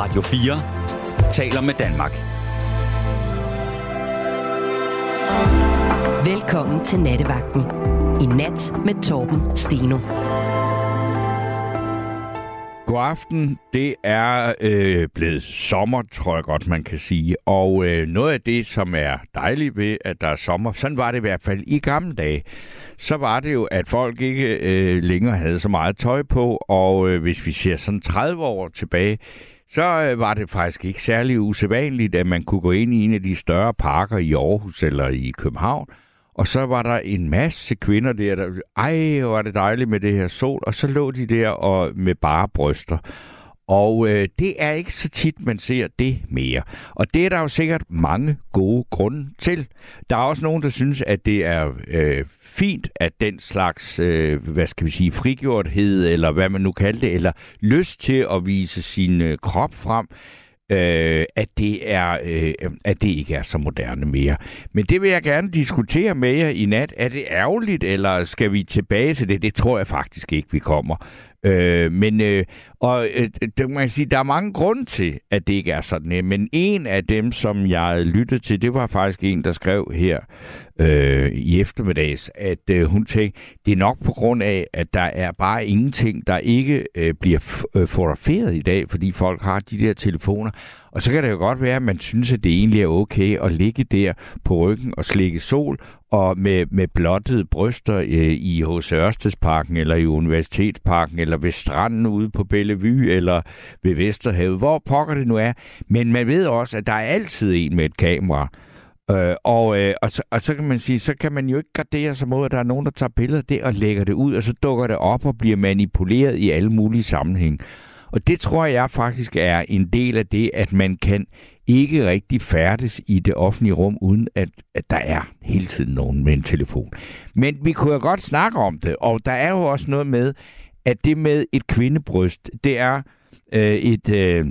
Radio 4 taler med Danmark. Velkommen til Nattevagten. I nat med Torben Steno. God aften. Det er øh, blevet sommer, tror jeg godt, man kan sige. Og øh, noget af det, som er dejligt ved, at der er sommer, sådan var det i hvert fald i gamle dage, så var det jo, at folk ikke øh, længere havde så meget tøj på. Og øh, hvis vi ser sådan 30 år tilbage, så øh, var det faktisk ikke særlig usædvanligt, at man kunne gå ind i en af de større parker i Aarhus eller i København, og så var der en masse kvinder der, der ej, hvor var det dejligt med det her sol, og så lå de der og med bare bryster. Og øh, det er ikke så tit, man ser det mere. Og det er der jo sikkert mange gode grunde til. Der er også nogen, der synes, at det er øh, fint, at den slags, øh, hvad skal vi sige, frigjorthed, eller hvad man nu kalder det, eller lyst til at vise sin øh, krop frem, øh, at, det er, øh, at det ikke er så moderne mere. Men det vil jeg gerne diskutere med jer i nat. Er det ærgerligt, eller skal vi tilbage til det? Det tror jeg faktisk ikke, vi kommer. Øh, men øh, og øh, det, man kan sige, der er mange grunde til, at det ikke er sådan Men en af dem, som jeg lyttede til, det var faktisk en, der skrev her øh, i eftermiddags, at øh, hun tænkte, det er nok på grund af, at der er bare ingenting, der ikke øh, bliver øh, fotograferet i dag, fordi folk har de der telefoner. Og så kan det jo godt være, at man synes, at det egentlig er okay at ligge der på ryggen og slikke sol og med, med blottede bryster øh, i H.C. Ørstedsparken eller i Universitetsparken eller ved stranden ude på Bellevue eller ved Vesterhavet, hvor pokker det nu er. Men man ved også, at der er altid en med et kamera. Øh, og, øh, og, så, og så kan man sige, så kan man jo ikke gardere sig mod, at der er nogen, der tager billeder af det og lægger det ud, og så dukker det op og bliver manipuleret i alle mulige sammenhæng. Og det tror jeg faktisk er en del af det, at man kan ikke rigtig færdes i det offentlige rum, uden at, at der er hele tiden nogen med en telefon. Men vi kunne jo godt snakke om det, og der er jo også noget med, at det med et kvindebryst, det er øh, et... Øh,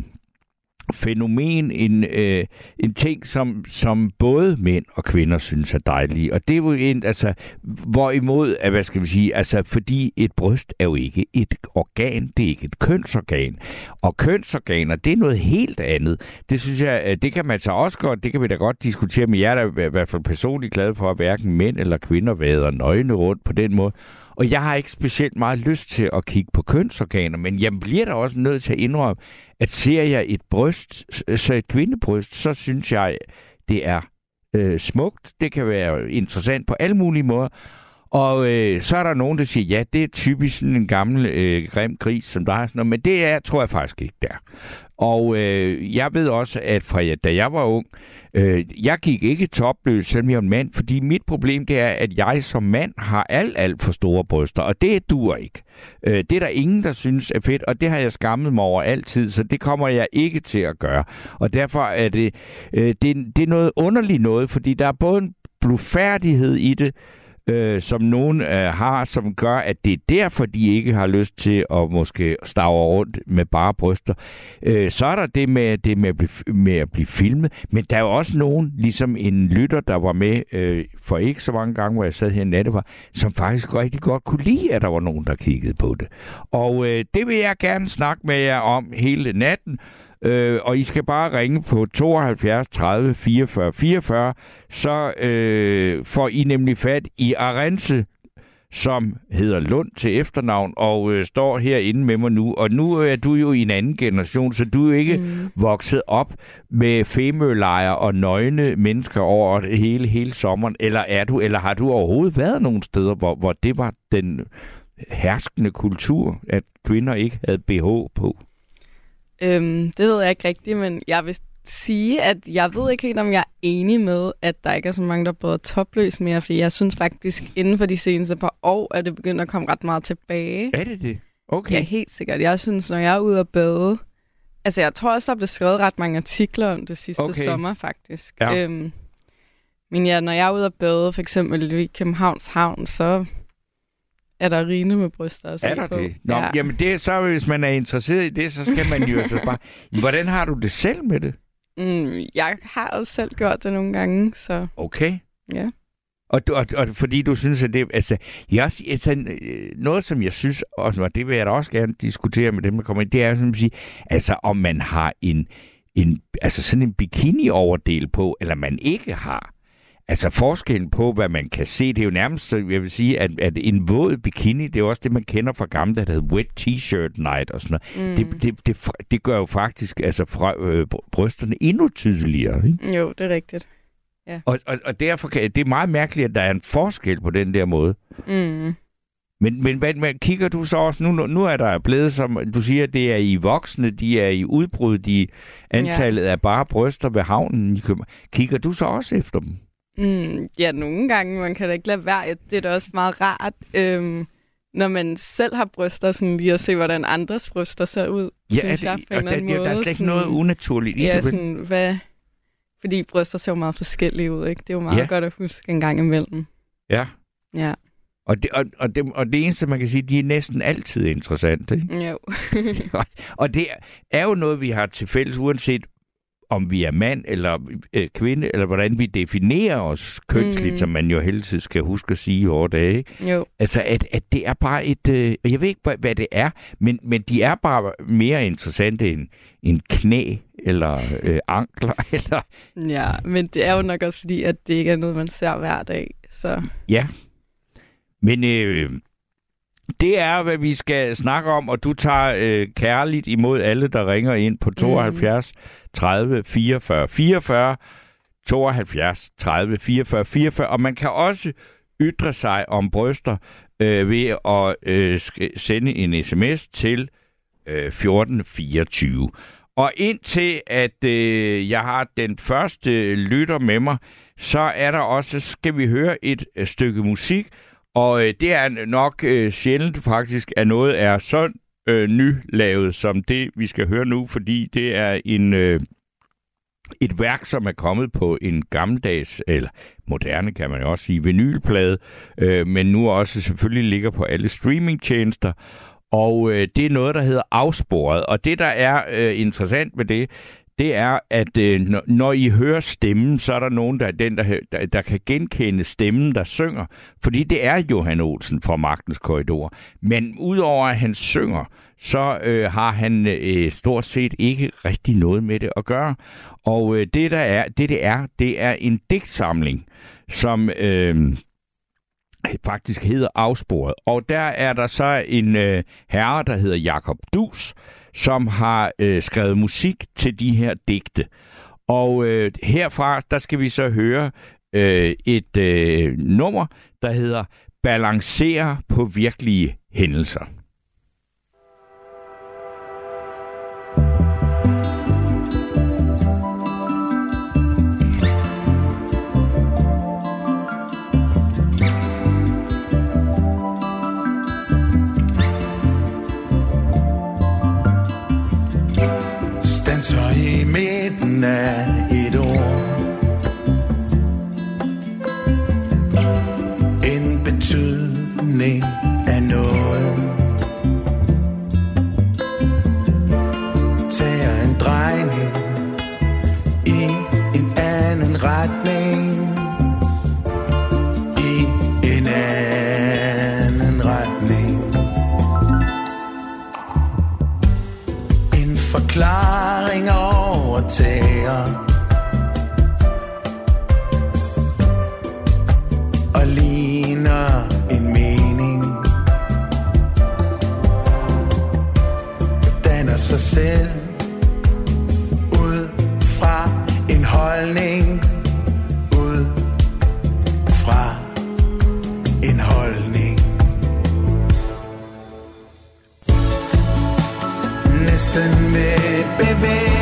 fænomen, en, øh, en ting, som, som både mænd og kvinder synes er dejlige. Og det er jo en, altså, hvorimod, at, hvad skal vi sige, altså, fordi et bryst er jo ikke et organ, det er ikke et kønsorgan. Og kønsorganer, det er noget helt andet. Det synes jeg, øh, det kan man så også godt, det kan vi da godt diskutere, men jeg er da i hvert fald personligt glad for, at hverken mænd eller kvinder vader nøgne rundt på den måde. Og jeg har ikke specielt meget lyst til at kigge på kønsorganer, men jeg bliver da også nødt til at indrømme, at ser jeg et bryst, så øh, et kvindebryst, så synes jeg, det er øh, smukt. Det kan være interessant på alle mulige måder. Og øh, så er der nogen, der siger, ja, det er typisk sådan en gammel øh, grim gris, som der har sådan noget, men det er, tror jeg faktisk ikke der. Og øh, jeg ved også, at fra da jeg var ung, øh, jeg gik ikke topløs, selvom jeg er en mand, fordi mit problem det er, at jeg som mand har alt, alt for store bryster, og det dur ikke. Øh, det er der ingen, der synes er fedt, og det har jeg skammet mig over altid, så det kommer jeg ikke til at gøre. Og derfor er det, øh, det, det er noget underligt noget, fordi der er både en blufærdighed i det, øh, som nogen øh, har, som gør, at det er derfor, de ikke har lyst til at måske stave rundt med bare bryster. Øh, så er der det med, det med, at blive, med at blive filmet, men der er jo også nogen, ligesom en lytter, der var med øh, for ikke så mange gange, hvor jeg sad her i nattevar, som faktisk rigtig godt kunne lide, at der var nogen, der kiggede på det. Og øh, det vil jeg gerne snakke med jer om hele natten. Øh, og I skal bare ringe på 72 30 44 44, så øh, får I nemlig fat i Arense, som hedder Lund til efternavn, og øh, står herinde med mig nu. Og nu er du jo i en anden generation, så du er ikke mm. vokset op med femølejre og nøgne mennesker over hele, hele sommeren. Eller er du, eller har du overhovedet været nogle steder, hvor, hvor det var den herskende kultur, at kvinder ikke havde BH på? Øhm, det ved jeg ikke rigtigt, men jeg vil sige, at jeg ved ikke helt, om jeg er enig med, at der ikke er så mange, der både topløs mere, fordi jeg synes faktisk, inden for de seneste par år, at det begynder at komme ret meget tilbage. Er det det? Okay. Ja, helt sikkert. Jeg synes, når jeg er ude at bade, altså jeg tror også, der er blevet skrevet ret mange artikler om det sidste okay. sommer, faktisk. Ja. Øhm, men ja, når jeg er ude at bade, for eksempel i Københavns Havn, så er der rine med bryster at se Er der på. det? Nå, ja. jamen det, så hvis man er interesseret i det, så skal man jo så bare... Hvordan har du det selv med det? Mm, jeg har også selv gjort det nogle gange, så Okay. ja. Og, og, og fordi du synes, at det... Altså, jeg, altså, øh, noget, som jeg synes, og det vil jeg da også gerne diskutere med dem, der kommer ind, det er, som at sige, altså, om man har en, en, altså sådan en bikini-overdel på, eller man ikke har. Altså forskellen på, hvad man kan se, det er jo nærmest, jeg vil sige, at, at en våd bikini, det er jo også det, man kender fra gamle, der hedder wet t-shirt night og sådan noget. Mm. Det, det, det, det gør jo faktisk altså, fra, øh, brysterne endnu tydeligere. Ikke? Jo, det er rigtigt. Ja. Og, og, og derfor kan, det er meget mærkeligt, at der er en forskel på den der måde. Mm. Men, men hvad, hvad, kigger du så også, nu, nu er der blevet, som du siger, det er i voksne, de er i udbrud, de antallet ja. er bare bryster ved havnen i København. Kigger du så også efter dem? Mm, ja, nogle gange, man kan da ikke lade være. Det er da også meget rart, øhm, når man selv har bryster, sådan lige at se, hvordan andres bryster ser ud, ja, synes jeg, på en eller anden måde. Der er slet ikke noget unaturligt i ja, det. Sådan, hvad, fordi bryster ser jo meget forskellige ud, ikke? Det er jo meget ja. godt at huske en gang imellem. Ja. Ja. Og det, og, og, det, og det eneste, man kan sige, de er næsten altid interessante. Ikke? Jo. og det er jo noget, vi har til fælles, uanset om vi er mand eller øh, kvinde, eller hvordan vi definerer os kønsligt, mm. som man jo hele tiden skal huske at sige i hårde dage. Jo. Altså, at, at det er bare et... Øh, jeg ved ikke, hvad, hvad det er, men, men de er bare mere interessante end, end knæ eller øh, ankler. Eller... Ja, men det er jo nok også fordi, at det ikke er noget, man ser hver dag. Så. Ja, men øh, det er, hvad vi skal snakke om, og du tager øh, kærligt imod alle, der ringer ind på 72 mm. 30 44 44, 72 30 44 44, og man kan også ytre sig om bryster øh, ved at øh, sende en sms til øh, 1424. Og indtil at øh, jeg har den første lytter med mig, så er der også, skal vi høre et øh, stykke musik, og øh, det er nok øh, sjældent faktisk, at noget er så øh, nylavet som det, vi skal høre nu, fordi det er en... Øh, et værk, som er kommet på en gammeldags, eller moderne kan man jo også sige, vinylplade, øh, men nu også selvfølgelig ligger på alle streamingtjenester. Og øh, det er noget, der hedder afsporet. Og det, der er øh, interessant med det, det er, at øh, når, når I hører stemmen, så er der nogen, der, den, der, der, der kan genkende stemmen, der synger. Fordi det er Johan Olsen fra Magtens Korridor. Men udover at han synger, så øh, har han øh, stort set ikke rigtig noget med det at gøre. Og øh, det, der er, det, det er, det er en digtsamling, som... Øh, faktisk hedder Afsporet. Og der er der så en øh, herre, der hedder Jakob Dus, som har øh, skrevet musik til de her digte. Og øh, herfra, der skal vi så høre øh, et øh, nummer, der hedder Balancere på virkelige hændelser. Af mere. Og ligner en mening. Danner sig selv Ud fra en holdning. Ud fra en holdning. Næsten med bevægelse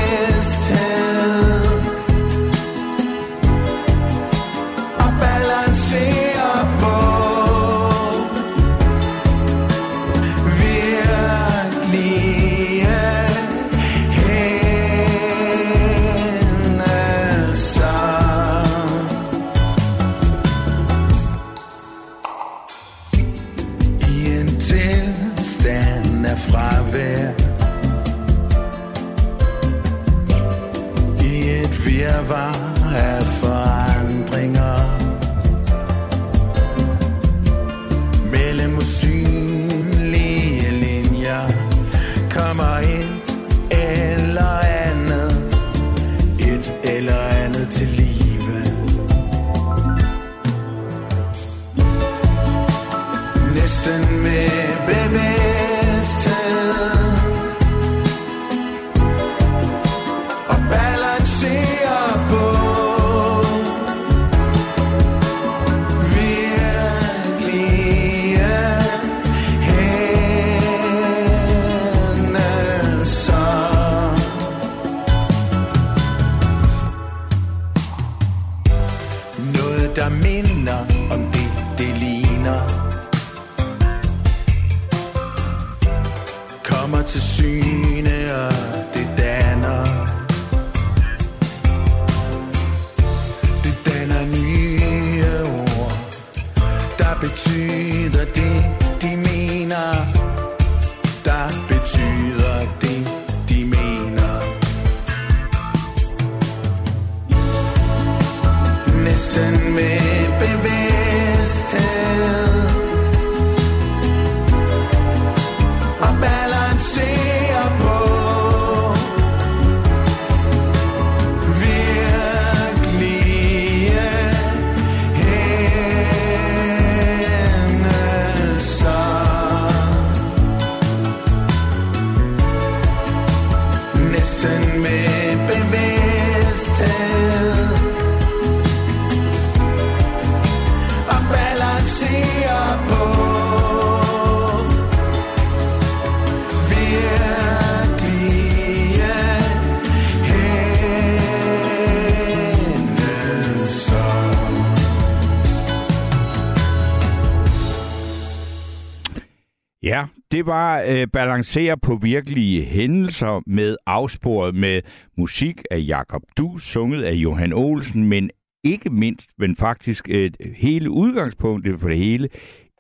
det var øh, balancere på virkelige hændelser med afsporet med musik af Jakob Du, sunget af Johan Olsen, men ikke mindst, men faktisk øh, hele udgangspunktet for det hele,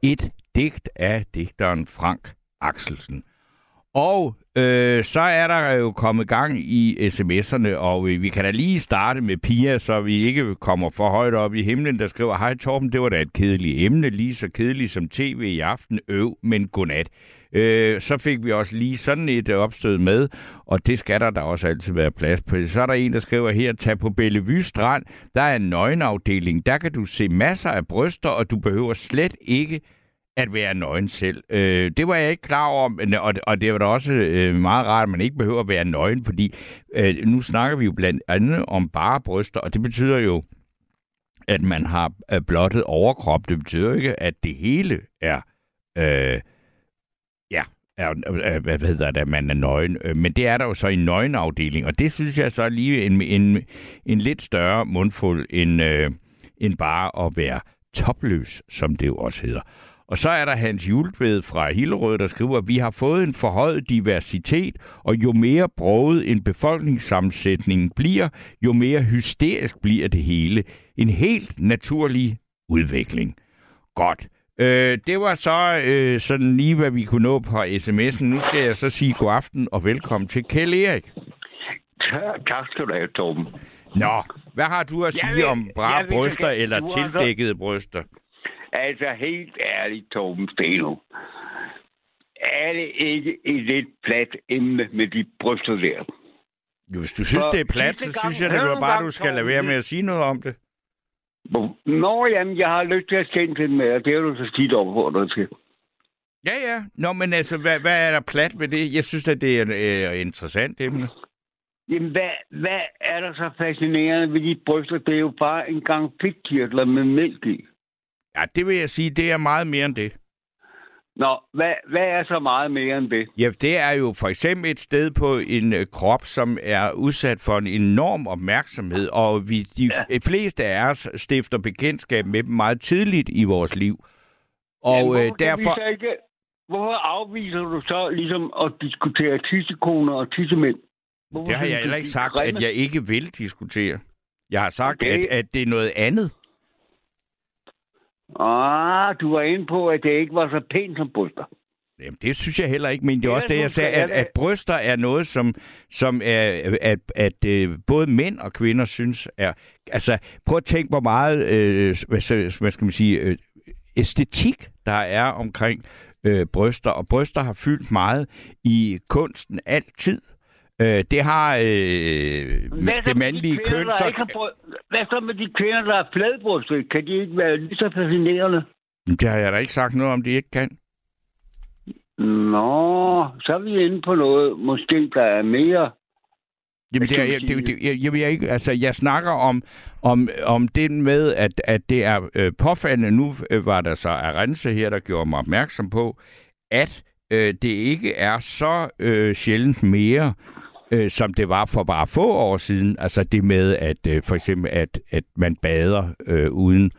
et digt af digteren Frank Axelsen. Og øh, så er der jo kommet gang i sms'erne, og øh, vi kan da lige starte med Pia, så vi ikke kommer for højt op i himlen, der skriver, Hej Torben, det var da et kedeligt emne, lige så kedeligt som tv i aften, øv, men godnat. Øh, så fik vi også lige sådan et opstød med, og det skal der da også altid være plads på. Så er der en, der skriver her, tag på Bellevue Strand, der er en nøgenafdeling, der kan du se masser af bryster, og du behøver slet ikke at være nøgen selv. Øh, det var jeg ikke klar over, men, og, og det var da også øh, meget rart, at man ikke behøver at være nøgen, fordi øh, nu snakker vi jo blandt andet om bare bryster, og det betyder jo, at man har øh, blottet overkrop. Det betyder jo ikke, at det hele er, øh, er, hvad hedder det, at man er nøgen. Øh, men det er der jo så i nøgenafdeling, og det synes jeg så er lige en, en, en lidt større mundfuld end, øh, end bare at være topløs, som det jo også hedder. Og så er der Hans Jultved fra Hillerød, der skriver, at vi har fået en forhøjet diversitet, og jo mere broget en befolkningssammensætning bliver, jo mere hysterisk bliver det hele. En helt naturlig udvikling. Godt. Øh, det var så øh, sådan lige, hvad vi kunne nå på sms'en. Nu skal jeg så sige god aften og velkommen til Kjell Erik. Tak skal du have, Torben. Nå, hvad har du at sige vil- om bra jeg bryster eller har så- tildækkede bryster? Altså helt ærligt, Torben Steno. Er det ikke et lidt plat emne med de bryster der? Jo, hvis du synes, For det er plat, så synes jeg, nu bare, du skal lade være med at sige noget om det. Nå, jamen, jeg har lyst til at den med, og det har du så tit opfordret til. Ja, ja. Nå, men altså, hvad, hvad er der plat ved det? Jeg synes, at det er et øh, interessant emne. Jamen, hvad, hvad er der så fascinerende ved de bryster? Det er jo bare en gang fedtkirtler med mælk i. Ja, det vil jeg sige, det er meget mere end det. Nå, hvad, hvad er så meget mere end det? Ja, det er jo for eksempel et sted på en øh, krop, som er udsat for en enorm opmærksomhed, og vi, de ja. fleste af os stifter bekendtskab med dem meget tidligt i vores liv. Og Jamen, øh, derfor... så ikke, hvorfor afviser du så ligesom at diskutere tissekoner og tissemænd? Hvorfor Det har jeg heller ikke sagt, at jeg ikke vil diskutere. Jeg har sagt, Okay. at, at det er noget andet. Ah, du var inde på, at det ikke var så pænt som bryster. Jamen, det synes jeg heller ikke, men det er Ja, også det, jeg sagde, at, at bryster er noget, som, som er, at, at øh, både mænd og kvinder synes er... Altså, prøv at tænke, hvor meget, øh, hvad, hvad skal man sige, øh, æstetik, der er omkring øh, bryster, og bryster har fyldt meget i kunsten altid. Øh, det har øh, det mandlige de kvinder, køn, der så... bry- Hvad så med de kvinder, der er fladbrystet? Kan de ikke være lige så fascinerende? Det har jeg da ikke sagt noget om, de ikke kan. Nå, så er vi inde på noget, måske der er mere. Jamen, det er, jeg, det, det, jeg, jeg, jeg, ikke, altså, jeg snakker om, om, om det med, at, at det er øh, påfaldende. Nu øh, var der så Arense her, der gjorde mig opmærksom på, at øh, det ikke er så øh, sjældent mere, øh, som det var for bare få år siden. Altså det med, at øh, for eksempel, at, at man bader øh, uden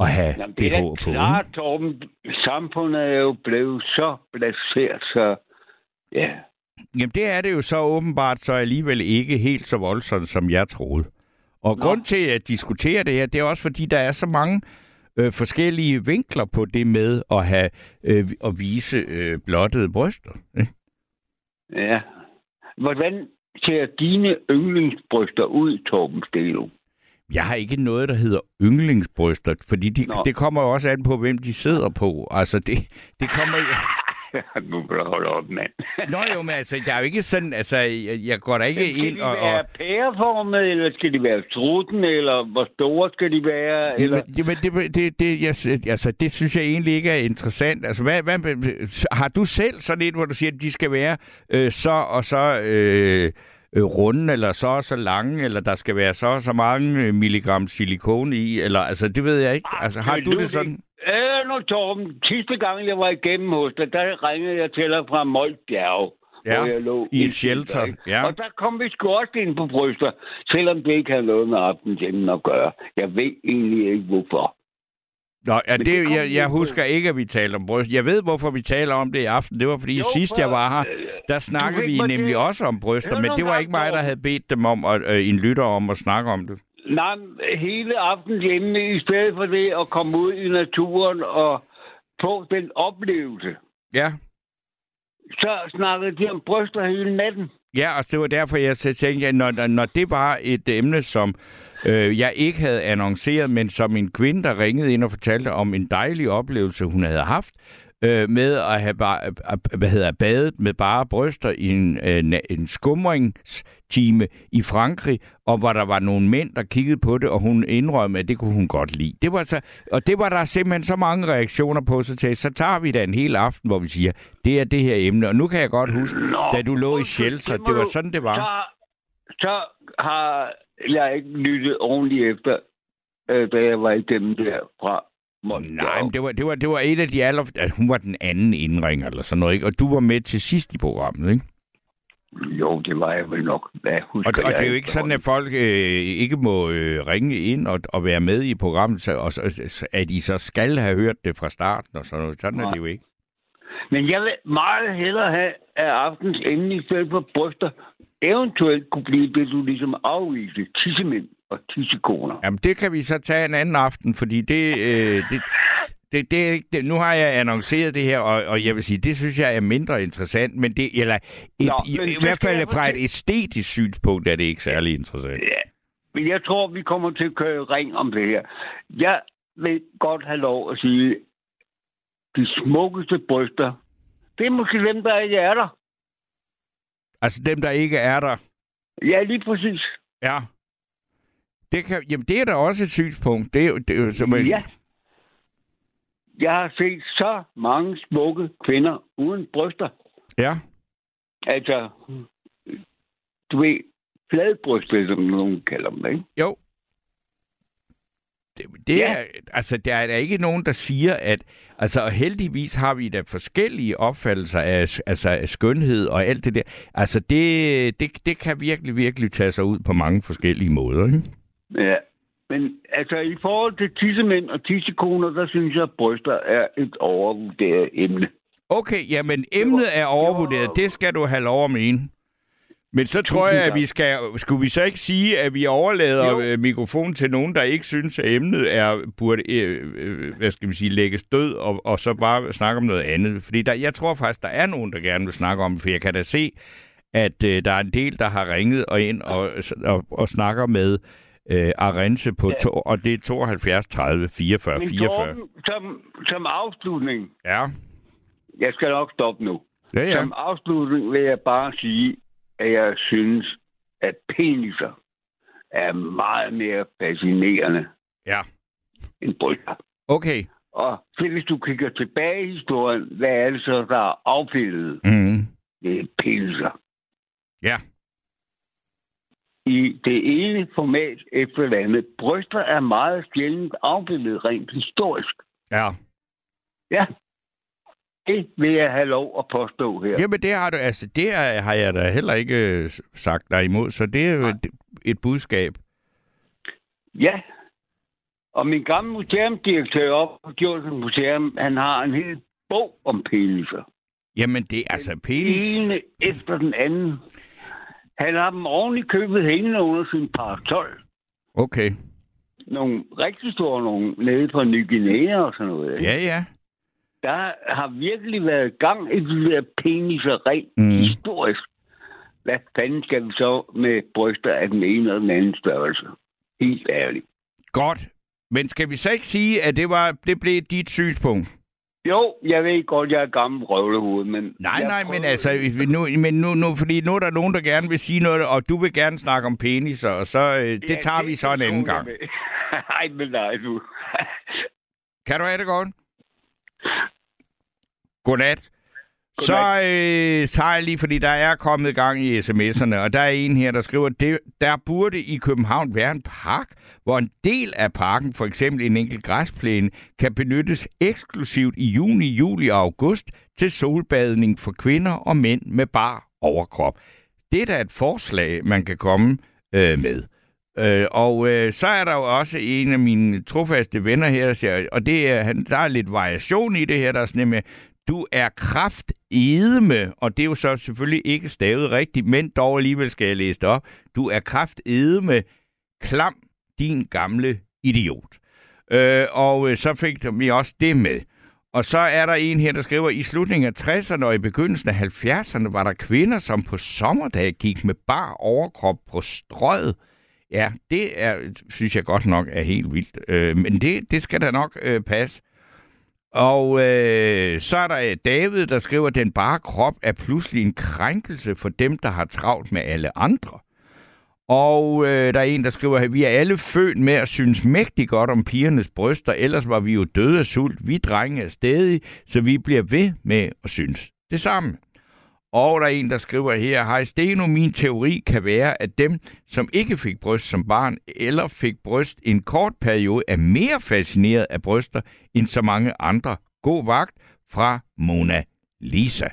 at have Jamen, BH det er på. klart, Torben. Samfundet er jo blevet så blaseret, så ja. Jamen det er det jo så åbenbart så alligevel ikke helt så voldsomt, som jeg troede. Og Nå. grund til at diskutere det her, det er også fordi, der er så mange øh, forskellige vinkler på det med at have øh, at vise øh, blottede bryster. Ikke? ja. Hvordan ser dine yndlingsbryster ud, Torben Stelo? Jeg har ikke noget, der hedder yndlingsbryster, fordi de, Nå. det kommer jo også an på, hvem de sidder på. Altså, det, det kommer... nu kan du holde op, mand. Nå jo, men altså, der er jo ikke sådan... Altså, jeg, jeg går da ikke skal ind de og... være og pæreformede, eller skal de være strutten, eller hvor store skal de være? Eller... Jamen, det, det, det, jeg, altså, det synes jeg egentlig ikke er interessant. Altså, hvad, hvad, har du selv sådan et, hvor du siger, at de skal være øh, så og så øh, øh, runde, eller så og så lange, eller der skal være så og så mange øh, milligram silikon i, eller altså, det ved jeg ikke. Altså, har du det sådan? Øh, nu Torben, sidste gang jeg var igennem hos dig, der ringede jeg til dig fra Molbjerg. Ja, hvor jeg lå i et shelter, ikke? ja. Og der kom vi ind på bryster, selvom det ikke havde noget med aftensenden at gøre. Jeg ved egentlig ikke, hvorfor. Nå, ja, det, det jeg, jeg husker ikke, at vi taler om bryst. Jeg ved, hvorfor vi taler om det i aften. Det var, fordi Jo, sidst jeg var her, øh, der snakkede vi nemlig til- også om bryster, men det var ikke mig, der havde bedt dem om, at, øh, en lytter om at snakke om det. Nej, hele aftens emne, i stedet for det at komme ud i naturen og få den oplevelse, Ja, så snakkede de om bryster hele natten. Ja, og det var derfor, jeg tænkte, at når, når- det var et emne, som øh, jeg ikke havde annonceret, men som en kvinde, der ringede ind og fortalte om en dejlig oplevelse, hun havde haft, øh, med at have bare, øh, hvad hedder, badet med bare bryster i en, øh, en skumringstime i Frankrig, og hvor der var nogle mænd, der kiggede på det, og hun indrømmede, at det kunne hun godt lide. Det var så, og det var der simpelthen så mange reaktioner på, så, til, så tager vi da en hel aften, hvor vi siger, det er det her emne. Og nu kan jeg godt huske, Nå, da du lå i shelter, må det var sådan, det var. Så, så har jeg ikke lyttet ordentligt efter, øh, da jeg var igennem der fra Montreal. Nej, men det var, det var, det var et af de aller... Altså, hun var den anden indringer, eller sådan noget, ikke? Og du var med til sidst i programmet, ikke? Jo, det var jeg vel nok. Hvad husker Og, og det er jo ikke sådan, at folk øh, ikke må øh, ringe ind og, og være med i programmet, så, og at de så skal have hørt det fra starten, og sådan noget. Sådan er Nej. det jo ikke. Men jeg vil meget hellere have, at aftens emne i stedet for bryster eventuelt kunne blive det, du ligesom afviste. Tissemænd og tissekoner. Jamen, det kan vi så tage en anden aften, fordi det... Øh, det det, det, det, nu har jeg annonceret det her, og, og jeg vil sige, det synes jeg er mindre interessant, men det, eller et, Nå, i, men i så hvert fald fra et æstetisk synspunkt er det ikke særlig interessant. Ja. Men jeg tror, vi kommer til at køre ring om det her. Jeg vil godt have lov at sige, de smukkeste bryster, det er måske dem, der ikke er der. Altså dem, der ikke er der, Ja, lige præcis. Ja. Det, kan, jamen, det er da også et synspunkt. Det det som Ja. Jeg har set så mange smukke kvinder uden bryster. ja. Altså, du ved, fladbrystet, som nogen kalder dem, ikke? Jo. Det, det Ja. er, altså, der er der ikke nogen, der siger, at... Altså, og heldigvis har vi da forskellige opfattelser af, altså, af skønhed og alt det der. Altså, det, det, det kan virkelig, virkelig tage sig ud på mange forskellige måder, ikke? Ja. Men altså, i forhold til tissemænd og tissekoner, der synes jeg, at bryster er et overvurderet emne. Okay, jamen emnet er overvurderet. Det skal du have lov at mene. Men så tror jeg, at vi skal... Skulle vi så ikke sige, at vi overlader Jo. øh, mikrofonen til nogen, der ikke synes, at emnet er, burde, øh, øh, hvad skal vi sige, lægges død, og, og så bare snakke om noget andet? Fordi der, jeg tror faktisk, der er nogen, der gerne vil snakke om det, for jeg kan da se, at øh, der er en del, der har ringet og ind og, og, og snakker med øh, Arense på, Ja. to, og det er 72 30 44 Men 44. Torben, som, som afslutning, Ja, jeg skal nok stoppe nu. ja, ja. Som afslutning vil jeg bare sige, at jeg synes, at peniser er meget mere fascinerende Ja, end bryster. okay. Og hvis du kigger tilbage i historien, hvad er det så, der er afbildet? Mm. Det er peniser. Ja, I det ene format efter det andet. Bryster er meget sjældent afbildet rent historisk. ja. Ja, det vil jeg have lov at påstå her. Jamen, det har du, altså, det er, har jeg da heller ikke øh, sagt dig imod, så det er jo et, et budskab. Ja. Og min gamle museumdirektør op på Djursens Museum, han har en hel bog om peniser. Jamen, det er altså Den penis. ene efter den anden. Han har dem i købet hængende under sin parasol. Okay. Nogle rigtig store nogle nede fra Ny Guinea og sådan noget. Ja, ja. Der har virkelig været gang i de der peniser rent mm. historisk. Hvad fanden skal vi så med bryster af den ene og den anden størrelse? Helt ærligt. Godt. Men skal vi så ikke sige, at det, var, det blev dit synspunkt? Jo, jeg ved godt, jeg er gammel røvlehoved, men... Nej, nej, prøver- men altså, nu, men nu, nu, fordi nu er der nogen, der gerne vil sige noget, og du vil gerne snakke om peniser, og så, øh, det Ja, tager vi så en anden gang. Nej, men nej, du. Kan du have det godt? Godnat. Så øh, tager jeg lige, fordi der er kommet gang i sms'erne, og der er en her, der skriver, det, der burde i København være en park, hvor en del af parken, for eksempel en enkelt græsplæne, kan benyttes eksklusivt i juni, juli og august til solbadning for kvinder og mænd med bar overkrop. Det er da et forslag, man kan komme øh, med. Øh, og øh, så er der jo også en af mine trofaste venner her, der siger, og det er, han- der er lidt variation i det her, der er sådan med, du er kraft edme, og det er jo så selvfølgelig ikke stavet rigtigt, men dog alligevel skal jeg læse det op. Du er kraft edme, klam din gamle idiot. Øh, og øh, så fik vi også det med. Og så er der en her, der skriver, i slutningen af 60'erne og i begyndelsen af 70'erne var der kvinder, som på sommerdag gik med bar overkrop på strøget. Ja, det er, synes jeg godt nok er helt vildt. Øh, men det, det skal da nok øh, passe. Og øh, så er der øh, David, der skriver, at den bare krop er pludselig en krænkelse for dem, der har travlt med alle andre. Og øh, der er en, der skriver, at vi er alle født med at synes mægtig godt om pigernes bryster, ellers var vi jo døde af sult. Vi drenge er stedige, så vi bliver ved med at synes det samme. Og der er en, der skriver her, hej Steno, min teori kan være, at dem, som ikke fik bryst som barn, eller fik bryst en kort periode, er mere fascineret af bryster end så mange andre. God vagt fra Mona Lisa.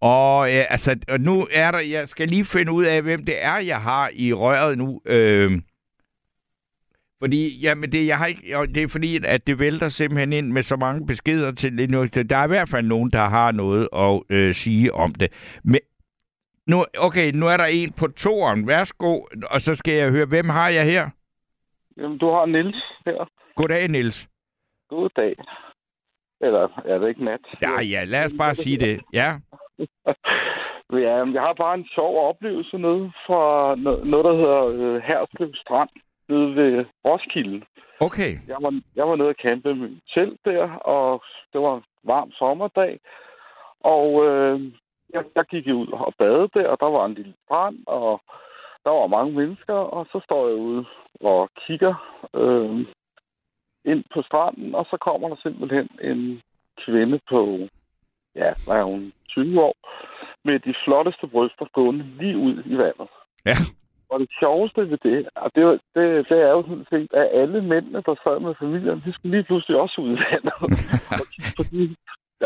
Og øh, altså, og nu er der, jeg skal lige finde ud af, hvem det er, jeg har i røret nu. Øh, fordi, jamen det, jeg har ikke, det er fordi, at det vælter simpelthen ind med så mange beskeder til nu. Der er i hvert fald nogen, der har noget at øh, sige om det. Men nu, okay, nu er der en på toren. Værsgo, og så skal jeg høre, hvem har jeg her? Jamen, du har Nils her. Goddag, Niels. God dag. Eller er det ikke nat? Ja, ja, lad os bare sige det. Ja, ja, jeg har bare en sjov oplevelse nede fra no- noget, der hedder øh, Herslev Strand nede ved Roskilde. okay. Jeg var, jeg var nede og campe med telt der, og det var en varm sommerdag. Og øh, jeg, jeg gik ud og badede der, og der var en lille strand, og der var mange mennesker, og så står jeg ude og kigger øh, ind på stranden, og så kommer der simpelthen en kvinde på, ja, hvad er hun, 20 år, med de flotteste bryster gående lige ud i vandet. Ja. Og det sjoveste ved det, og det, det, det er jo sådan set, at alle mændene, der sad med familien, de skulle lige pludselig også ud i vandet. de,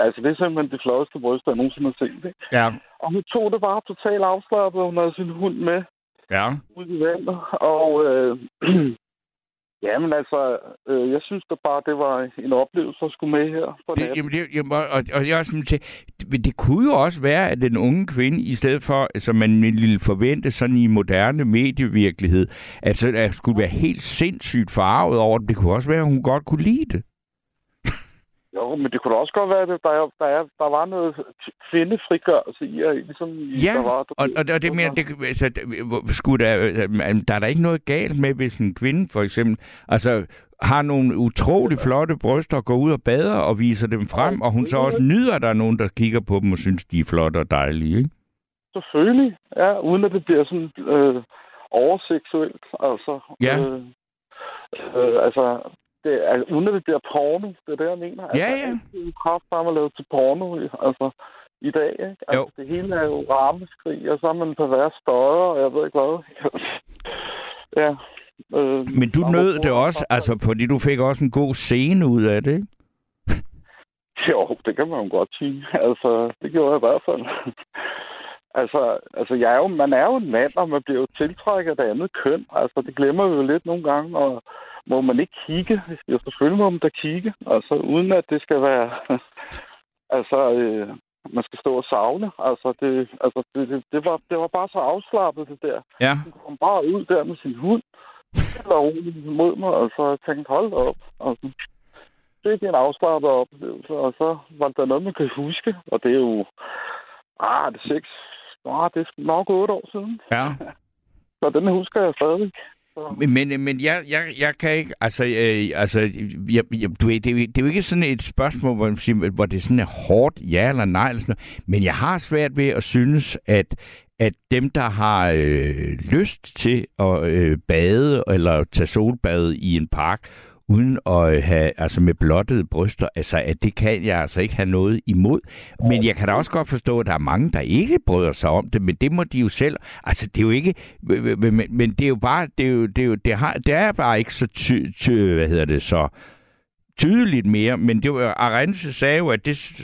altså, det er simpelthen de flotteste bryster, jeg nogensinde har set. Ikke? Ja, Og hun tog det bare totalt afslappet, og hun havde sin hund med ja. ud i vandet. Og øh, jamen altså, øh, jeg synes da bare, det var en oplevelse at skulle med her på Det, jamen, det, jamen, og, og jeg er sådan til, det, det kunne jo også være, at den unge kvinde, i stedet for, som man ville forvente sådan i moderne medievirkelighed, altså at skulle være helt sindssygt farvet over det, det kunne også være, at hun godt kunne lide det. Jo, men det kunne da også godt være, at der, er, der, er, der var noget kvindefrigørelse i, at ligesom, Ja, der var, og, og, og det mener, det, altså, skulle der, øh, der er der ikke noget galt med, hvis en kvinde for eksempel, altså har nogle utrolig flotte bryster, går ud og bader og viser dem frem, og hun så også nyder, at der er nogen, der kigger på dem og synes, de er flotte og dejlige, ikke? Selvfølgelig, ja, uden at det bliver sådan øh, overseksuelt, altså. Ja. Øh, øh, altså, det er, uden at det bliver porno, det er det, jeg mener. Altså, ja. er kraft bare at lave til porno, altså, i dag, ikke? Altså, Jo. det hele er jo rammeskrig, og så er man på hver støjer, og jeg ved ikke hvad. ja. Øh, Men du nød det også, altså fordi du fik også en god scene ud af det, ikke? Jo, det kan man jo godt sige. Altså, det gjorde jeg i hvert fald. altså, altså jeg er jo, man er jo en mand, og man bliver jo tiltrækket af det andet køn. Altså, det glemmer vi jo lidt nogle gange, og må man ikke kigge? Jo, selvfølgelig må man da kigge. Altså, uden at det skal være... altså, øh, man skal stå og savne. Altså, det, altså det, det, det, var, det var bare så afslappet, det der. Ja. Hun kom bare ud der med sin hund, eller roligt mod mig, og så tænkte, hold op. Altså, det er en afslappet oplevelse, og så var der noget, man kan huske, og det er jo, ah, det er seks, ah, det er nok otte år siden, Ja. så den husker jeg stadig. Men, men, men jeg, jeg, jeg kan ikke, altså, øh, altså jeg, jeg, du ved, det, er jo- det er jo ikke sådan et spørgsmål, hvor, man siger, hvor det sådan er hårdt, ja eller nej, eller sådan noget. men jeg har svært ved at synes, at, at dem, der har øh, lyst til at øh, bade eller tage solbad i en park, uden at øh, have, altså med blottede bryster, altså at det kan jeg altså ikke have noget imod. Men jeg kan da også godt forstå, at der er mange, der ikke bryder sig om det, men det må de jo selv. Altså det er jo ikke, men, men, men det er jo bare, det er jo, det er jo, det har, det er bare ikke så ty, ty, hvad hedder det så, tydeligt mere, men det var, Arense sagde jo, at, det,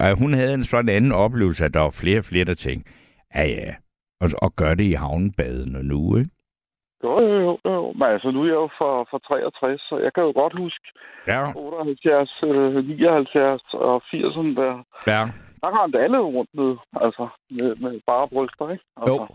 at hun havde en sådan anden oplevelse, at der var flere og flere, der tænkte, ja ja, og, og gør det i havnebadene nu, ikke? Jo, jo, jo, jo. Men altså, nu er jeg jo for, for 63, så jeg kan jo godt huske Ja, 78, øh, 79 og 80'erne der. ja. Der rendte alle rundt med, altså, med, med bare bryster, ikke? Altså, Jo.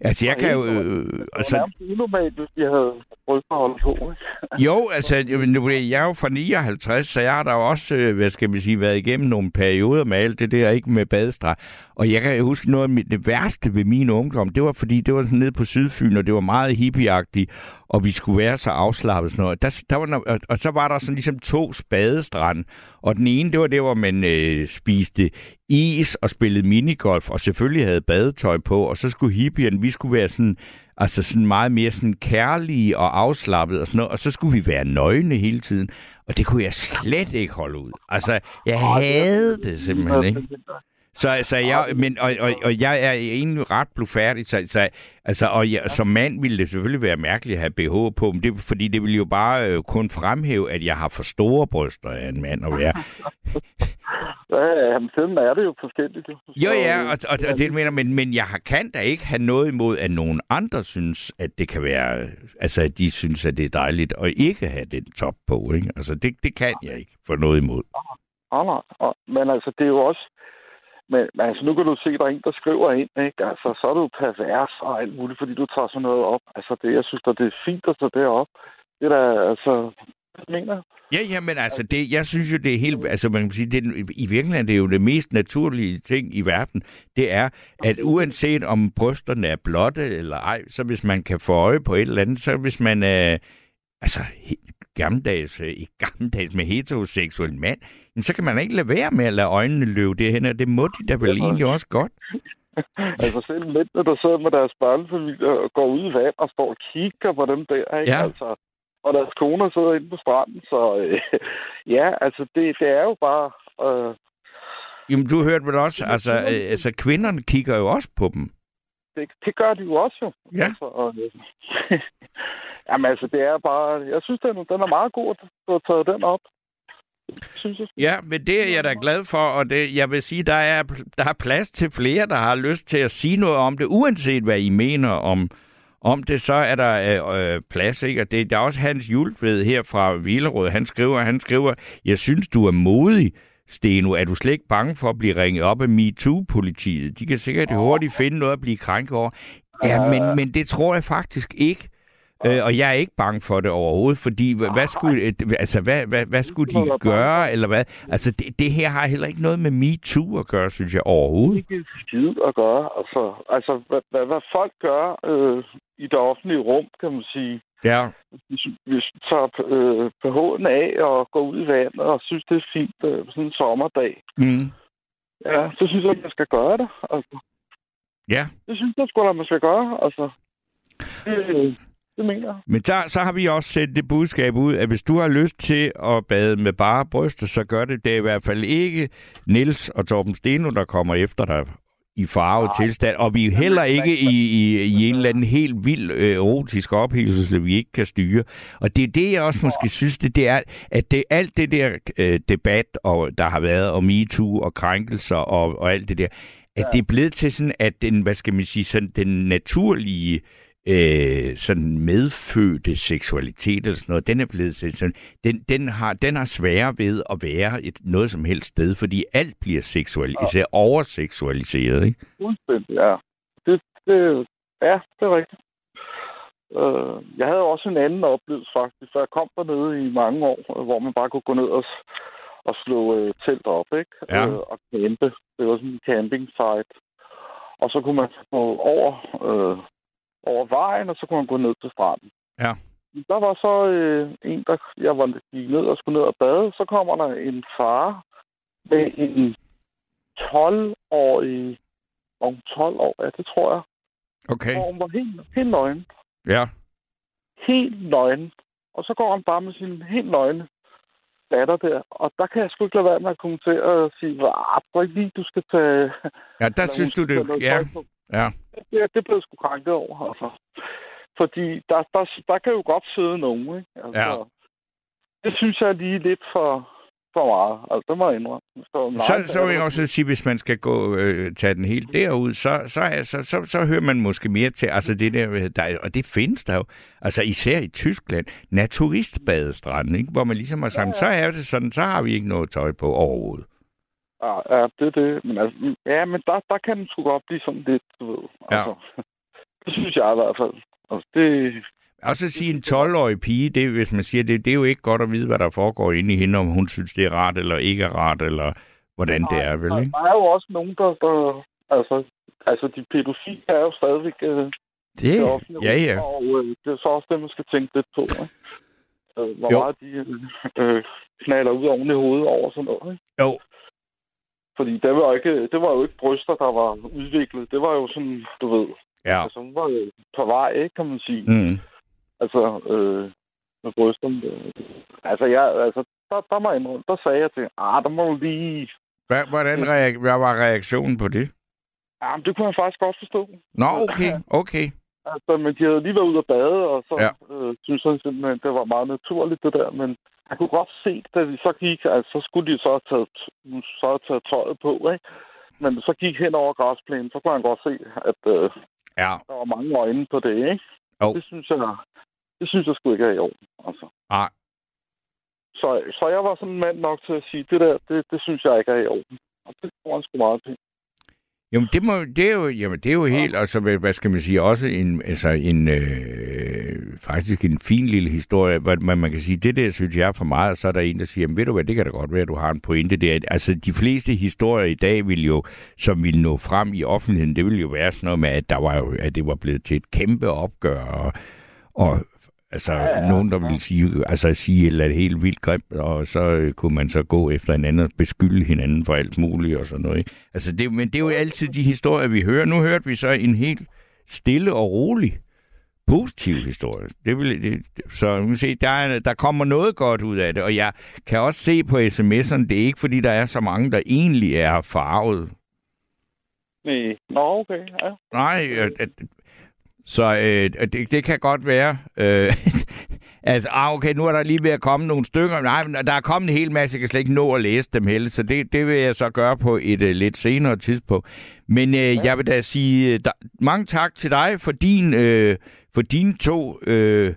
Altså, jeg kan jo... Øh, Det var altså, unormalt, hvis de havde brystbehold på? Jo, altså, jeg nu jeg er jo fra 59, så jeg har da også, øh, hvad skal man sige, været igennem nogle perioder med alt det der, ikke med badestreg. Og jeg kan huske noget af mit- det værste ved min ungdom, det var fordi, det var sådan nede på Sydfyn, og det var meget hippieagtigt, og vi skulle være så afslappet sådan noget. Der, der var, og så var der sådan ligesom to spadestrand, og den ene, det var det, hvor man øh, spiste is og spillede minigolf, og selvfølgelig havde badetøj på, og så skulle hippierne, vi skulle være sådan, altså sådan meget mere sådan kærlige og afslappet og sådan noget, og så skulle vi være nøgne hele tiden, og det kunne jeg slet ikke holde ud. Altså, jeg havde det simpelthen, ikke? Så, så jeg, men, og, og, og jeg er egentlig ret blufærdig, så, så, altså, og jeg, som mand ville det selvfølgelig være mærkeligt at have BH på, men det, fordi det ville jo bare øh, kun fremhæve, at jeg har for store bryster af en mand at være. Ja, men sådan er det jo forskelligt. Jo, Jo, ja, øh, og, og, og det mener, men, men jeg har- kan da ikke have noget imod, at nogen andre synes, at det kan være, altså at de synes, at det er dejligt at ikke have den top på, ikke? Altså det, det kan jeg ikke få noget imod. Nej, nej. Og- Men altså, det er jo også... Men, men altså, nu kan du se, der er en, der skriver ind, ikke? Altså, så er du pervers og alt muligt, fordi du tager sådan noget op. Altså, det, jeg synes, at det er fint at stå derop. Det er da, altså... Mener? Ja, ja, men altså, det, jeg synes jo, det er helt, altså man kan sige, det, i virkeligheden det er jo det mest naturlige ting i verden, det er, at uanset om brysterne er blotte eller ej, så hvis man kan få øje på et eller andet, så hvis man er, altså, gammeldags, øh, ikke gammeldags med heteroseksuel mand, så kan man ikke lade være med at lade øjnene løbe det hen, og det må de da vel egentlig også godt. Altså, selv mændene, der sidder med deres børnefamilie og går ud i vand og står og kigger på dem der, ikke? Ja. Altså, og deres koner sidder inde på stranden, så øh, ja, altså, det, det er jo bare... Øh, Jamen, du hørte vel også, altså, øh, altså kvinderne kigger jo også på dem. Det, det gør de jo også jo. Ja. Altså, og, øh, jamen altså, det er bare... Jeg synes, den, den er meget god, at du har taget den op. Ja, men det er jeg da glad for, og det, jeg vil sige, der er, der er plads til flere, der har lyst til at sige noget om det, uanset hvad I mener om, om det, så er der øh, øh, plads, ikke? Og det, der er også Hans Jultved her fra Vilerød, han skriver, han skriver, jeg synes, du er modig, Steno. Er du slet ikke bange for at blive ringet op af MeToo-politiet? De kan sikkert hurtigt finde noget at blive krænket over. Ja, men, men det tror jeg faktisk ikke. Øh, og jeg er ikke bange for det overhovedet, fordi hvad, hvad skulle, øh, altså, hvad, hvad, hvad skulle de gøre, eller hvad? Altså, det, det her har heller ikke noget med MeToo at gøre, synes jeg, overhovedet. ikke en skid at gøre. Altså, altså hvad, hvad, hvad folk gør øh, i det offentlige rum, kan man sige. Ja, Hvis, vi tager øh, PH'en af og går ud i vandet og synes, det er fint øh, sådan en sommerdag, mm. ja, så synes jeg, at man skal gøre det. Altså, ja. det synes jeg sgu da, man skal gøre. Altså, det, det mener. Men der, så har vi også sendt det budskab ud, at hvis du har lyst til at bade med bare bryster, så gør det. Det er i hvert fald ikke Nils og Torben Steno, der kommer efter dig i farvet Nej. tilstand. Og vi er heller ikke i, i, i en eller anden helt vild øh, erotisk ophilselse, vi ikke kan styre. Og det er det, jeg også måske synes, det, det er, at det alt det der øh, debat, og der har været om MeToo og krænkelser og, og alt det der, at det er blevet til sådan, at den, hvad skal man sige, sådan den naturlige øh, sådan medfødte seksualitet eller sådan noget, den er blevet sådan, den, den, har, den har sværere ved at være et, noget som helst sted, fordi alt bliver seksualiseret, overseksualiseret, ikke? Fuldstændig, ja. Det, det, ja, det er rigtigt. Øh, jeg havde også en anden oplevelse faktisk, for jeg kom dernede i mange år, hvor man bare kunne gå ned og, og slå øh, telt op, ikke? Ja. Øh, og campe. Det var sådan en camping site. Og så kunne man gå over, øh, over vejen, og så kunne man gå ned til stranden. Ja. Der var så øh, en, der jeg var gik ned og skulle ned og bade. Så kommer der en far med en 12-årig om 12 år, ja, det tror jeg. Okay, Hvor hun var helt, helt nøgen. ja. Helt nøgen. Og så går han bare med sin helt nøgne datter der. Og der kan jeg sgu ikke lade være med at kommentere og sige, ah, tror ikke lige, du skal tage... Ja, der synes du det, ja, på. Ja. Det, blev sgu krænket over, altså. Fordi der, der, der kan jo godt sidde nogen, ikke? Altså, Ja. Det synes jeg er lige lidt for, for meget. Altså, det må jeg indrømme. Så, Så, så vil jeg også sige, hvis man skal gå øh, tage den helt derud, så, så, så, så, så hører man måske mere til, altså det der, der, er- og det findes der jo, altså især i Tyskland, naturistbadestranden, ikke? hvor man ligesom har sagt, så er det sådan, så har vi ikke noget tøj på overhovedet. Ja, ja, det er det. Men altså, ja, men der, der kan den sgu godt blive sådan lidt, du ved. Ja. Altså, det synes jeg i hvert fald. Altså, det, Og så sige en 12-årig pige, det, hvis man siger det, det er jo ikke godt at vide, hvad der foregår inde i hende, om hun synes, det er rart eller ikke er rart, eller hvordan det er, vel? Ikke? der er jo også nogen, der... der altså, altså, de pædofile er jo stadigvæk øh, Det, det ja, ja. Og øh, det er så også det, man skal tænke lidt på. Ikke? Øh, hvor Jo. meget de øh, øh, knaller ud oven i hovedet over sådan noget. Ikke? Jo, Fordi det var, ikke, det var jo ikke bryster, der var udviklet. Det var jo sådan, du ved... ja. Altså, hun var jo på vej, ikke, kan man sige. Mm. Altså, øh, med brysterne. Altså, jeg, altså der, der, må jeg indrømme, der sagde jeg til, ah, der må lige... Hvad, hvordan reak- hvad var reaktionen på det? Ja, men det kunne jeg faktisk godt forstå. Nå, okay, okay. Altså, men de havde lige været ude at bade, og så ja. øh, synes jeg simpelthen, det var meget naturligt, det der. Men jeg kunne godt se, da vi så gik, altså, så skulle de så have taget, så have taget tøjet på, ikke? Men så gik hen over græsplænen, så kunne han godt se, at øh, Ja, der var mange øjne på det, ikke? Jo. Det synes jeg, det synes jeg sgu ikke er i orden, altså. Nej. Så, så jeg var sådan mand nok til at sige, det der, det, det synes jeg ikke er i orden. Og det jeg sgu meget til. Jamen, det, må, det, er jo, jamen, det er jo helt, altså, hvad, hvad skal man sige, også en, altså, en øh, faktisk en fin lille historie, man, man kan sige, det der synes jeg er for meget, og så er der en, der siger, jamen, ved du hvad, det kan da godt være, at du har en pointe der. Altså, de fleste historier i dag vil jo, som vil nå frem i offentligheden, det vil jo være sådan noget med, at, der var jo, at det var blevet til et kæmpe opgør, og, og Altså, ja, ja, nogen, der ville sige, altså, sige et eller andet helt vildt grimt, og så øh, kunne man så gå efter hinanden og beskylde hinanden for alt muligt og sådan noget. Ikke? Altså, det, men det er jo altid de historier, vi hører. Nu hørte vi så en helt stille og rolig positiv historie. Det vil, det, så man kan se, der, er, der kommer noget godt ud af det, og jeg kan også se på sms'erne, det er ikke fordi, der er så mange, der egentlig er farvet. Nej. Nå, okay, ja. Nej, at, at, så øh, det, det kan godt være. Øh, altså, ah, okay, nu er der lige ved at komme nogle stykker. Nej, men der er kommet en hel masse, jeg kan slet ikke nå at læse dem heller, så det, det vil jeg så gøre på et uh, lidt senere tidspunkt. Men øh, ja. jeg vil da sige øh, der, mange tak til dig for din øh, for dine to øh,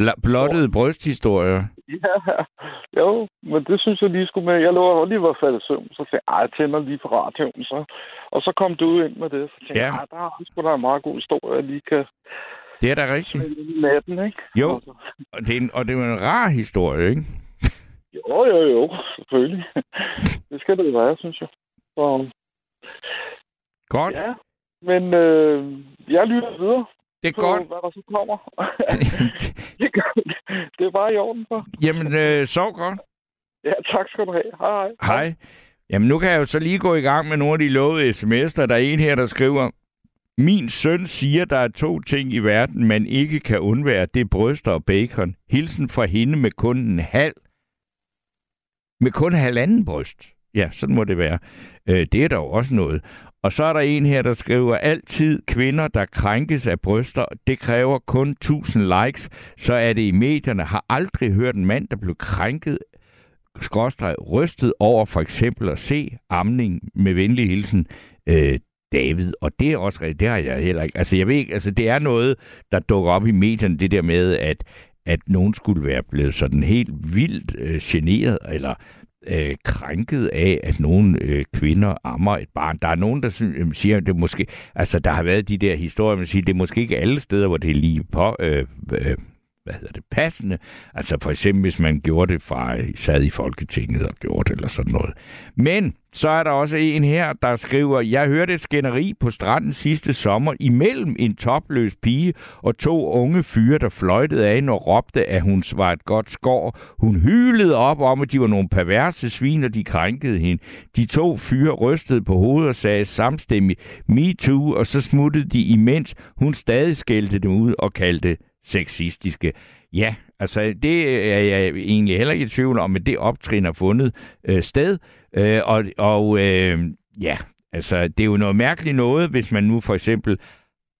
bl- blottede brysthistorier. Ja, jo, men det synes jeg lige skulle med. Jeg lå og lige var faldet søvn, så sagde jeg, "Ej, jeg tænder lige på radioen. Så, og så kom du ind med det, så tænkte Ja. jeg, "Ej, der er sgu da en meget god historie, jeg lige kan Det er da rigtigt. natten, ikke? Jo. Altså, Og det, er en, og det er en rar historie, ikke? Jo, jo, jo, selvfølgelig. det skal det være, synes jeg. Så, Godt. ja, men øh, jeg lytter videre Det er på, godt. hvad der så kommer. det, det er bare i orden for. Jamen, øh, sov godt. Ja, tak skal du have. Hej, hej. Hej. Jamen, nu kan jeg jo så lige gå i gang med nogle af de lovede sms'er. Der er en her, der skriver, Min søn siger, der er to ting i verden, man ikke kan undvære. Det er bryster og bacon. Hilsen fra hende med kun en halv. Med kun halvanden bryst. Ja, sådan må det være. Øh, det er der jo også noget. Og så er der en her, der skriver, altid kvinder, der krænkes af bryster, det kræver kun 1000 likes, så er det i medierne. Har aldrig hørt en mand, der blev krænket skråstreg rystet over for eksempel at se amning med venlig hilsen øh, David. Og det er også rigtigt, det har jeg heller ikke. Altså jeg ved ikke, altså det er noget, der dukker op i medierne, det der med, at, at nogen skulle være blevet sådan helt vildt øh, generet, eller øh, krænket af, at nogle øh, kvinder ammer et barn. Der er nogen, der synes, øh, siger, at det måske, altså der har været de der historier, man siger, det er måske ikke alle steder, hvor det er lige på, øh, øh, hvad hedder det, passende. Altså for eksempel, hvis man gjorde det fra, sad i Folketinget og gjorde det, eller sådan noget. Men så er der også en her, der skriver, jeg hørte et skænderi på stranden sidste sommer imellem en topløs pige og to unge fyre, der fløjtede af og råbte, at hun var et godt skår. Hun hylede op om, at de var nogle perverse svin, og de krænkede hende. De to fyre rystede på hovedet og sagde samstemmigt, me too, og så smuttede de imens hun stadig skældte dem ud og kaldte sexistiske. Ja, altså det er jeg egentlig heller ikke i tvivl om, at det optrin har fundet øh, sted. Øh, og og øh, ja, altså det er jo noget mærkeligt noget, hvis man nu for eksempel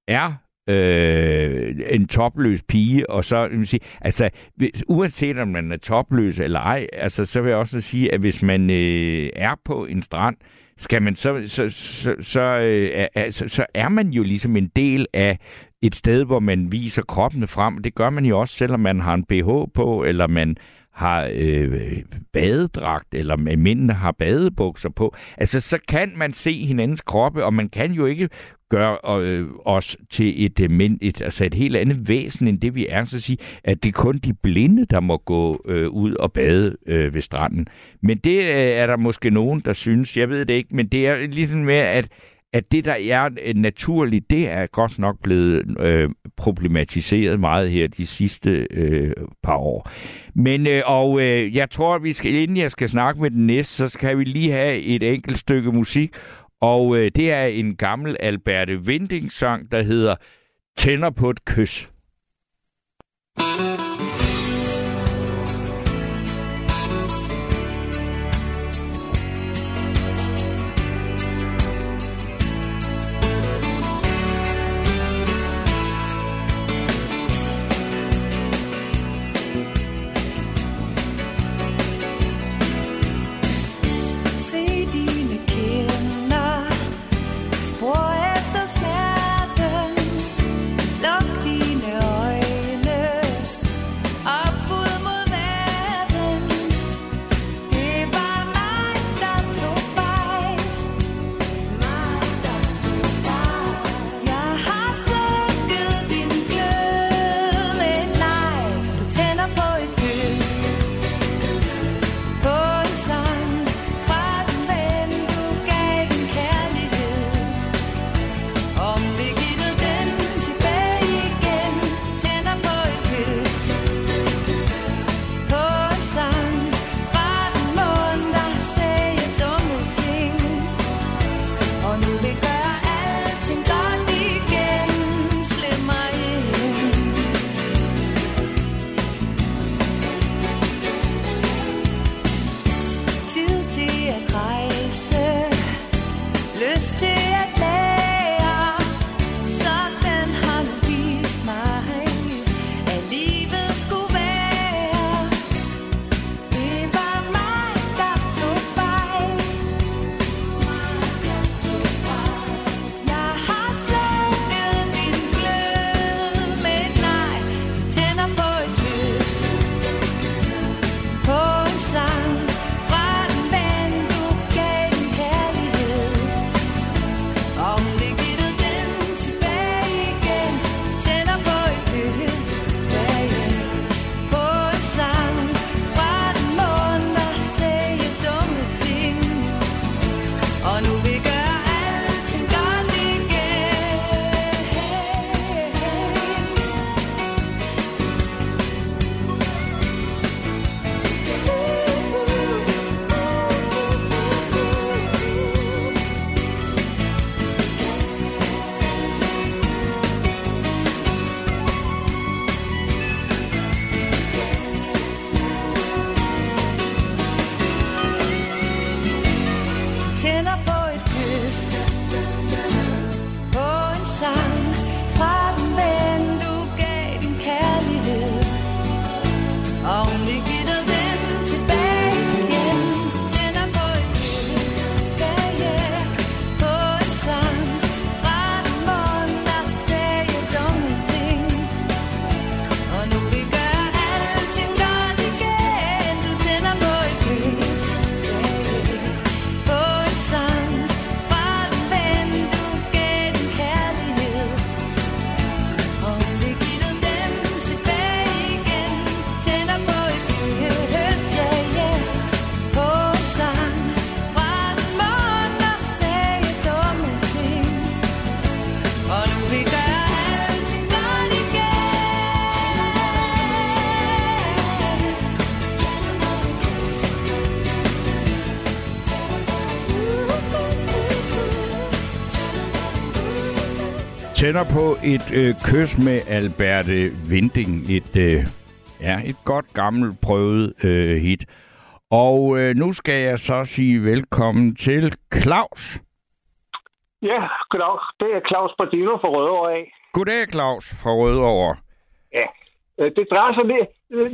er øh, en topløs pige, og så vil man sige, altså hvis, uanset om man er topløs eller ej, altså så vil jeg også sige, at hvis man øh, er på en strand, skal man så, så, så, så, øh, er, så, så er man jo ligesom en del af et sted, hvor man viser kroppene frem. Det gør man jo også, selvom man har en BH på, eller man har øh, badedragt, eller mændene har badebukser på. Altså, så kan man se hinandens kroppe, og man kan jo ikke gøre øh, os til et, øh, men, et, altså et helt andet væsen, end det vi er. Så at sige, at det er kun de blinde, der må gå øh, ud og bade øh, ved stranden. Men det øh, er der måske nogen, der synes. Jeg ved det ikke, men det er ligesom med, at at det, der er øh, naturligt, det er godt nok blevet øh, problematiseret meget her de sidste øh, par år. Men, øh, og øh, jeg tror, at vi skal, inden jeg skal snakke med den næste, så skal vi lige have et enkelt stykke musik. Og øh, det er en gammel Alberte Winding-sang, der hedder Tænder på et kys. Se tænder på et øh, kys med Alberte Vinding. Et, øh, ja, et godt gammelt prøvet øh, hit. Og øh, nu skal jeg så sige velkommen til Claus. Ja, goddag. Det er Claus Bardino fra Rødovre af. Goddag, Claus fra Rødovre. Ja. Øh, Det drejer sig lidt,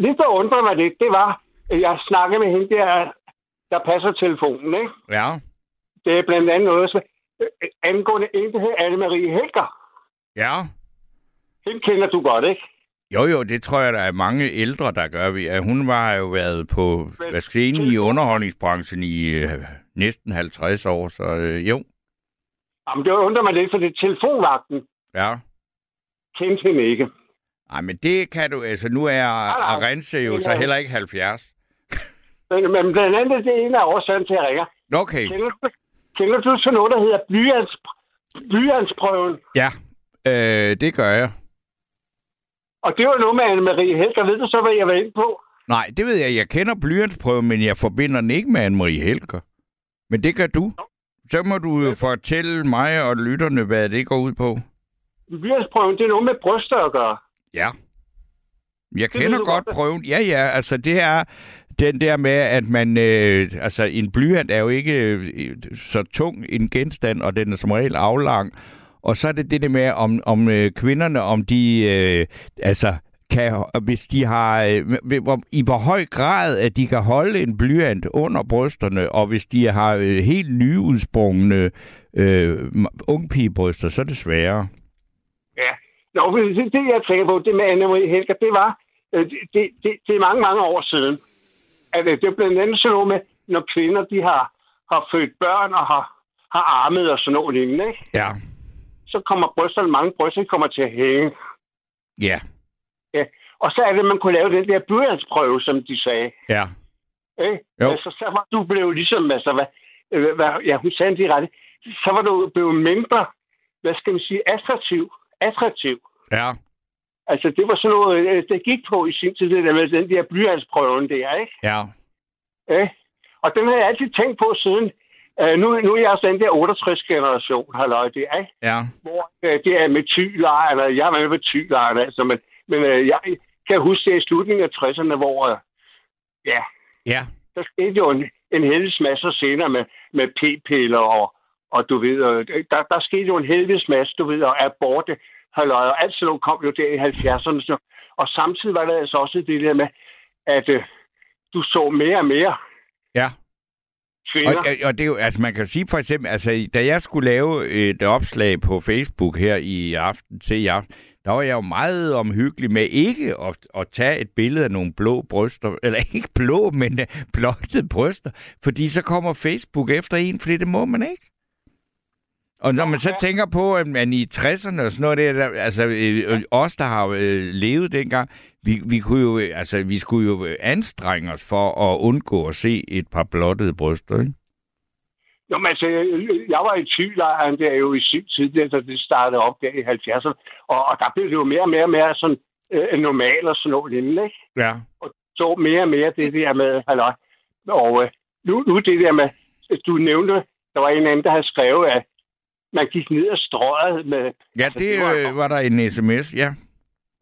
lidt der undrer mig lidt, det var, jeg snakkede med hende der, der passer telefonen, ikke? Ja. Det er blandt andet noget, som, øh, angående en, der hedder Anne-Marie Helger. Ja. Hende kender du godt, ikke? Jo, jo, det tror jeg, der er mange ældre, der gør. Hun var jo været på hvad skal jeg sige, i underholdningsbranchen i øh, næsten 50 år, så øh, jo. Jamen, det undrer mig lidt, for det er telefonvagten. Ja. Kendte hende ikke. Ej, men det kan du, altså nu er nej. Arense jo så heller ikke 70. Men, men blandt andet, det er en af årsagen til, at jeg ringer. Okay, Kender, du- kender du til noget, der hedder blyants, blyantsprøven? ja, øh, det gør jeg. Og det var noget med Anne-Marie Helger. Ved du så, hvad jeg var inde på? Nej, det ved jeg. Jeg kender blyantsprøven, men jeg forbinder den ikke med Anne-Marie Helger. Men det gør du. Så må du jo fortælle mig og lytterne, hvad det går ud på. Blyantsprøven, det er noget med bryster at gøre. Ja. Jeg kender godt. prøven. Ja, ja, altså det er den der med, at man... Øh, altså en blyant er jo ikke øh, så tung en genstand, og den er som regel aflang. Og så er det det der med, om, om øh, kvinderne, om de... Øh, altså kan, hvis de har, øh, i hvor høj grad, at de kan holde en blyant under brysterne, og hvis de har øh, helt nyudsprungne øh, ungpigebryster, så er det sværere. Ja. Nå, det, det jeg tænker på, det med Anne-Marie Helger, det var, øh, det, det, det, det er mange, mange år siden. At øh, det er blandt andet sådan noget med, når kvinder, de har, har født børn og har, har armet og sådan noget lignende, ikke? Ja. Så kommer brysterne, mange bryster kommer til at hænge. Ja. Ja. Og så er det, at man kunne lave den der blyantsprøve, som de sagde. Ja. Ikke? Jo. Altså, så var du blevet ligesom, altså, hvad, hvad, ja, hun sagde det ret, så var du blevet mindre, hvad skal man sige, attraktiv. Attraktiv. Ja. Altså, det var sådan noget, øh, det gik på i sin tid, det der med den der blyantsprøven der, ikke? Ja. Ja. Og den har jeg altid tænkt på siden. Uh, nu, nu er jeg også den der 68-generation, halløj, det er? Ja. hvor uh, det er med og jeg er med med tylejren, altså, men, men uh, jeg kan huske det i slutningen af 60'erne, hvor, uh, ja, Ja. der skete jo en, en helvedes masse senere med, med p-piller, og, og du ved, og, der, der skete jo en helvedes masse, du ved, og aborte, halløj, og alt sådan noget kom jo der i 70'erne, så, og samtidig var der altså også det der med, at uh, du så mere og mere Ja kvinder. Og, og det er jo, altså man kan sige for eksempel, altså da jeg skulle lave et opslag på Facebook her i aften til i aften, der var jeg jo meget omhyggelig med ikke at, at tage et billede af nogle blå bryster, eller ikke blå, men øh, blotte bryster, fordi så kommer Facebook efter en, fordi det må man ikke. Og når man så tænker på, at man i 60'erne og sådan noget, der, der, altså øh, os, der har øh, levet dengang, vi, vi, kunne jo, øh, altså, vi skulle jo øh, anstrenge os for at undgå at se et par blottede bryster, ikke? Jo, men altså, jeg var i tylejren der jo i sin tid, da det startede op der i 70'erne, og, og der blev det jo mere og mere og mere sådan øh, normalt og sådan noget lignende, ikke? Ja. Så mere og mere det der med, halløj. Og øh, nu, nu det der med, du nævnte, der var en anden, der havde skrevet, at man gik ned ad strøget med... Ja, altså, det var, øh, var der en sms, ja.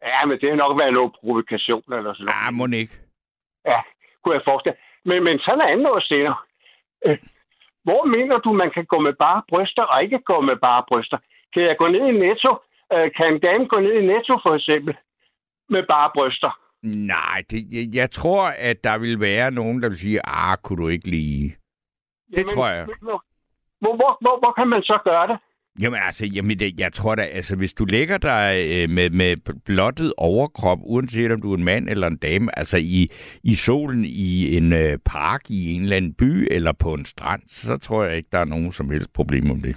Ja, men det har nok været noget provokation eller sådan noget. Ah, må ikke. Ja, kunne jeg forestille. Men, men så er der andet år senere. Øh, hvor mener du, man kan gå med bare bryster og ikke gå med bare bryster? Kan jeg gå ned i Netto? Øh, kan en dame gå ned i Netto for eksempel med bare bryster? Nej, det, jeg, jeg tror, at der vil være nogen, der vil sige, ah, kunne du ikke lige... Det tror jeg. Hvor, hvor, hvor, hvor kan man så gøre det? Jamen altså, jamen, det, jeg tror da, altså hvis du lægger dig øh, med, med blottet overkrop, uanset om du er en mand eller en dame, altså i, i solen i en øh, park i en eller anden by eller på en strand, så tror jeg ikke, der er nogen som helst problem om det.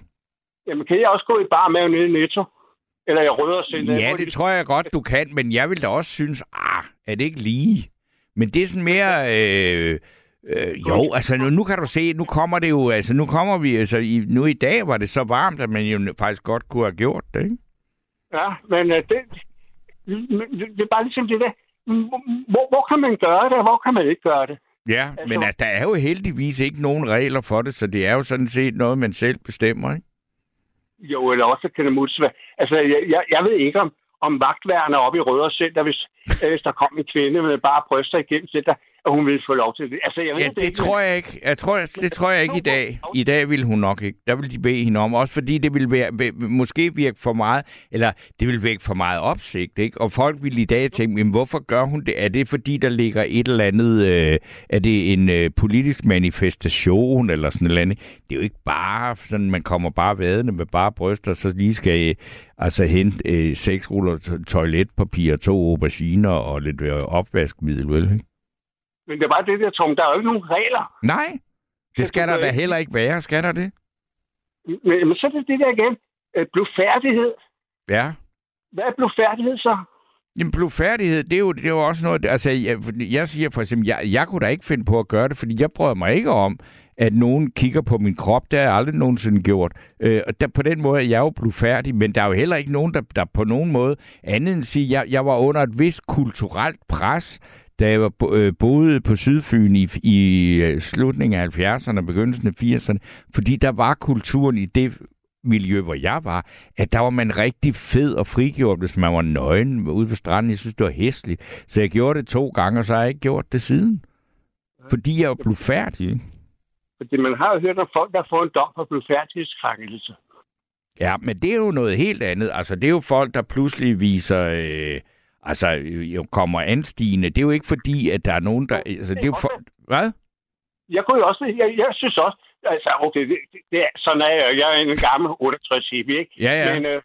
Jamen, kan jeg også gå i bar med nede i Netto? Eller jeg rødder selv? Ja, det tror jeg godt, du kan, men jeg vil da også synes, ah, er det ikke lige? Men det er sådan mere... Øh, Øh, jo, altså nu, nu kan du se, nu kommer det jo, altså nu kommer vi, altså i, nu i dag var det så varmt, at man jo faktisk godt kunne have gjort det, ikke? Ja, men uh, det, det, er bare ligesom det der, hvor, hvor kan man gøre det, og hvor kan man ikke gøre det? Ja, altså, men altså, der er jo heldigvis ikke nogen regler for det, så det er jo sådan set noget, man selv bestemmer, ikke? Jo, eller også kan det modsvare. Altså, jeg, jeg, jeg ved ikke, om, om vagtværende oppe i Rødovre Center, hvis, øh, hvis der kom en kvinde med bare bryster igennem center, at hun ville få lov til det. Altså, jeg ved Ja, det ikke, tror jeg ikke. Jeg tror, det tror jeg ikke i dag. I dag vil hun nok ikke. Der vil de bede hende om. Også fordi det vil være, måske virke for meget, eller det vil vække for meget opsigt. Ikke? Og folk vil i dag tænke, men hvorfor gør hun det? Er det fordi, der ligger et eller andet, øh, er det en øh, politisk manifestation eller sådan noget andet? Det er jo ikke bare sådan, man kommer bare vadende med bare bryster, så lige skal øh, altså hente øh, seks ruller to- toiletpapir, to auberginer og lidt øh, opvaskemiddel, vel? Ikke? Men det er bare det der, Tom. Der er jo ikke nogen regler. Nej, det skal du, der da heller ikke være. Skal der det? Men, men så er det det der igen. Øh, Blufærdighed. Ja. Hvad er blufærdighed så? Jamen, blufærdighed, det er jo, det er jo også noget... Altså, jeg, jeg siger for eksempel, jeg, jeg kunne da ikke finde på at gøre det, fordi jeg prøver mig ikke om, at nogen kigger på min krop. Det har jeg aldrig nogensinde gjort. Øh, og der, på den måde er jeg jo blufærdig, men der er jo heller ikke nogen, der, der på nogen måde andet end sige, jeg, jeg var under et vist kulturelt pres, da jeg var, øh, boede på Sydfyn i, i øh, slutningen af 70'erne og begyndelsen af 80'erne, fordi der var kulturen i det miljø, hvor jeg var, at der var man rigtig fed og frigjort, hvis man var nøgen ude på stranden. Jeg synes, det var hæsligt. Så jeg gjorde det to gange, og så har jeg ikke gjort det siden. Fordi jeg blev færdig. ikke? Fordi man har jo hørt om folk, der får en dom for blufærdighedskrænkelse. Ja, men det er jo noget helt andet. Altså, det er jo folk, der pludselig viser... Øh, altså, jo kommer anstigende. Det er jo ikke fordi, at der er nogen, der... Altså, det er jo for... Hvad? Jeg kunne jo også, jeg, jeg synes også, altså okay, det, det, er, sådan er jeg, jeg er en gammel 68 hippie, ikke? Ja, ja. Men, øh,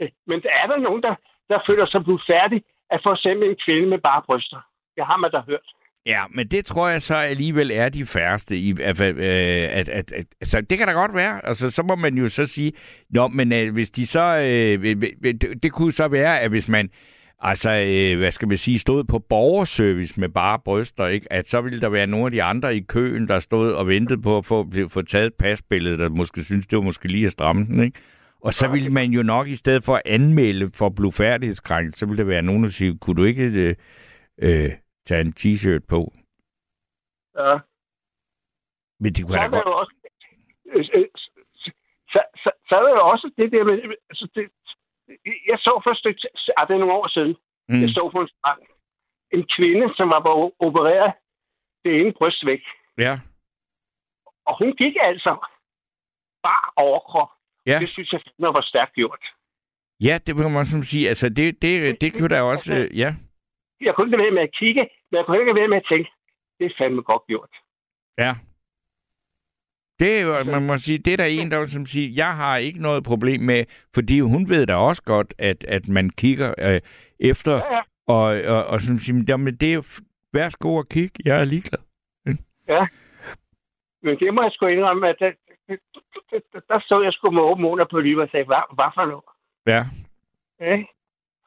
øh, men der er der nogen, der, der føler sig blufærdig af for eksempel en kvinde med bare bryster. Det har man da hørt. Ja, men det tror jeg så alligevel er de færreste. I, at, at, at, at, at, altså, det kan da godt være. Altså, så må man jo så sige, Nå, men øh, hvis de så... Øh, det, det kunne så være, at hvis man altså, øh, hvad skal man sige, stod på borgerservice med bare bryster, ikke? at så ville der være nogle af de andre i køen, der stod og ventede på at få, få taget et pasbillede, der måske synes, det var måske lige at stramme den, ikke? Og så ville man jo nok, i stedet for at anmelde for blufærdighedskrænkelse, så ville der være nogen, der siger, kunne du ikke øh, øh, tage en t-shirt på? Ja. Men det kunne Så da der godt... også, øh, øh, så, så, så er der jo også det der med, altså det, jeg så for et ah, det er nogle år siden, Mm. jeg så på en strand, en kvinde, som var opereret det ene bryst væk. Ja, Og hun gik altså bare overkrop. Ja. Det synes jeg fandme var stærkt gjort. ja det må man sådan sige. Altså, det, det, det kunne da også... Øh, ja. Jeg kunne ikke være med at kigge, men jeg kunne ikke være med at tænke, det er fandme godt gjort. Ja. Det er jo, man må sige, det er der en, der vil som siger, jeg har ikke noget problem med, fordi hun ved da også godt, at, at man kigger øh, efter, Ja, ja. og, og, og som siger, jamen det er jo, værsgo at kigge, jeg er ligeglad. Men det må jeg sgu indrømme, at der, der, stod jeg sgu med åben på livet og sagde, hvad, hvad for noget? Ja. Ja.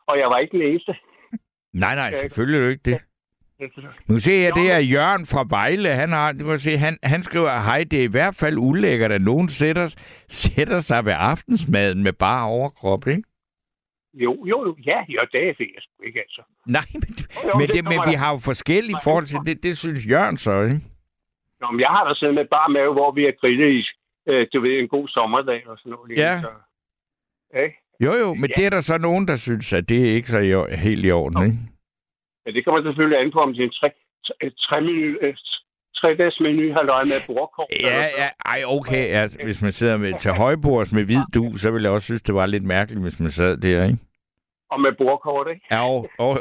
Og jeg var ikke den eneste. Nej, nej, selvfølgelig det ikke det. Nu ser jeg, det er Jørgen fra Vejle. Han, har, du kan se, han, han skriver, hej, det er i hvert fald ulækkert, at nogen sætter, sætter sig ved aftensmaden med bare overkrop, ikke? Jo, jo, jo, ja, ja, det er det, jeg sgu ikke, altså. Nej, men, Jo, men, det det, men vi har jo forskellige forhold til det. Det synes Jørgen så, ikke? Nå, men jeg har da siddet med bare mave, hvor vi har grillet i, øh, du ved, en god sommerdag og sådan noget. Ja. Så, ja. Jo, jo, men Ja. det er der så nogen, der synes, at det er ikke så i, helt i orden, ikke? Men det kommer selvfølgelig an på, om det er en tre, tre, tre, menu, øh, tre dages menu har løjet med bordkår. Ja, ja, ej, okay. Ja, hvis man sidder med, til højbords med hvid du, så ville jeg også synes, det var lidt mærkeligt, hvis man sad der, ikke? Og med bordkort, ikke? Ja, og, og,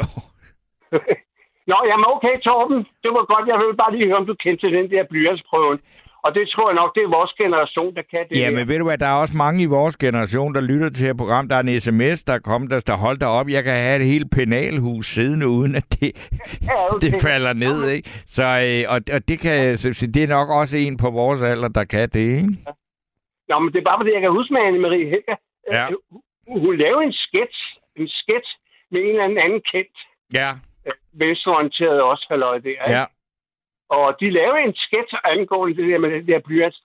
Nå, jamen okay, Torben. Det var godt. Jeg vil bare lige høre, om du kendte til den der blyantsprøven. Og det tror jeg nok, det er vores generation, der kan det ja, men ved du hvad, der er også mange i vores generation, der lytter til det her program. Der er en sms, der er kommet, der står, hold dig op, jeg kan have et helt penalhus siddende, uden at det, Ja, okay. det falder ned, ikke? Så, øh, og, og det, kan, så, det er nok også en på vores alder, der kan det, ikke? Nå, men det er bare fordi, jeg kan huske med Anne-Marie Helga. Ja. Øh, Hun, hun lavede en sketch, en sketch med en eller anden anden kendt Ja, øh, venstreorienteret også, halløj der. ikke? ja. Og de lavede en sketch angående det der med den der blyants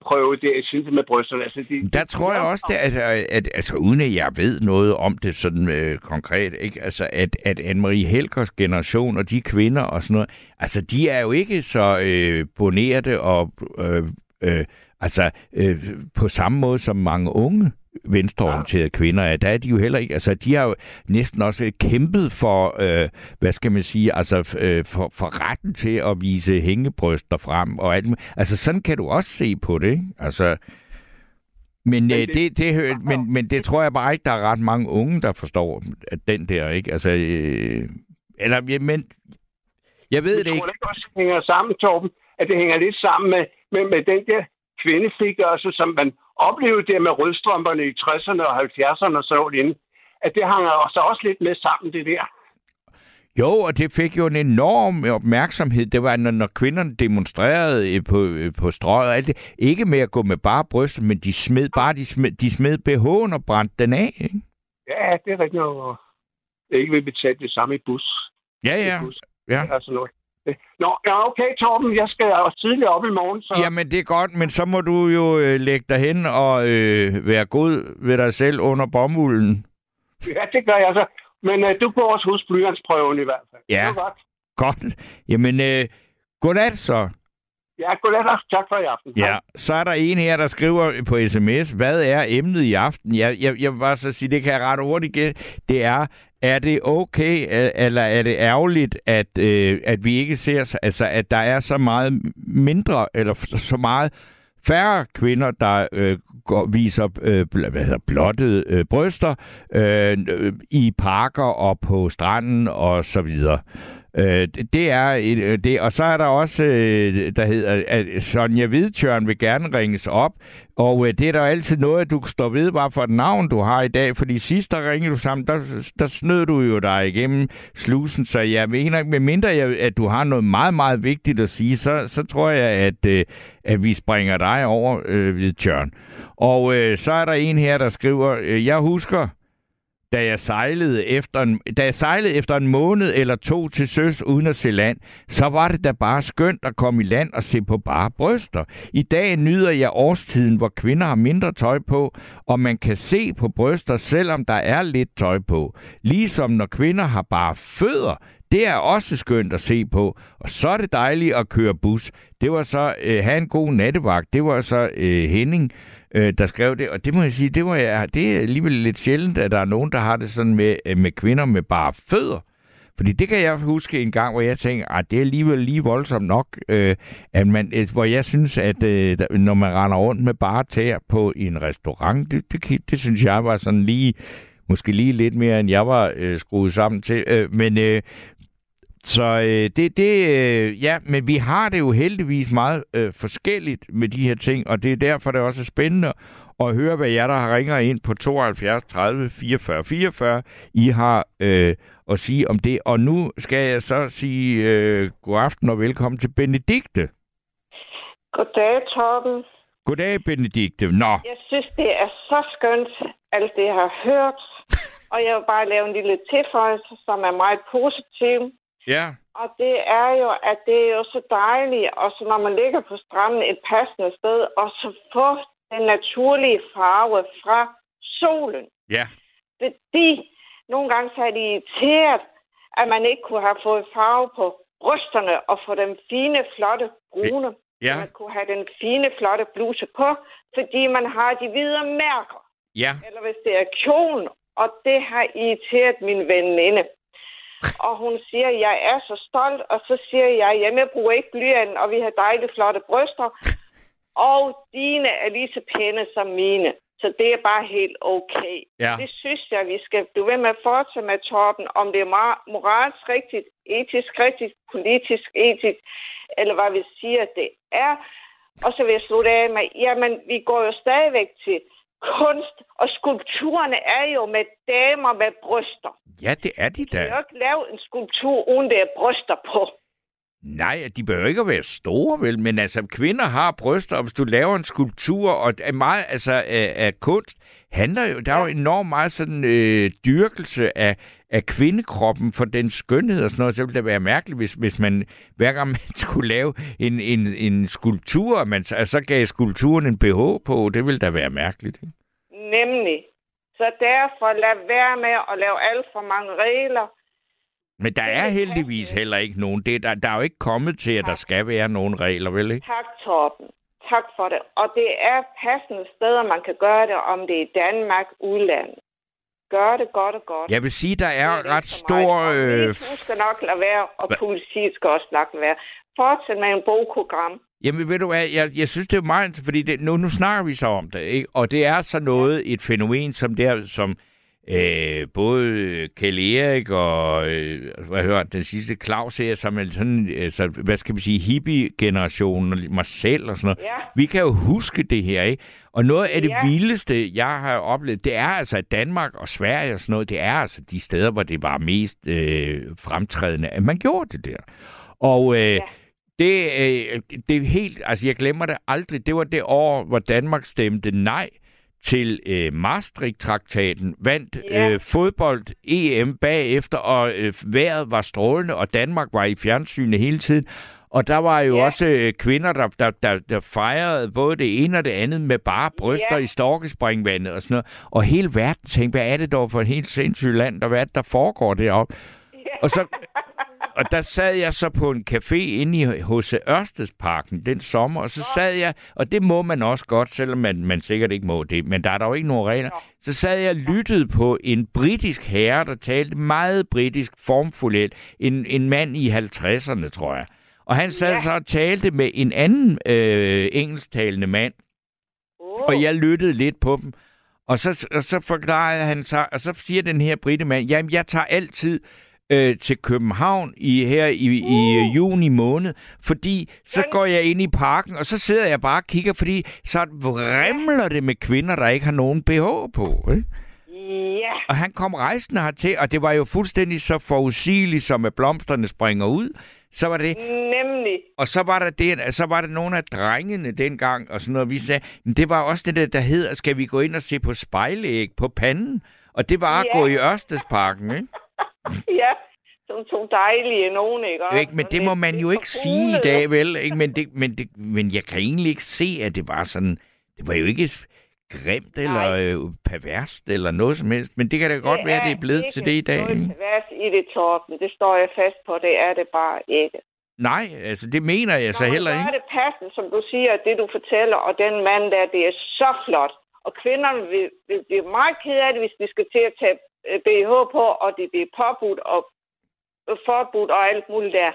prøve det at synes, med brysterne. Altså, de, Der tror jeg også, det, at, at, at altså, uden at jeg ved noget om det sådan øh, konkret, ikke? Altså, at, at Anne-Marie Helgers generation og de kvinder og sådan noget, altså de er jo ikke så øh, bonerte og øh, øh, altså øh, på samme måde som mange unge venstreorienterede kvinder er, der er de jo heller ikke, altså de har jo næsten også kæmpet for, øh, hvad skal man sige, altså øh, for, for retten til at vise hængebryster frem og alt. Altså sådan kan du også se på det, ikke? Altså, men, øh, det, det, det, hø- men, men det tror jeg bare ikke, der er ret mange unge, der forstår at den der, ikke? Altså, øh, eller, ja, men jeg ved det Jeg ikke. tror det ikke også det hænger sammen, Torben, at det hænger lidt sammen med, med, med den der kvindefrigørelse, som man oplevede der med rødstrømperne i 60'erne og 70'erne og så inden. At det hænger så også lidt med sammen, det der. Jo, og det fik jo en enorm opmærksomhed. Det var, når, når kvinderne demonstrerede øh, på, øh, på strøget og alt det. Ikke med at gå med bare bryst, men de smed bare de smed, de smed BH'en og brændte den af. Ikke? Ja, det er rigtigt nok. Ikke vil betale det samme i bus. Ja, ja. Bus. ja. Altså noget. Nå, ja, okay, Torben, jeg skal tidligt op i morgen, så... Jamen, det er godt, men så må du jo øh, lægge dig hen og øh, være god ved dig selv under bomulden. Ja, det gør jeg så. Men øh, du går også hos blyantsprøven i hvert fald. Ja. Det er godt. Godt. Jamen, øh, godnat så. Ja, goddag, og Tak for i aften. Ja, så er der en her, der skriver på sms, hvad er emnet i aften? Jeg, jeg, jeg vil bare så sige, det kan jeg ret hurtigt igen. Det er, er det okay, eller er det ærgerligt, at, øh, at vi ikke ser, altså at der er så meget mindre, eller så meget færre kvinder, der øh, går, viser øh, bl- hvad hedder, blottede øh, bryster øh, øh i parker og på stranden og så videre. Øh, det- er et, øh, det, og så er der også, øh, der hedder, at Sonja Hvidtjørn vil gerne ringes op, og øh, det er der altid noget, du står ved, bare for et navn, du har i dag, fordi sidst der ringede du sammen, der, der snød du jo dig igennem slusen, så jeg mener ikke, med mindre jeg, at du har noget meget, meget vigtigt at sige, så, så tror jeg, at, øh, at vi springer dig over, øh, Hvidtjørn. Og øh, så er der en her, der skriver, øh, jeg husker, da jeg sejlede efter en, da jeg sejlede efter en måned eller to til søs uden at se land, så var det da bare skønt at komme i land og se på bare bryster. I dag nyder jeg årstiden, hvor kvinder har mindre tøj på, og man kan se på bryster, selvom der er lidt tøj på. Ligesom når kvinder har bare fødder, det er også skønt at se på, og så er det dejligt at køre bus. Det var så, øh, have en god nattevagt, det var så øh, Henning, øh, der skrev det, og det må jeg sige, det, var jeg, det er alligevel lidt sjældent, at der er nogen, der har det sådan med, øh, med kvinder med bare fødder. Fordi det kan jeg huske en gang, hvor jeg tænkte, at det er alligevel lige voldsomt nok, øh, at man, hvor jeg synes, at øh, når man render rundt med bare tæer på i en restaurant, det, det, det synes jeg var sådan lige, måske lige lidt mere, end jeg var øh, skruet sammen til. Øh, men øh, så øh, det, det øh, ja, men vi har det jo heldigvis meget øh, forskelligt med de her ting, og det er derfor, det også er spændende at høre, hvad jer, der ringer ind på 72 30 44 44, I har øh, at sige om det. Og nu skal jeg så sige øh, god aften og velkommen til Benedikte. Goddag, Torben. Goddag, Benedikte. Nå, Jeg synes, det er så skønt, alt det, jeg har hørt. Og jeg vil bare lave en lille tilføjelse, som er meget positiv. Ja, Og det er jo, at det er jo så dejligt, og så når man ligger på stranden et passende sted, og så få den naturlige farve fra solen. ja, Fordi nogle gange så er det irriteret, at man ikke kunne have fået farve på brysterne og få den fine, flotte brune. ja, Man kunne have den fine, flotte bluse på, fordi man har de hvide mærker. ja, Eller hvis det er kjolen, og det har irriteret min veninde. Og hun siger, jeg er så stolt, og så siger jeg, jamen jeg bruger ikke blyanten, og vi har dejligt flotte bryster. Og dine er lige så pæne som mine. Så det er bare helt okay. Ja. Det synes jeg, vi skal blive ved med at fortsætte med, Torben, om det er mor- moralsk rigtigt, etisk rigtigt, politisk etisk, eller hvad vi siger, det er. Og så vil jeg slutte af med, jamen, vi går jo stadigvæk til kunst, og skulpturerne er jo med damer med bryster. ja, det er de Du kan da. jo ikke lave en skulptur, uden det er bryster på. Nej, de behøver ikke at være store, vel, men altså, kvinder har bryster, og hvis du laver en skulptur, og er meget altså, af, af kunst, handler jo, der er jo enormt meget sådan øh, dyrkelse af, af kvindekroppen for den skønhed og sådan noget, så ville det være mærkeligt, hvis, hvis man hver gang man skulle lave en, en, en skulptur, man, så, så gav skulpturen en BH på, det ville da være mærkeligt. Ikke? Nemlig. Så derfor lad være med at lave alt for mange regler. Men der er heldigvis heller ikke nogen. Det, der, der er jo ikke kommet til, at der skal være nogen regler, vel ikke? Tak, Torben. Tak for det. Og det er passende steder, man kan gøre det, om det er i Danmark, udlandet. Gør det godt og godt. Jeg vil sige, der er Det ret stor... Øh, skal nok lade være, og politiet skal også nok lade være. Fortsæt med en bogprogram. Jamen ved du hvad, jeg, jeg synes det er meget, fordi det, nu, nu snakker vi så om det, ikke? og det er så noget, et fænomen som der, som øh, både Kjell Erik og øh, hvad hører den sidste Claus her, som er sådan, altså, hvad skal vi sige, hippie-generationen, og mig selv og sådan noget. Ja. Vi kan jo huske det her, ikke? Og noget af det Ja. vildeste, jeg har oplevet, det er altså, at Danmark og Sverige og sådan noget, det er altså de steder, hvor det var mest øh, fremtrædende, at man gjorde det der. Og øh, Ja. det, øh, det er helt, altså jeg glemmer det aldrig, det var det år, hvor Danmark stemte nej til øh, Maastricht-traktaten, vandt Ja. øh, fodbold-EM bagefter, og øh, vejret var strålende, og Danmark var i fjernsynet hele tiden. Og der var jo Ja. også øh, kvinder, der, der, der, der fejrede både det ene og det andet med bare bryster Ja. i storkespringvandet og sådan noget. Og hele verden tænkte, hvad er det dog for et helt sindssygt land, og hvad det, der foregår deroppe? Og så og der sad jeg så på en café inde i H.C. Ørstedsparken den sommer, og så sad jeg, og det må man også godt, selvom man, man sikkert ikke må det, men der er der jo ikke nogen regler. Så sad jeg og lyttede på en britisk herre, der talte meget britisk formfuldt, en, en mand i 50'erne, tror jeg. Og han sad Ja. så og talte med en anden øh, engelsktalende mand, Oh. og jeg lyttede lidt på dem. Og så, og så forklarede han sig, og så siger den her britte mand, jamen jeg tager altid øh, til København i her i, i Uh. juni måned, fordi så Ja. går jeg ind i parken, og så sidder jeg bare og kigger, fordi så vrimler det med kvinder, der ikke har nogen BH på. Ikke? Ja, Og han kom rejsende hertil, og det var jo fuldstændig så forudsigeligt, som at blomsterne springer ud. Så var det, nemlig. og så var der det, så var der nogle af drengene dengang, og sådan noget, vi sagde, men det var også det der, der hedder, skal vi gå ind og se på spejlæg på panden? Og det var at Ja. gå i Ørstedsparken, ikke? Ja, som to dejlige nogen, ikke? også? ikke? Men det må man jo ikke sige i dag, vel? Ikke? Men, det, men, det, men jeg kan egentlig ikke se, at det var sådan, det var jo ikke grimt eller øh, perverst eller noget som helst, men det kan da godt være, det er blevet til det i dag. Ikke? noget pervers i det, Torben. Det står jeg fast på. Det er det bare ikke. Nej, altså det mener jeg så Når man heller ikke. det passende, som du siger, det du fortæller, og den mand der, det er så flot. Og kvinderne vil, vil blive meget ked af det, hvis de skal til at tage BH på, og det bliver påbudt og øh, forbudt og alt muligt der.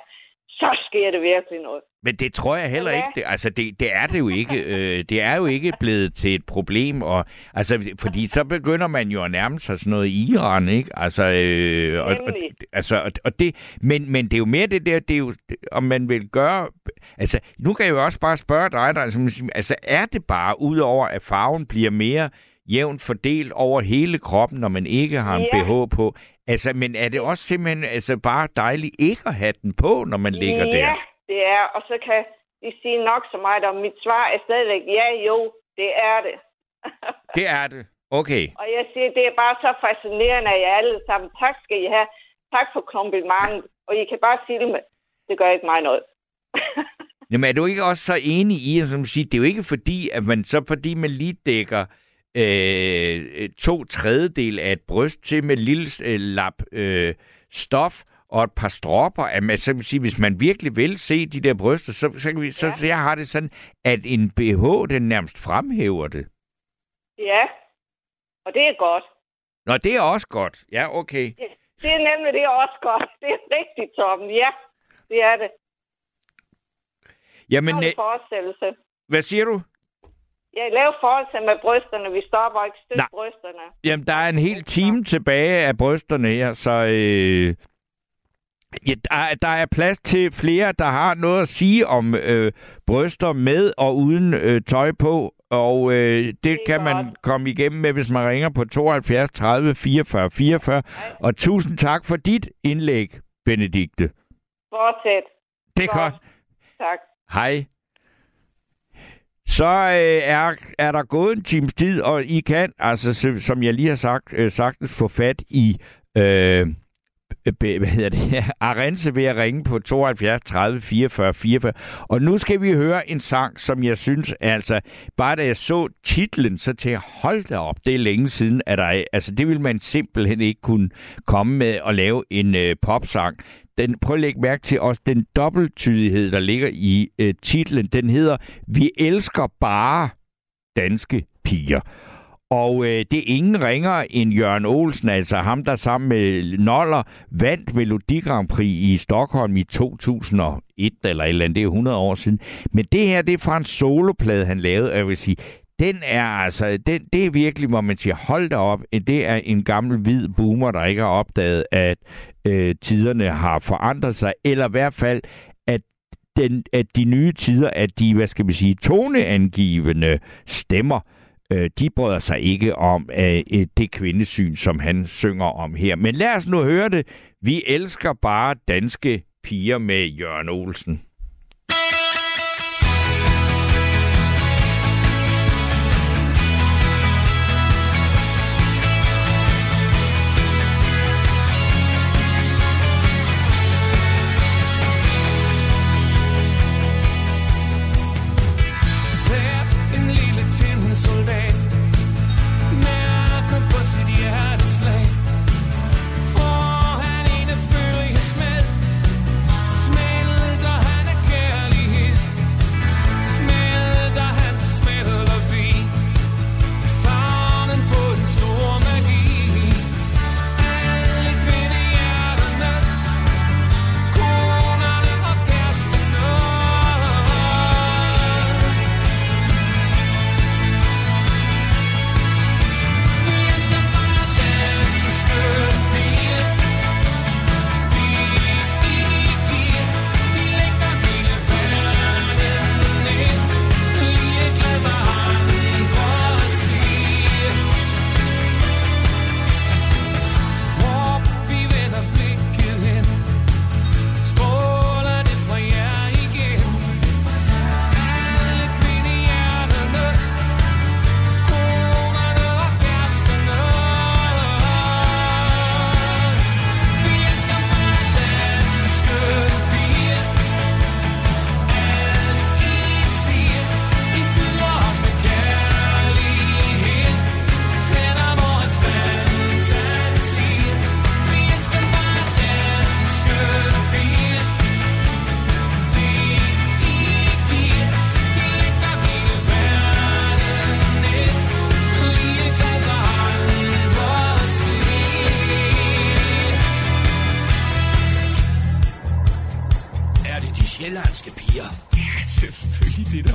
Så sker det virkelig noget. Men det tror jeg heller Ja. ikke. Det, altså, det, det er det jo ikke. Øh, det er jo ikke blevet til et problem. Og, altså, fordi så begynder man jo at nærme sig sådan noget i Iran, ikke? Altså, øh, og, og, altså, og, og det, men, men det er jo mere det der, det er jo, om man vil gøre... Altså, nu kan jeg jo også bare spørge dig, der, altså, altså er det bare, udover at farven bliver mere jævnt fordelt over hele kroppen, når man ikke har en Ja. BH på. Altså, men er det også simpelthen altså, bare dejligt ikke at have den på, når man ligger ja, der? det er. Og så kan de sige nok så meget, og mit svar er stadigvæk, ja jo, det er det. Det er det. Okay. Og jeg siger, det er bare så fascinerende, at jer alle sammen. Tak skal I have. Tak for komplimentet. Og I kan bare sige det med, det gør ikke mig noget. Jamen er du ikke også så enig i, at som siger, det er jo ikke fordi, at man så fordi man lige dækker øh, to tredjedel af et bryst til med lille øh, lap øh, stof og et par stropper, at man, så vil sige, hvis man virkelig vil se de der bryster, så, så, kan vi, så, Ja. så jeg har det sådan, at en BH, den nærmest fremhæver det. Ja, og det er godt. Nå, det er også godt. Ja, okay. Det er nemlig det er også godt. Det er rigtigt, Torben. Ja, det er det. Jamen, Men, øh, en forestillelse. hvad siger du? Jeg laver forestillelse med brysterne. Vi stopper ikke støtte Nej. brysterne. Jamen, der er en hel time tilbage af brysterne her, så øh, ja, der, er- der er plads til flere, der har noget at sige om øh, bryster med og uden øh, tøj på. Og øh, det, det kan man godt. komme igennem med, hvis man ringer på 72 30 44 44. Og tusind tak for dit indlæg, Benedikte. Fortsæt. Det er godt. Tak. Hej. Så øh, er, er der gået en times tid, og I kan, altså som- jeg lige har sagt, øh, sagtens få fat i, øh, be, hvad hedder det, Arense ved at ringe på 72 30 44 44. Og nu skal vi høre en sang, som jeg synes, altså, bare da jeg så titlen, så til hold da op, det er længe siden, at der, altså det vil man simpelthen ikke kunne komme med og lave en øh, popsang den, prøv at lægge mærke til også den dobbelttydighed, der ligger i øh, titlen. Den hedder, vi elsker bare danske piger. Og øh, det er ingen ringer end Jørgen Olsen, altså ham, der sammen med Noller vandt Melodi Grand Prix i Stockholm i 2001 eller et eller andet. Det er 100 år siden. Men det her, det er fra en soloplade, han lavede. Og jeg vil sige, den er altså, den, det er virkelig, hvor man siger, hold da op, det er en gammel hvid boomer, der ikke har opdaget, at øh, tiderne har forandret sig, eller i hvert fald, at, den, at de nye tider, at de, hvad skal man sige, toneangivende stemmer, øh, de bryder sig ikke om øh, øh, det kvindesyn, som han synger om her. Men lad os nu høre det. Vi elsker bare danske piger med Jørgen Olsen.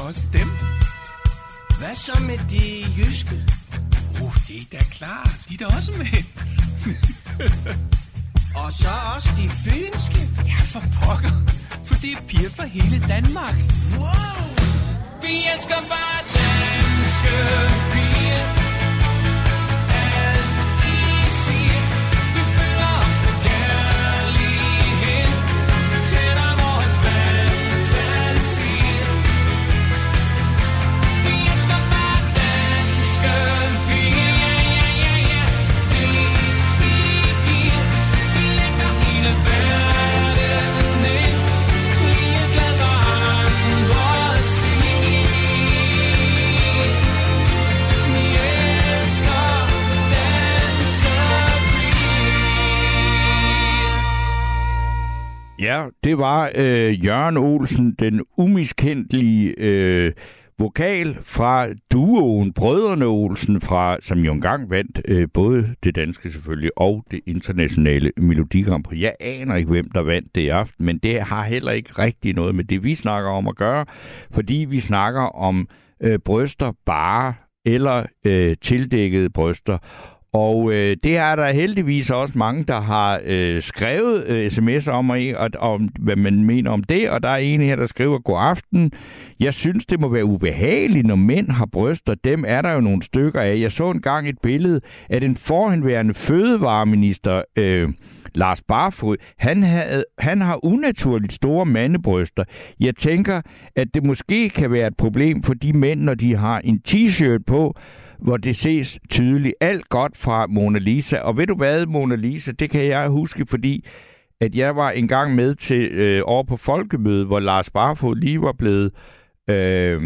Også dem. Hvad så med de jyske? Uh, det er da klart. De er da også med. Og så også de fynske? Ja, for pokker. For det er piger fra hele Danmark. Wow! Vi elsker bare danske piger. Ja, det var øh, Jørgen Olsen, den umiskendelige øh, vokal fra duoen Brødrene Olsen, fra, som jo engang vandt øh, både det danske selvfølgelig og det internationale Melodi Grand Prix. Jeg aner ikke, hvem der vandt det i aften, men det har heller ikke rigtig noget med det, vi snakker om at gøre, fordi vi snakker om øh, bryster bare eller øh, tildækkede bryster. Og øh, det er der heldigvis også mange, der har øh, skrevet øh, sms'er om, og, og, om, hvad man mener om det. Og der er en her, der skriver, God aften. Jeg synes, det må være ubehageligt, når mænd har bryster. Dem er der jo nogle stykker af. Jeg så engang et billede af den forhenværende fødevareminister, øh, Lars Barfod. Han, havde, han har unaturligt store mandebryster. Jeg tænker, at det måske kan være et problem for de mænd, når de har en t-shirt på, hvor det ses tydeligt alt godt fra Mona Lisa. Og ved du hvad, Mona Lisa, det kan jeg huske, fordi at jeg var engang med til øh, over på folkemødet, hvor Lars Barfod lige var blevet øh,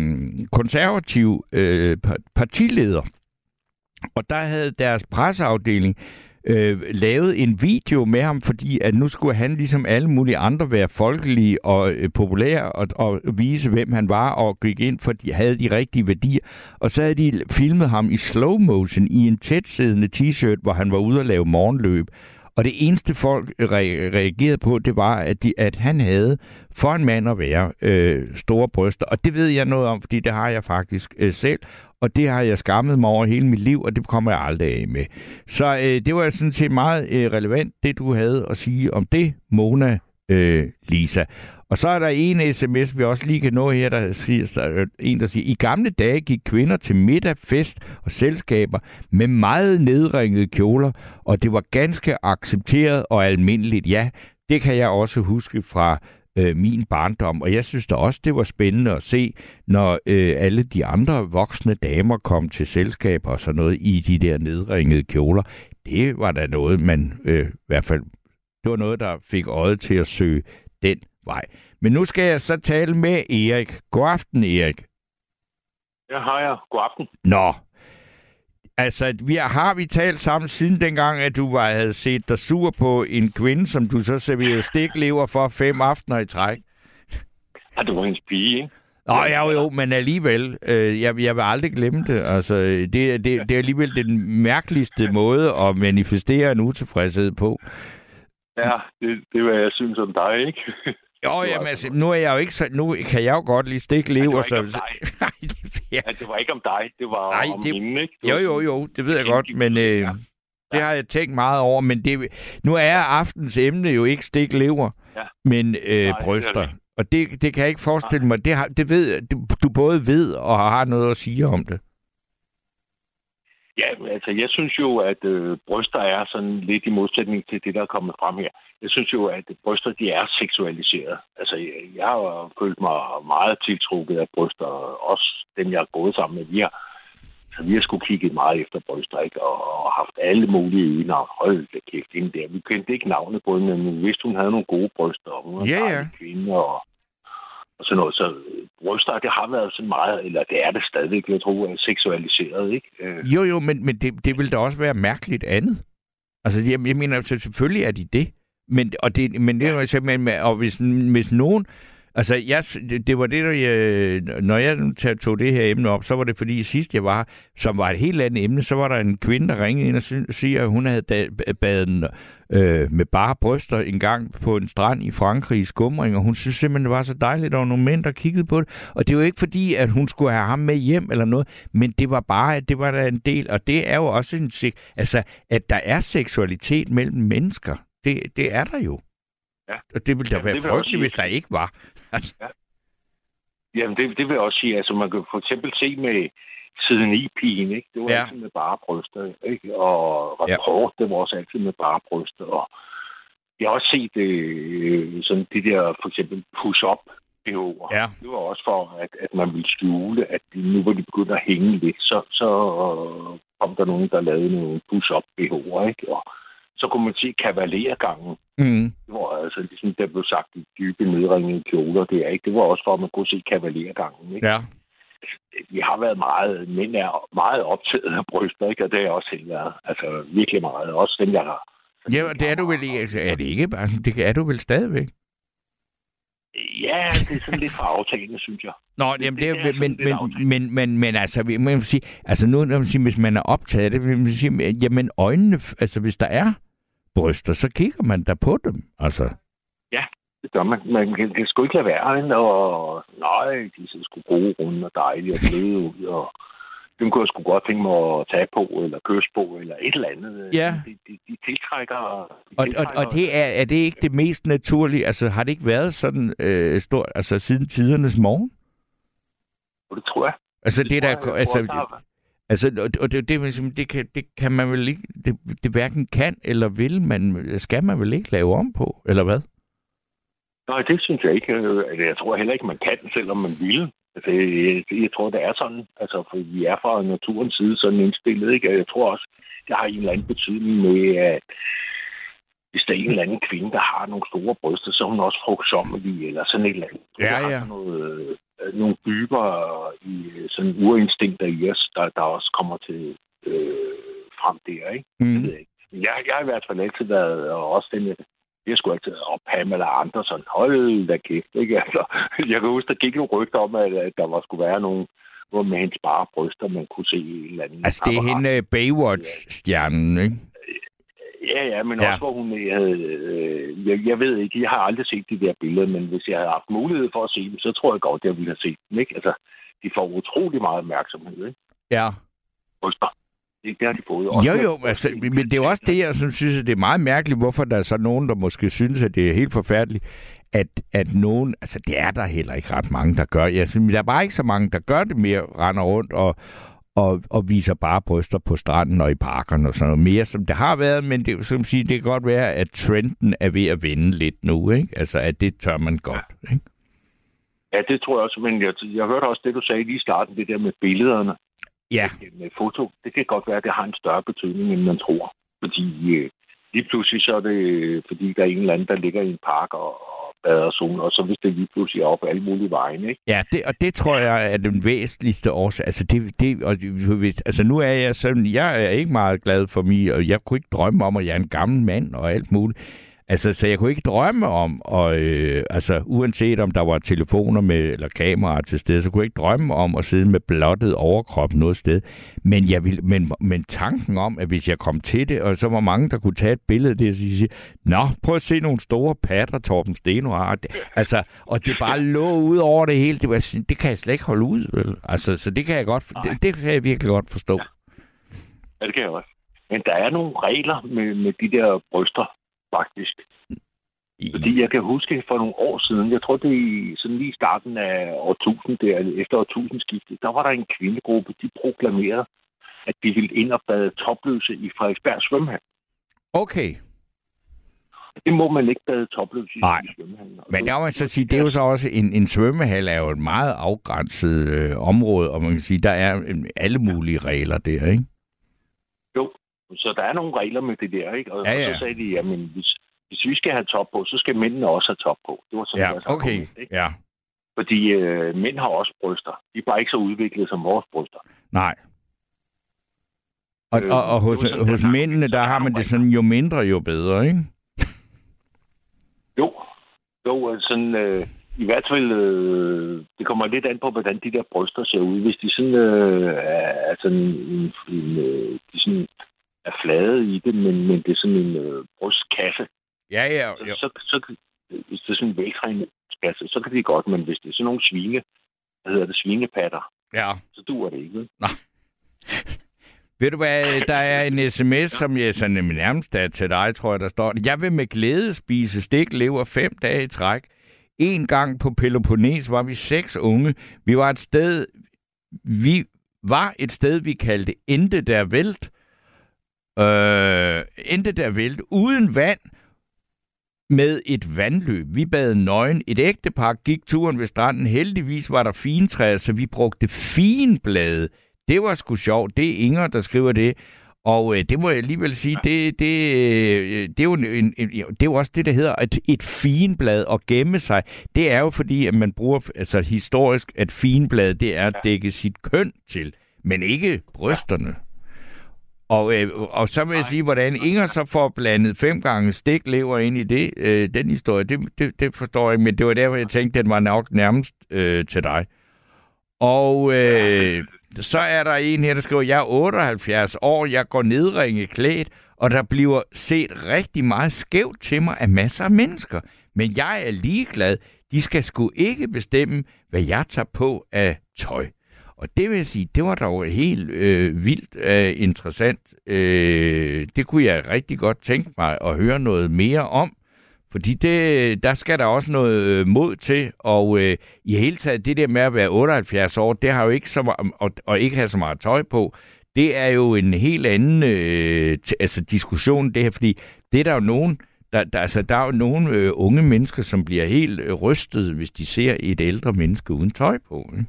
konservativ øh, partileder. Og der havde deres presseafdeling øh, lavet en video med ham, fordi at nu skulle han ligesom alle mulige andre være folkelige og øh, populære og, og vise, hvem han var og gik ind for, de havde de rigtige værdier. Og så havde de filmet ham i slow motion i en tætsiddende t-shirt, hvor han var ude at lave morgenløb. Og det eneste folk re- reagerede på, det var, at, de, at han havde for en mand at være øh, store bryster. Og det ved jeg noget om, fordi det har jeg faktisk øh, selv. Og det har jeg skammet mig over hele mit liv, og det kommer jeg aldrig af med. Så øh, det var sådan set meget øh, relevant, det du havde at sige om det, Mona øh, Lisa. Og så er der en sms, vi også lige kan nå her, der siger, der er øh, en, der siger, i gamle dage gik kvinder til middag, fest og selskaber med meget nedringede kjoler, og det var ganske accepteret og almindeligt. Ja, det kan jeg også huske fra øh, min barndom, og jeg synes da også, det var spændende at se, når øh, alle de andre voksne damer kom til selskaber og sådan noget i de der nedringede kjoler. Det var da noget, man øh, i hvert fald, det var noget, der fik øjet til at søge den vej. Men nu skal jeg så tale med Erik. God aften, Erik. Ja, hej. God aften. Nå, altså, vi har, har vi talt sammen siden dengang, at du var, havde set dig sur på en kvinde, som du så serverede stiklever for fem aftener i træk? Ja, det var hendes pige, ikke? Nå, ja, jo, jo, men alligevel, øh, jeg, jeg vil aldrig glemme det. Altså, det, det, det er alligevel den mærkeligste måde at manifestere en utilfredshed på. Ja, det, det er, hvad jeg synes om dig, ikke? Jo, jamen, altså, nu er jeg jo ikke så, nu kan jeg jo godt lide stiklever, Ja, det så... var ja, det var ikke om dig, det var Nej, om det- hende, ikke? Det Jo, jo, jo, det ved jeg godt, men øh, det har jeg tænkt meget over. Men det, nu er aftens emne jo ikke stiklever, Ja. men øh, Nej, er bryster. det. Og det, det kan jeg ikke forestille mig. Det, har, det ved du både ved og har noget at sige om det. Ja, altså, jeg synes jo, at øh, bryster er sådan lidt i modsætning til det, der er kommet frem her. Jeg synes jo, at bryster, de er seksualiseret. Altså, jeg, jeg har følt mig meget tiltrukket af bryster, også dem, jeg har gået sammen med. Vi har, så vi har sgu kigget meget efter bryster, ikke? Og, og haft alle mulige øgenavn. Hold da kæft, hende der. Vi kendte ikke navnet på hende, men vi vidste, hun havde nogle gode bryster, og hun var en ja. dejlig kvinde, og, og sådan noget. Så øh, bryster, det har været sådan meget, eller det er det stadigvæk, jeg tror, er seksualiseret, ikke? Øh, Jo, jo, men, men det, det vil da også være mærkeligt andet. Altså, jeg, jeg mener, selvfølgelig er de det. Men, og det, men det er jo simpelthen, og hvis, hvis nogen... Altså, jeg, det, det var det, der jeg, når jeg tog det her emne op, så var det fordi sidst jeg var, som var et helt andet emne, så var der en kvinde, der ringede ind og siger, at hun havde badet øh, med bare bryster en gang på en strand i Frankrig i skumring, og hun synes simpelthen, det var så dejligt, at der var nogle mænd, der kiggede på det. Og det var ikke fordi, at hun skulle have ham med hjem eller noget, men det var bare, at det var der en del, og det er jo også en, altså, at der er seksualitet mellem mennesker. Det, det er der jo. Ja. Og det ville da Jamen, være det frygteligt, hvis der ikke var. Altså, Jamen, det, det vil jeg også sige. Altså, man kan for eksempel se med siden i pigen, ikke? Det var Ja. ja. altid med bare bryster, ikke? Og Ja. rapport, det var også altid med bare bryster. Og jeg har også set øh, sådan de der, for eksempel push-up BH'er. Ja. Det var også for, at, at man ville skjule, at de, nu hvor de begyndte at hænge lidt, så, så øh, kom der nogen, der lavede nogle push-up BH'er, ikke? Og så kunne man se kavalergangen. mm. Det var altså ligesom, der blev sagt, de dybe nedringede kjoler der, ikke? Det var også for, at man kunne se kavalergangen, ikke? Ja. Vi har været meget, mænd er meget optaget af bryster, ikke? Og det har jeg også selv været. Altså virkelig meget. Også dem, jeg har. Ja, det er du vel ikke. Altså, er det ikke bare, det er du vel stadigvæk? Ja, det er sådan lidt for aftagende, synes jeg. Nå, jamen, det det, er er, men, men, men, men, men, altså, man vil sige, altså nu, når man siger, hvis man er optaget af det, vil man sige, jamen øjnene, altså hvis der er bryster, så kigger man da på dem, altså. Ja, det gør man. Man kan, det skulle ikke lade være, og nej, de ser sgu gode, runde og dejlige og bløde ud, og dem kunne jeg sgu godt tænke mig at tage på, eller kysse på, eller et eller andet. Ja. De, de, de tiltrækker... De Og, og, tiltrækker og det er, er det ikke det mest naturlige? Altså har det ikke været sådan øh, stort, altså siden tidernes morgen? Og det tror jeg. Altså det, det der, jeg. Jeg altså, er- altså og det, det, det, kan, det kan man vel ikke, det, det hverken kan eller vil man, skal man vel ikke lave om på, eller hvad? Nej, det synes jeg ikke. Altså, Jeg tror heller ikke, man kan, selvom man ville. Altså, jeg, jeg tror, det er sådan. Altså, for vi er fra naturens side sådan indstillet, ikke? Og jeg tror også, det har en eller anden betydning med, at hvis der er en eller anden kvinde, der har nogle store bryster, så er hun også frugtsommelig, eller sådan et eller andet. Ja, Der ja. sådan Noget, øh, nogle dybere i øh, sådan urinstinkter i os, der, der også kommer til øh, frem der, ikke? Mm. Det ved jeg ikke. Jeg, jeg har i hvert fald altid været, og også den, jeg, jeg skulle altid, og Pamela Andersen, hold da kæft, ikke? Altså, jeg kan huske, der gik nogle rygter om, at, at der var skulle være nogle, hvor med hendes bare bryster, man kunne se en eller anden. Altså, det er hende øh, Baywatch-stjernen, ikke? Ja, ja, men Ja. også hvor hun havde... Øh, jeg, jeg ved ikke, jeg har aldrig set de der billeder, men hvis jeg havde haft mulighed for at se dem, så tror jeg godt, jeg ville have set dem, ikke? Altså, de får utrolig meget opmærksomhed, ikke? Ja. Bryster. Det, det har de fået. Jo, jo, altså, men det er jo også det, jeg synes, at det er meget mærkeligt, hvorfor der er så nogen, der måske synes, at det er helt forfærdeligt, at, at nogen, altså det er der heller ikke ret mange, der gør. Jeg synes, der er bare ikke så mange, der gør det mere, render rundt og, og, og viser bare bryster på stranden og i parkerne og sådan noget mere, som det har været, men det, som siger, det kan godt være, at trenden er ved at vende lidt nu, ikke? Altså, at det tør man godt, ikke? Ja, det tror jeg også, men jeg, jeg hørte også det, du sagde lige i starten, det der med billederne. Ja. Med foto. Det kan godt være, at det har en større betydning, end man tror. Fordi øh, lige pludselig så er det, fordi der er en eller anden, der ligger i en park og, baderzone, og så hvis det lige pludselig er op alle mulige vejen, ikke? Ja, det, og det tror jeg er den væsentligste årsag. Altså, det, det, og, altså nu er jeg sådan, jeg er ikke meget glad for mig, og jeg kunne ikke drømme om, at jeg er en gammel mand og alt muligt. Altså, så jeg kunne ikke drømme om, og, øh, altså, uanset om der var telefoner med, eller kameraer til stede, så kunne jeg ikke drømme om at sidde med blottet overkrop noget sted. Men, jeg vil, men, men tanken om, at hvis jeg kom til det, og så var mange, der kunne tage et billede af det, og sige, Nå, prøv at se nogle store patter, Torben Steno har. Altså, og det bare lå ud over det hele. Det, var, det kan jeg slet ikke holde ud, vel? Altså, så det kan jeg godt, det, det kan jeg virkelig godt forstå. Ja, det kan jeg også. Men der er nogle regler med, med de der bryster, faktisk. Fordi jeg kan huske for nogle år siden, jeg tror det er i- sådan lige i starten af årtusind, der, efter årtusindskiftet, der var der en kvindegruppe, de proklamerede, at de ville ind og bade topløse i Frederiksberg svømmehal. Okay. Det må man ikke bade topløse i, Nej. i svømmehallen. Men der må så sige, det er jo så også, en, en svømmehal er jo et meget afgrænset øh, område, og man kan sige, der er øh, alle mulige regler der, ikke? Så der er nogle regler med det der, ikke? Og, Ja, ja. og så sagde de, jamen, hvis, hvis vi skal have top på, så skal mændene også have top på. Det var sådan Ja, okay. argument, ikke? Ja, Fordi øh, mænd har også bryster. De er bare ikke så udviklet som vores bryster. nej. Og, Øh, og, og hos, sådan, hos der er- mændene, der har man det sådan, jo mindre, jo bedre, ikke? Jo, jo, øh, sådan, øh, i hvert fald, øh, det kommer lidt an på, hvordan de der bryster ser ud. Hvis de sådan, øh, er, sådan, en, en, øh, de sådan er flade i det, men, men det er sådan en øh, brystkasse, Ja, ja. så, så, så, hvis det er sådan en veltrænet kasse, så kan det godt, men hvis det er sådan nogle svine, hvad hedder det, svinepatter, Ja. så duer det ikke. vel? Ved du hvad, der er en sms, som jeg sådan nærmest er til dig, tror jeg, der står. Jeg vil med glæde spise stiklever fem dage i træk. En gang på Peloponnes var vi seks unge. Vi var et sted, vi var et sted, vi kaldte Ente der Vælt. Øh, Ente der Vælt uden vand med et vandløb. Vi bad nøgen. Et ægtepar gik turen ved stranden. Heldigvis var der fintræer, så vi brugte finblade. Det var sgu sjovt. Det er Inger, der skriver det. Og øh, det må jeg alligevel sige, det, det, øh, det, er jo en, en, en, det er jo også det, der hedder et, et finblad at gemme sig. Det er jo fordi, at man bruger altså historisk, at finblad, det er at dække sit køn til, men ikke brysterne. Og, øh, og så vil jeg sige, hvordan Inger så får blandet fem gange stiklever ind i det, øh, den historie, det, det, det forstår jeg ikke, men det var derfor, jeg tænkte, den var nok nærmest øh, til dig. Og øh, så er der en her, der skriver, jeg er 78 år, jeg går nedringe klædt, og der bliver set rigtig meget skævt til mig af masser af mennesker. Men jeg er ligeglad. De skal sgu ikke bestemme, hvad jeg tager på af tøj. Og det vil jeg sige, det var dog helt øh, vildt øh, interessant. Øh, det kunne jeg rigtig godt tænke mig at høre noget mere om. Fordi det, der skal der også noget øh, mod til, og øh, i hele taget det der med at være 78 år, det har jo ikke så meget, og, og ikke have så meget tøj på, det er jo en helt anden øh, t- altså diskussion, det her, fordi det er der jo nogen, der, der, altså, der er jo nogle øh, unge mennesker, som bliver helt øh, rystet, hvis de ser et ældre menneske uden tøj på. Ikke?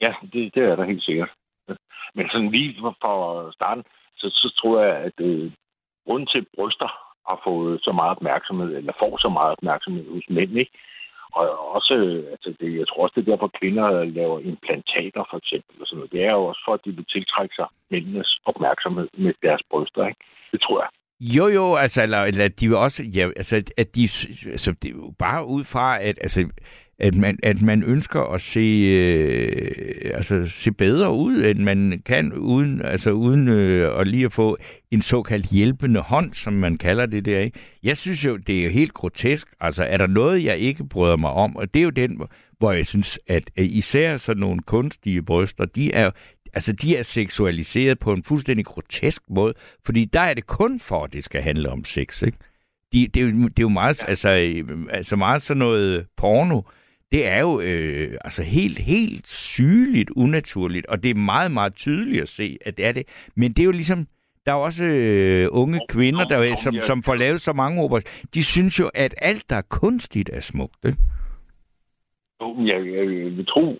Ja, det, det er der helt sikkert. Men sådan lige fra- starten, så, så tror jeg, at øh, grunden til, bryster har fået så meget opmærksomhed, eller får så meget opmærksomhed hos mænd, ikke? Og også, øh, altså det, jeg tror også, det er derfor, kvinder laver implantater for eksempel. Og sådan noget. Det er jo også for, at de vil tiltrække sig mændenes opmærksomhed med deres bryster. Ikke? Det tror jeg. Jo, jo, altså, eller, eller de vil også, ja, altså, at de, altså, det er jo bare ud fra, at, altså, at man, at man ønsker at se, øh, altså, se bedre ud, end man kan, uden, altså, uden øh, at lige at få en såkaldt hjælpende hånd, som man kalder det der. Ikke? Jeg synes jo, det er jo helt grotesk. Altså, er der noget, jeg ikke bryder mig om? Og det er jo den, hvor jeg synes, at øh, især sådan nogle kunstige bryster, de er, altså, de er seksualiseret på en fuldstændig grotesk måde, fordi der er det kun for, at det skal handle om sex, ikke? De, det, er jo, det er jo meget, ja. altså, øh, altså meget sådan noget porno, det er jo øh, altså helt, helt sygeligt unaturligt, og det er meget, meget tydeligt at se, at det er det. Men det er jo ligesom, der er også øh, unge kvinder, der, som, som får lavet så mange operationer. De synes jo, at alt, der er kunstigt, er smukt. Ikke? Jo, Jeg, jeg, jeg vil tro,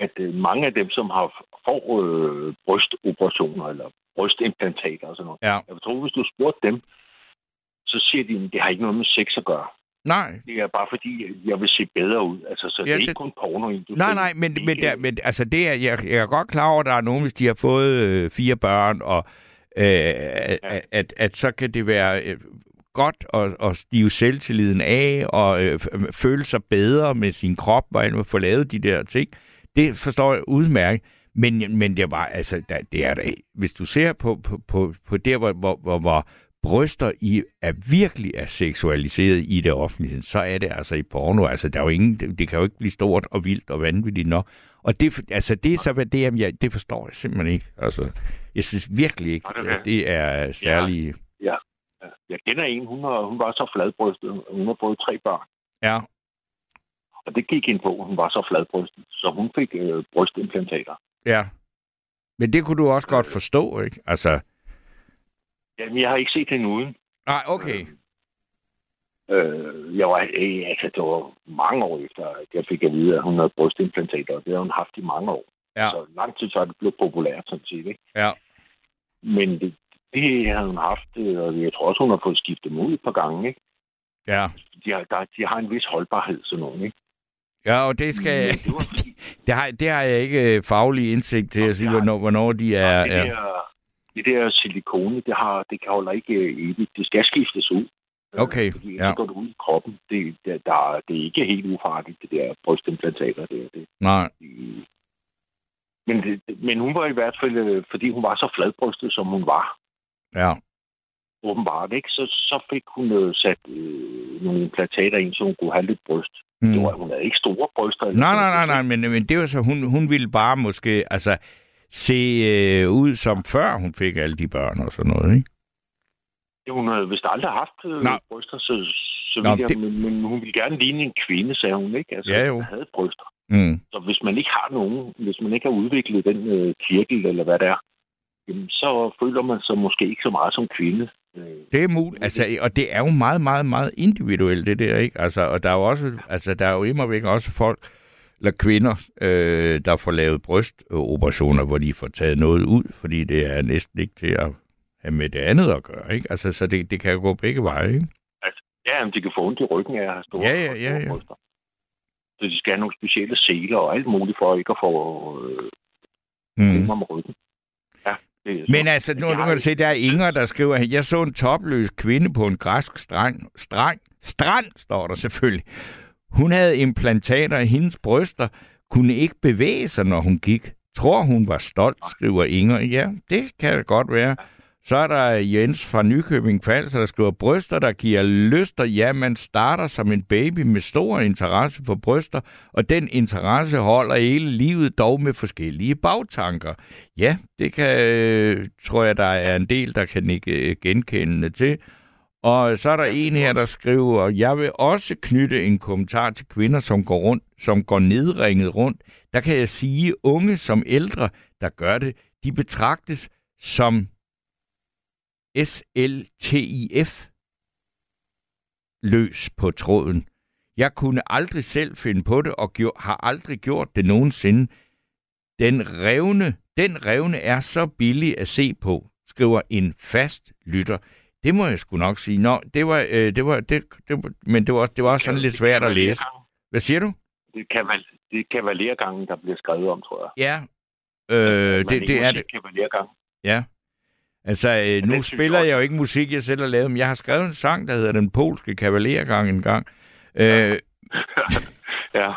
at øh, mange af dem, som har får øh, brystoperationer eller brystimplantater og sådan noget, Ja. jeg vil tro, hvis du spurgte dem, så siger de, at det har ikke noget med sex at gøre. Nej. Det er bare fordi, jeg vil se bedre ud. Altså, så ja, Ja, det er det- ikke kun porno. Nej, nej, men, men, der, men altså det er, jeg, jeg er godt klar over, at der er nogen, hvis de har fået øh, fire børn, og øh, at, at, at så kan det være øh, godt at, at stive selvtilliden af, og øh, f- føle sig bedre med sin krop, og få lavet de der ting. Det forstår jeg udmærket. Men, men det er bare, altså, der, det er der, hvis du ser på, på, på, på der, hvor, hvor, hvor, hvor bryster i er virkelig er seksualiseret i det offentlige, så er det altså i porno. Altså, der er jo ingen, det, det kan jo ikke blive stort og vildt og vanvittigt nok. Og det, altså, det er så, hvad det er, jeg, det forstår jeg simpelthen ikke. Altså, jeg synes virkelig ikke, er at det er særlig... Ja. ja. Jeg kender en, hun, var, hun var så fladbrystet. Hun har fået tre børn. Ja. Og det gik ind på, hun var så fladbrystet. Så hun fik øh, brystimplantater. Ja. Men det kunne du også godt forstå, ikke? Altså, Jamen, jeg har ikke set hende uden. nej, okay. Øh, jeg var, øh, altså, det var mange år efter, at jeg fik at vide, at hun havde brystimplantater, og det har hun haft i mange år. Ja. Så lang tid så er det blevet populært, sådan set, ikke? Ja. Men det, det havde hun haft, øh, og jeg tror også, hun har fået skiftet dem ud et par gange, ikke? Ja. De har, der, de har en vis holdbarhed, sådan nogle, ikke? Ja, og det skal... det, har, det har jeg ikke øh, faglig indsigt til at sige, hvornår, hvornår de er... det, er det der silikone, det, har, det kan holder ikke øh, evigt. Det skal skiftes ud. Okay, Fordi ja. det går ud i kroppen. Det, det, der, det er ikke helt ufarligt, det der brystimplantater. Det, det. Nej. Men, det, men hun var i hvert fald, øh, fordi hun var så fladbrystet, som hun var, Ja. åbenbart, ikke? Så, så fik hun øh, sat øh, nogle implantater ind, så hun kunne have lidt bryst. Mm. Det var, hun havde ikke store bryster. Nej, nej, nej, nej, men, men det var så, hun, hun ville bare måske, altså, se øh, ud som før hun fik alle de børn og sådan noget, ikke? Det, hun havde vist aldrig haft øh, Nå. bryster, så, så Nå, vidt det- men, men hun ville gerne ligne en kvinde, sagde hun, ikke? Altså, Ja, jo. hun havde bryster. Mm. Så hvis man ikke har nogen, hvis man ikke har udviklet den øh, kirkel, eller hvad det er, jamen, så føler man sig måske ikke så meget som kvinde. Øh, Det er muligt, altså, og det er jo meget, meget, meget individuelt, det der, ikke? Altså, og der er jo også, altså, der er jo væk også folk, eller kvinder, øh, der får lavet brystoperationer, hvor de får taget noget ud, fordi det er næsten ikke til at have med det andet at gøre, ikke? Altså, så det, det kan jo gå begge veje, ikke? altså, ja, men de kan få ondt i ryggen af at have store, Ja, ja, ja, ja. bryster. Så de skal have nogle specielle seler og alt muligt for ikke at få øh, problemer med ryggen. Ja, det Men altså, nu, nu kan du se, der er Inger, der skriver, jeg så en topløs kvinde på en græsk strand, strand, strand, står der selvfølgelig. Hun havde implantater i hendes bryster, kunne ikke bevæge sig, når hun gik. Tror hun var stolt, skriver Inger. Ja, det kan det godt være. Så er der Jens fra Nykøbing Falster, der skriver, bryster, der giver lyster. Ja, man starter som en baby med stor interesse for bryster, og den interesse holder hele livet dog med forskellige bagtanker. Ja, det kan, øh, tror jeg, der er en del, der kan ikke øh, genkende til. Og så er der en her, der skriver, jeg vil også knytte en kommentar til kvinder, som går rundt, som går nedringet rundt. Der kan jeg sige, unge som ældre, der gør det, de betragtes som SLTIF løs på tråden. Jeg kunne aldrig selv finde på det, og gjorde, har aldrig gjort det nogensinde. Den revne, den revne er så billig at se på, skriver en fast lytter. Det må jeg sgu nok sige. Nå, det var, øh, det var, det, det men det var, også- det var sådan lidt svært at læse. Hvad siger du? Det er, kaval, det er kavalergangen, der bliver skrevet om, tror jeg. Ja, øh, Man det, det er det. Kavalergang. Ja. Altså, øh, nu spiller jeg jo ikke musik, jeg selv har lavet, men jeg har skrevet en sang, der hedder Den Polske Kavalergang en gang. Øh, ja.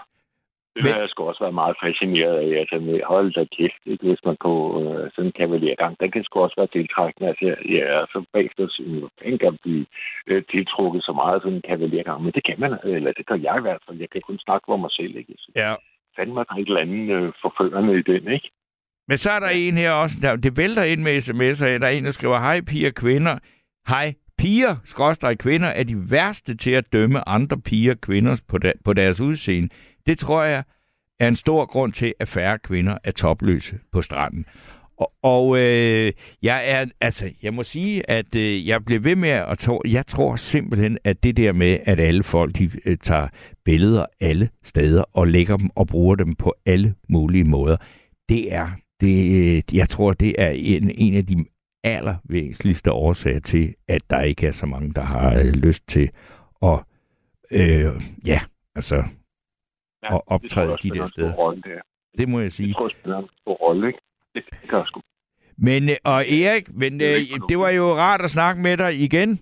Det har jeg sgu også været meget fascineret af. Altså hold da kæft, ikke? hvis man på øh, sådan en kavalergang. Den kan sgu også være tiltrækkende. Altså, ja, så bagefter synes jeg, den kan blive øh, tiltrukket så meget sådan en kavalergang. Men det kan man, eller det kan jeg i hvert fald. Jeg kan kun snakke for mig selv, ikke? Så ja. fandme, der er et eller andet øh, forførende i den, ikke? Men så er der en her også, der, det vælter ind med sms'er, der er en, der skriver, hej piger kvinder. Hej piger, skråstrej kvinder, er de værste til at dømme andre piger kvinder på, der, på deres udseende. Det tror jeg er en stor grund til, at færre kvinder er topløse på stranden. Og, og øh, jeg er, altså, jeg må sige, at øh, jeg bliver ved med at tro, jeg tror simpelthen, at det der med, at alle folk, de øh, tager billeder alle steder og lægger dem og bruger dem på alle mulige måder, det er, det, øh, jeg tror, det er en, en af de allervæsentligste årsager til, at der ikke er så mange, der har øh, lyst til at, øh, ja, altså, Ja, at optræde det jeg de der steder. Rolle. Det må jeg sige. Det tror jeg spiller en stor rolle, ikke? Det, det gør sgu. Men, øh, og Erik, men Det er øh, ikke det var jo rart at snakke med dig igen.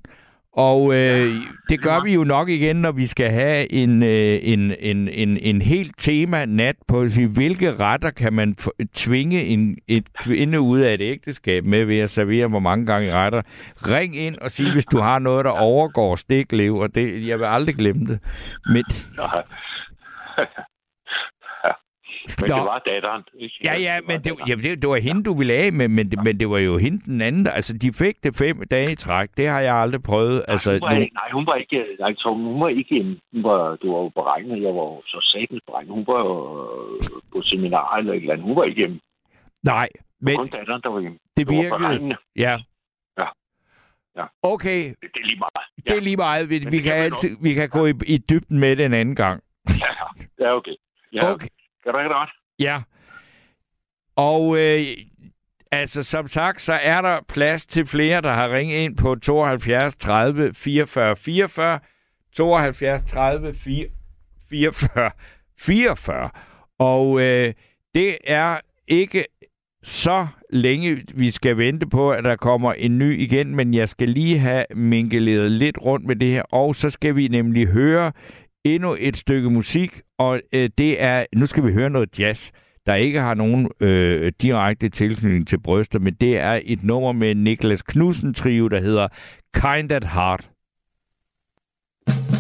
Og øh, det gør vi jo nok igen, når vi skal have en, øh, en, en, en, en helt tema nat på, hvilke retter kan man tvinge en, et kvinde ud af et ægteskab med ved at servere, hvor mange gange retter. Ring ind og sig, hvis du har noget, der overgår stiklev, og det, jeg vil aldrig glemme det. Men, Nej. Ja. Men Nå. det var datteren, ikke? Ja, ja, men det, jamen, det, det var hende, du ville af med, men, det, men det var jo hende den anden. Altså, de fik det fem dage i træk. Det har jeg aldrig prøvet. Altså, hun var, nu, ikke, nej, hun var ikke, nej, Torben, hun var ikke. Hun var, det var jo beregnet, jeg var jo så satans beregnet. Hun var jo øh, på seminar eller et eller andet. Hun var ikke hjemme. nej, Men... Kun datteren, der var hjemme. det var virkede. Ja. Ja. Ja. Okay, Det, det er lige meget. det er lige meget. Vi, Men vi, det kan, kan altid, vi kan gå i, i dybden med det en anden gang. Ja, ja okay. Ja, Okay. Kan du ikke ret? Ja. Og øh, altså, som sagt, så er der plads til flere, der har ringet ind på 72 30 44 44. 72 30 44 44. Og øh, det er ikke så længe, vi skal vente på, at der kommer en ny igen, men jeg skal lige have minkeleret lidt rundt med det her, og så skal vi nemlig høre endnu et stykke musik, og øh, det er, nu skal vi høre noget jazz, der ikke har nogen øh, direkte tilknytning til bryster, men det er et nummer med Niklas Knudsen trio, der hedder Kind at Heart. Kind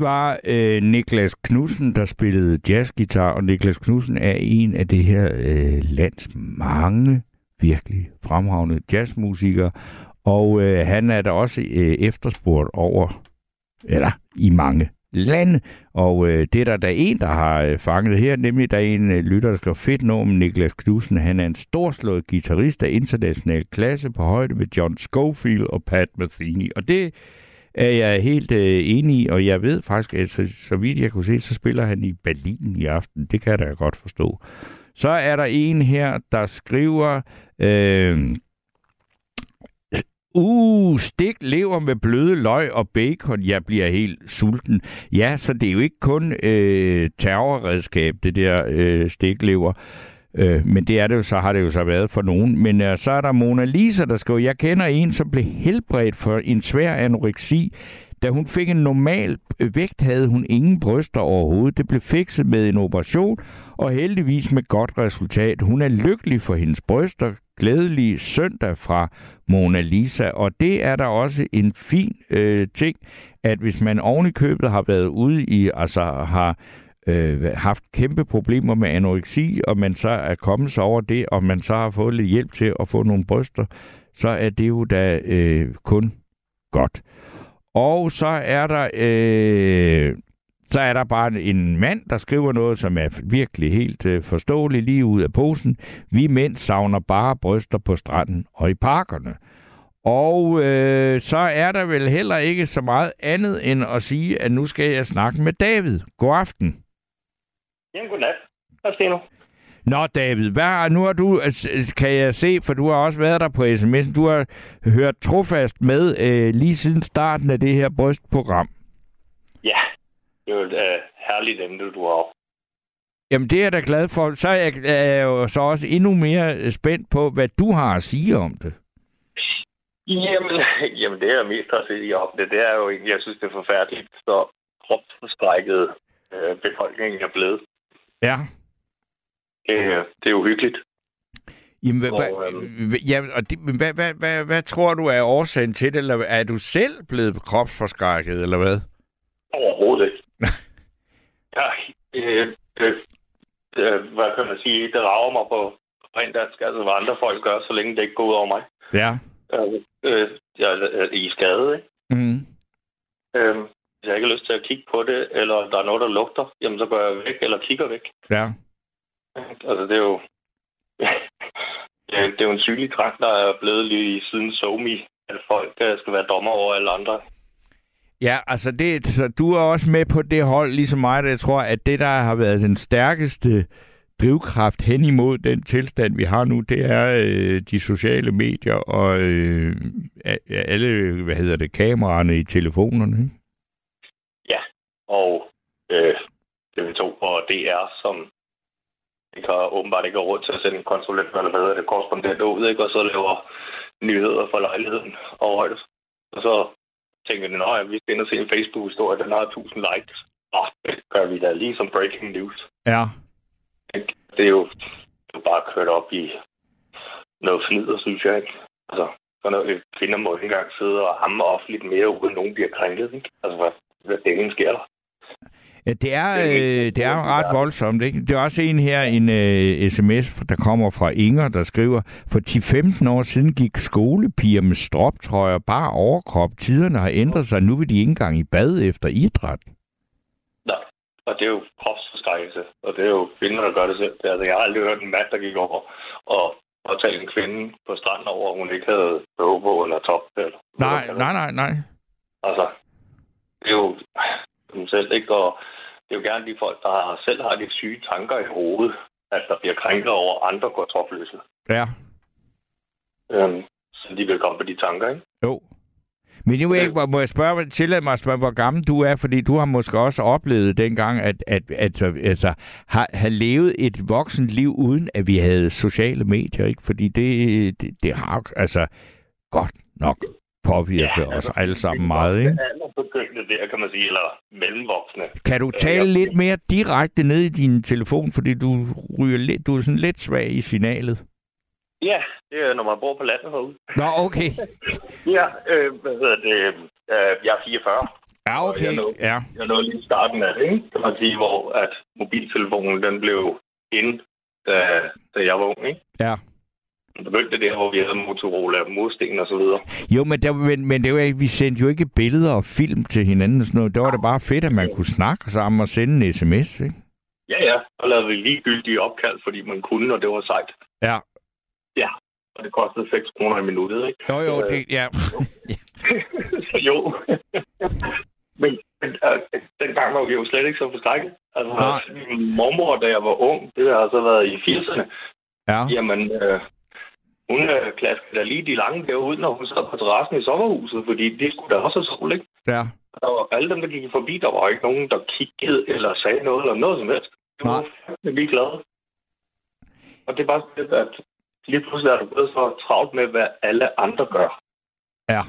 Det var øh, Niklas Knudsen, der spillede jazzgitar, og Niklas Knudsen er en af det her øh, lands mange virkelig fremragende jazzmusikere, og øh, han er da også øh, efterspurgt over, eller i mange lande, og øh, det er der, der en, der har øh, fanget her, nemlig der er en øh, lytter, der skriver fedt om Niklas Knudsen. Han er en storslået guitarist af international klasse på højde med John Schofield og Pat Metheny, og det er jeg helt øh, enig i, og jeg ved faktisk, at så, så vidt jeg kunne se, så spiller han i Berlin i aften. Det kan jeg da godt forstå. Så er der en her, der skriver... Øh, Uh, stik lever med bløde løg og bacon. Jeg bliver helt sulten. Ja, så det er jo ikke kun øh, terrorredskab, det der øh, stiklever. Øh, men det er det jo, så har det jo så været for nogen. Men øh, så er der Mona Lisa, der skriver, jeg kender en, som blev helbredt for en svær anoreksi. Da hun fik en normal øh, vægt, havde hun ingen bryster overhovedet. Det blev fikset med en operation, og heldigvis med godt resultat. Hun er lykkelig for hendes bryster. Glædelig søndag fra Mona Lisa. Og det er der også en fin øh, ting, at hvis man oven i købet har været ude i, altså har øh, haft kæmpe problemer med anoreksi, og man så er kommet sig over det, og man så har fået lidt hjælp til at få nogle bryster, så er det jo da øh, kun godt. Og så er der øh, så er der bare en mand, der skriver noget, som er virkelig helt øh, forståeligt lige ud af posen. Vi mænd savner bare bryster på stranden og i parkerne. Og øh, så er der vel heller ikke så meget andet end at sige, at nu skal jeg snakke med David. God aften. Jamen, godnat. Sker nu? Nå, David, hvad, nu har du, altså, kan jeg se, for du har også været der på sms'en, du har hørt trofast med øh, lige siden starten af det her brystprogram. Ja, det er jo et uh, herligt emne, du har. Jamen, det er jeg da glad for. Så er jeg, er jeg jo så også endnu mere øh, spændt på, hvad du har at sige om det. Jamen, jamen det er mest at sige om det. Det er jo jeg synes, det er forfærdeligt, så kropsforskrækket øh, befolkningen er blevet. Ja. Det, øh, det er uhyggeligt. Jamen, hvad, Og, hvad, ja, og det, hvad, hvad, hvad, hvad tror du er årsagen til det? Eller er du selv blevet kropsforskrækket, eller hvad? Overhovedet ikke. ja, øh, øh, øh, hvad kan man sige? Det rager mig på rent dansk, altså hvad andre folk gør, så længe det ikke går ud over mig. Ja. Øh, øh, jeg er i skade, ikke? Mm. Øh, hvis jeg ikke har lyst til at kigge på det, eller der er noget, der lugter, jamen så går jeg væk, eller kigger væk. Ja. Altså, det er jo... det er- jo en sygelig trang, der er blevet lige siden SoMe, at folk øh, skal være dommer over alle andre. Ja, altså det, så du er også med på det hold, ligesom mig, der jeg tror, at det, der har været den stærkeste drivkraft hen imod den tilstand, vi har nu, det er øh, de sociale medier og øh, alle, hvad hedder det, kameraerne i telefonerne. Ikke? Og øh, TV2 og DR, som ikke har åbenbart ikke har råd til at sende en konsulent, eller hvad det, korrespondent ud, ikke? og så laver nyheder for lejligheden og højde. Og så tænker de, at vi skal ind og se en Facebook-historie, den har 1000 likes. Nå, det gør vi da lige som breaking news. Ja. Det er jo, det er jo bare kørt op i noget fnider, synes jeg. Ikke? Altså, sådan noget, kvinder må ikke engang sidde og hamme offentligt mere, uden nogen bliver krænket. Ikke? Altså, hvad, hvad delen sker der? Ja, det er, øh, det er ret voldsomt. Ikke? Det er også en her, en øh, sms, der kommer fra Inger, der skriver, for 10-15 år siden gik skolepiger med stroptrøjer bare overkrop. Tiderne har ændret sig. Nu vil de ikke engang i bad efter idræt. Nej, og det er jo kropsforskrækkelse, og det er jo kvinder, der gør det selv. Det, er, altså, jeg har aldrig hørt en mand, der gik over og, og talte en kvinde på stranden over, at hun ikke havde på eller top. Eller, Nej, nej, nej, nej. Altså, det er jo dem selv, ikke? Og det er jo gerne de folk, der selv har de syge tanker i hovedet, at der bliver krænket over andre går topløse. Ja. Øhm, så de vil komme på de tanker, ikke? Jo. Men nu ikke, må jeg spørge, tillade mig at spørge, hvor gammel du er, fordi du har måske også oplevet dengang, at, at, at altså, har, have levet et voksent liv, uden at vi havde sociale medier, ikke? Fordi det, det, det har altså godt nok påvirket ja, os alle sammen meget, ikke? Alle begyndte der, kan man sige, eller mellemvoksne. Kan du tale lidt mere direkte ned i din telefon, fordi du ryger lidt, du er sådan lidt svag i signalet? Ja, det er, når man bor på landet herude. Nå, okay. ja, øh, hvad hedder det? Øh, jeg er 44. Ja, Og Jeg nåede, Ja. jeg nåede lige starten af det, ikke? kan man sige, hvor at mobiltelefonen den blev ind, da, da jeg var ung. Ikke? Ja. Begyndte der, hvor vi havde Motorola, modsten og så videre. Jo, men, der, men, men det var, vi sendte jo ikke billeder og film til hinanden og sådan noget. Der var det bare fedt, at man kunne snakke sammen og sende en sms, ikke? Ja, ja. Og lavede vi ligegyldige opkald, fordi man kunne, og det var sejt. Ja. Ja. Og det kostede 6 kroner i minuttet, ikke? Jo, jo, det, ja. Så jo. men men øh, dengang var vi jo slet ikke så forskrækket. Altså, Nej. min mormor, da jeg var ung, det har så været i 80'erne, Ja. jamen, øh, hun øh, klaskede da lige de lange der ud, når hun sad på terrassen i sommerhuset, fordi det skulle da også have sol, ikke? Ja. Var alle dem, der gik forbi, der var ikke nogen, der kiggede eller sagde noget eller noget som helst. Det var fandme ligeglade. Og det er bare sådan, at lige pludselig er du blevet så travlt med, hvad alle andre gør. Ja.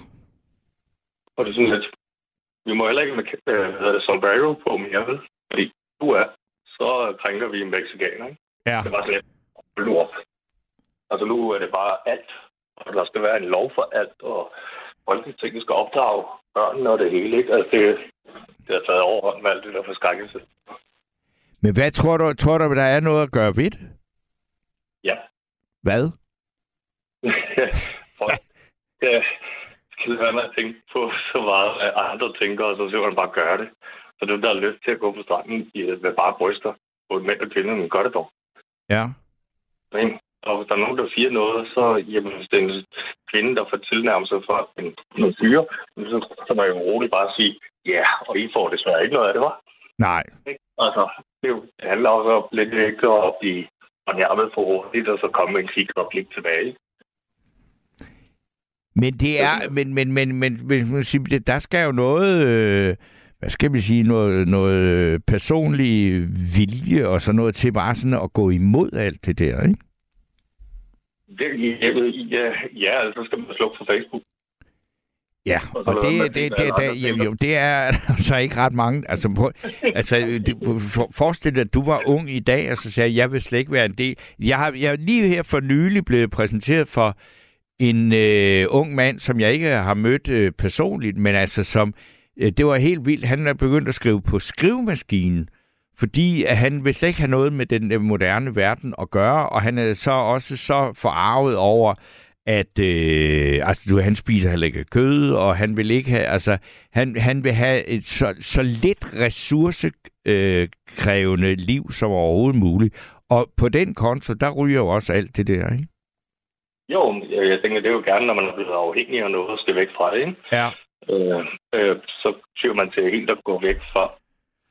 Og det er sådan lidt, vi må heller ikke med øh, sombrero på mere, vel? Fordi du er, så krænker vi en mexikaner, ikke? Ja. Det var nu op. Altså nu er det bare alt, og der skal være en lov for alt, og Folketinget skal opdrage børnene og det hele, ikke? Altså det, det har taget overhånd med alt det der forskrækkelse. Men hvad tror du, tror du, der er noget at gøre ved det? Ja. Hvad? Folk ja, skal lade være med at tænke på så meget, at andre tænker, og så simpelthen bare gøre det. Så dem, der har lyst til at gå på stranden i- med bare bryster, både mænd og kvinder, men gør det dog. Ja. Ikke? Og hvis der er nogen, der siger noget, så jamen, hvis det er en kvinde, der får tilnærmelse for en, en fyre, så, så må jeg jo roligt bare sige, ja, og I får desværre ikke noget af det, var. Nej. Altså, det, jo, det handler også om lidt ikke at blive fornærmet for hurtigt, og så komme med en kig og klik tilbage. Men det er, men, men, men, men man det- der skal jo noget, øh, hvad skal vi sige, noget, noget personlig vilje og sådan noget til bare sådan at gå imod alt det der, ikke? Det, jeg ved, ja, ja, altså, så skal man slukke for Facebook. Ja, Og det, det, det, det, det, tænker. jo, det er så ikke ret mange. Altså, prøv, altså det, for, forestil dig, at du var ung i dag, og så sagde jeg, jeg vil slet ikke være en del. Jeg har jeg er lige her for nylig blevet præsenteret for en øh, ung mand, som jeg ikke har mødt øh, personligt, men altså som, øh, det var helt vildt. Han er begyndt at skrive på skrivemaskinen, fordi at han vil slet ikke have noget med den øh, moderne verden at gøre, og han er så også så forarvet over, at øh, altså, du, han spiser heller ikke kød, og han vil ikke have, altså, han, han vil have et så, så lidt ressourcekrævende øh, liv som overhovedet muligt. Og på den konto, der ryger jo også alt det der, ikke? Jo, jeg tænker, det er jo gerne, når man er blevet afhængig af noget og skal væk fra det, ikke? Ja. Øh, øh, så tyr man til helt at gå væk fra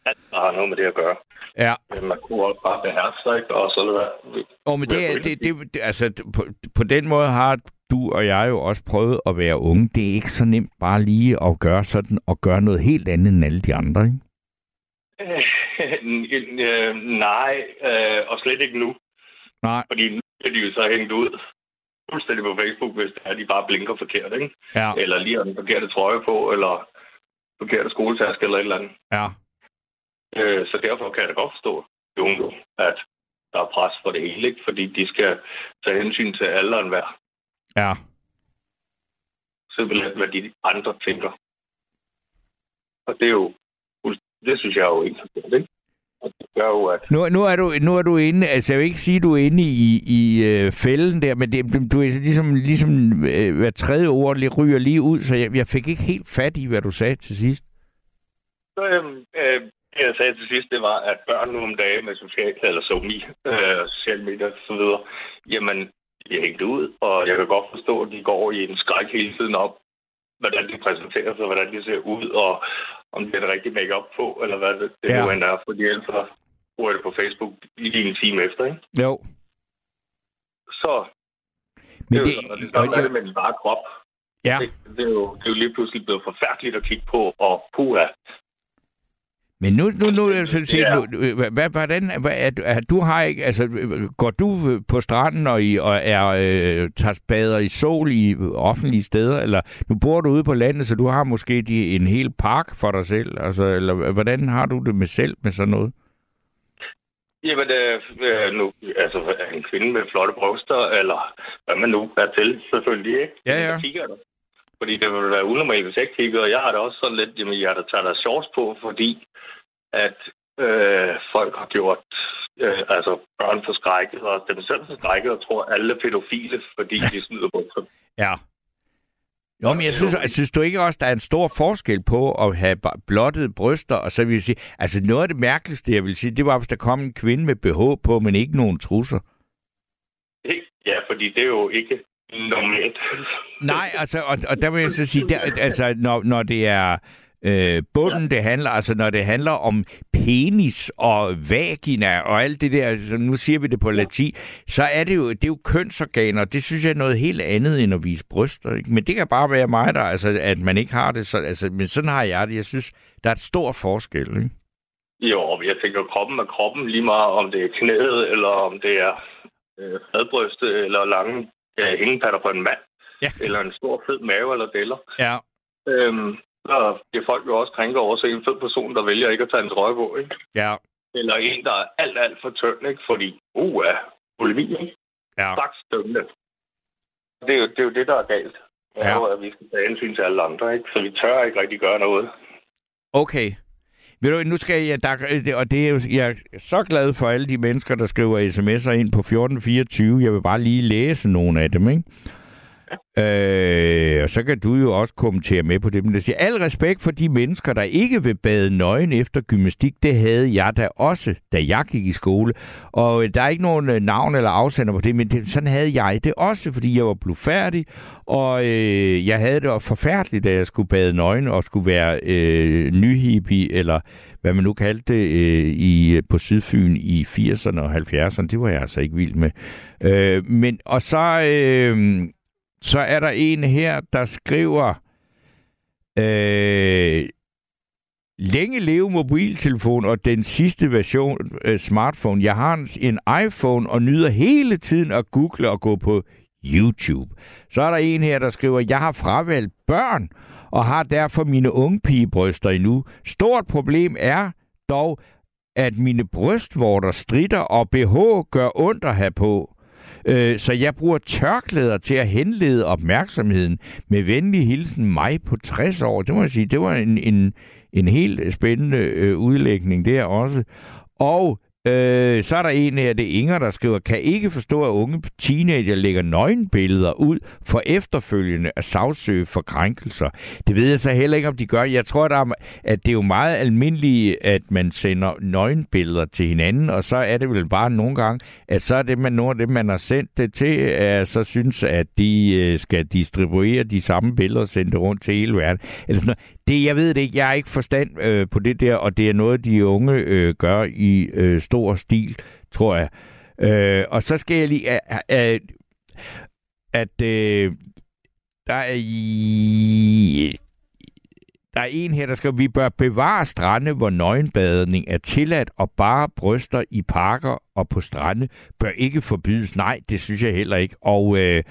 alt, der har noget med det at gøre. Ja. Men man kunne også bare beherske sig, ikke? Og så lade være. Og men det, er- det, det, det, altså, på, på den måde har du og jeg jo også prøvet at være unge. Det er ikke så nemt bare lige at gøre sådan, og gøre noget helt andet end alle de andre, ikke? øh, nej, øh, og slet ikke nu. Nej. Fordi nu er de jo så hængt ud fuldstændig på Facebook, hvis det er, de bare blinker forkert, ikke? Ja. Eller lige har den forkerte trøje på, eller forkerte skoletaske eller et eller andet. Ja. Øh, så derfor kan jeg da godt forstå, jo, at der er pres for det hele, ikke? fordi de skal tage hensyn til alle og enhver. Ja. Simpelthen, hvad de andre tænker. Og det er jo, det synes jeg er jo ikke forkert, ikke? Og det gør jo, at Nu, nu, er du, nu er du inde, altså jeg vil ikke sige, at du er inde i, i øh, fælden der, men det, du er ligesom, ligesom øh, hver tredje ord lige ryger lige ud, så jeg, jeg fik ikke helt fat i, hvad du sagde til sidst. Så, øhm, øh, det, jeg sagde til sidst, det var, at børn nu om dagen med social, eller somi, øh, sociale medier og så videre, jamen, de er hængt ud, og jeg kan godt forstå, at de går i en skræk hele tiden op, hvordan de præsenterer sig, hvordan de ser ud, og om det er det rigtige make-up på, eller hvad det, det Ja. nu end er, fordi ellers så bruger det på Facebook lige en time efter, ikke? Jo. Så Men det, er det- jo sådan, og er det med den bare krop. Ja. Det, det, er jo, det er jo lige pludselig blevet forfærdeligt at kigge på, og puha, Men nu, nu, nu, sådan set, Ja. nu, øh, hvad, hvordan, hvad, du- er, du har ikke, altså, øh, går du øh, på stranden og, i, og er, øh, tager bader i sol i offentlige steder, eller nu bor du ude på landet, så du har måske de, en hel park for dig selv, altså, eller hvordan har du det med selv med sådan noget? Jamen, øh, øh, nu, altså, en kvinde med flotte bryster, eller hvad man nu er til, selvfølgelig, ikke? Ja, ja. Så kigger der. Fordi det ville være unormalt, hvis jeg ikke kiggede, og jeg har det også sådan lidt, jamen jeg har da taget der shorts på, fordi at øh, folk har gjort øh, altså børn forskrækket, og dem selv forskrækket, og tror alle er pædofile, fordi de smider bukser. Ja. Jo, men jeg synes, jeg synes du ikke også, der er en stor forskel på at have b- blottede bryster, og så vil jeg sige, altså noget af det mærkeligste, jeg vil sige, det var, hvis der kom en kvinde med BH på, men ikke nogen trusser. Ja, fordi det er jo ikke normalt. Nej, altså, og, og der vil jeg så sige, der, altså, når, når det er øh, bunden, det handler, altså når det handler om penis og vagina og alt det der, så nu siger vi det på latin, så er det jo, det er jo kønsorganer, det synes jeg er noget helt andet end at vise bryster. Ikke? Men det kan bare være mig, der, altså, at man ikke har det, så, altså, men sådan har jeg det. Jeg synes, der er et stor forskel. Ikke? Jo, jeg tænker, kroppen er kroppen lige meget, om det er knæet, eller om det er øh, fadbryste, eller lange øh, hængepatter på en mand, ja. eller en stor fed mave eller deller. Ja. Øhm, så bliver folk jo også krænker over at se en fed person, der vælger ikke at tage en trøje på, ikke? Ja. Eller en, der er alt, alt for tynd, ikke? Fordi, uh, er bulimi, ikke? Ja. Straks dømmende. Det er, jo, det er jo det, der er galt. Ja. jo, at vi skal tage hensyn til alle andre, ikke? Så vi tør ikke rigtig gøre noget. Okay. Ved du, nu skal jeg, der, øh, og det er jo, jeg er så glad for alle de mennesker, der skriver sms'er ind på 1424. Jeg vil bare lige læse nogle af dem, ikke? Øh, og så kan du jo også kommentere med på det. Men det siger, al respekt for de mennesker, der ikke vil bade nøgen efter gymnastik, det havde jeg da også, da jeg gik i skole. Og øh, der er ikke nogen øh, navn eller afsender på det, men det, sådan havde jeg det også, fordi jeg var blufærdig, og øh, jeg havde det forfærdeligt, da jeg skulle bade nøgen og skulle være øh, nyhippie, eller hvad man nu kaldte det, øh, i, øh, på Sydfyn i 80'erne og 70'erne. Det var jeg altså ikke vild med. Øh, men, og så... Øh, så er der en her, der skriver, øh, længe leve mobiltelefon og den sidste version øh, smartphone. Jeg har en, iPhone og nyder hele tiden at google og gå på YouTube. Så er der en her, der skriver, jeg har fravalgt børn og har derfor mine unge pigebryster endnu. Stort problem er dog, at mine brystvorter stritter og BH gør ondt at have på. Øh, Så jeg bruger tørklæder til at henlede opmærksomheden. Med venlig hilsen mig på 60 år. Det må jeg sige, det var en, en, en helt spændende øh, udlægning der også. Og øh, så er der en her, det er Inger, der skriver, kan ikke forstå, at unge teenager lægger nøgenbilleder ud for efterfølgende at sagsøge for krænkelser. Det ved jeg så heller ikke, om de gør. Jeg tror, der er, at det er jo meget almindeligt, at man sender nøgenbilleder til hinanden, og så er det vel bare nogle gange, at så er det man, nogle af dem, man har sendt det til, at så synes, at de øh, skal distribuere de samme billeder og sende det rundt til hele verden. Eller sådan noget. Det, jeg ved det ikke. Jeg har ikke forstand øh, på det der, og det er noget, de unge øh, gør i øh, stor stil, tror jeg. Øh, og så skal jeg lige... Øh, øh, at øh, der er i... Der er en her, der skriver, vi bør bevare strande, hvor nøgenbadning er tilladt, og bare bryster i parker og på strande bør ikke forbydes. Nej, det synes jeg heller ikke. Og øh,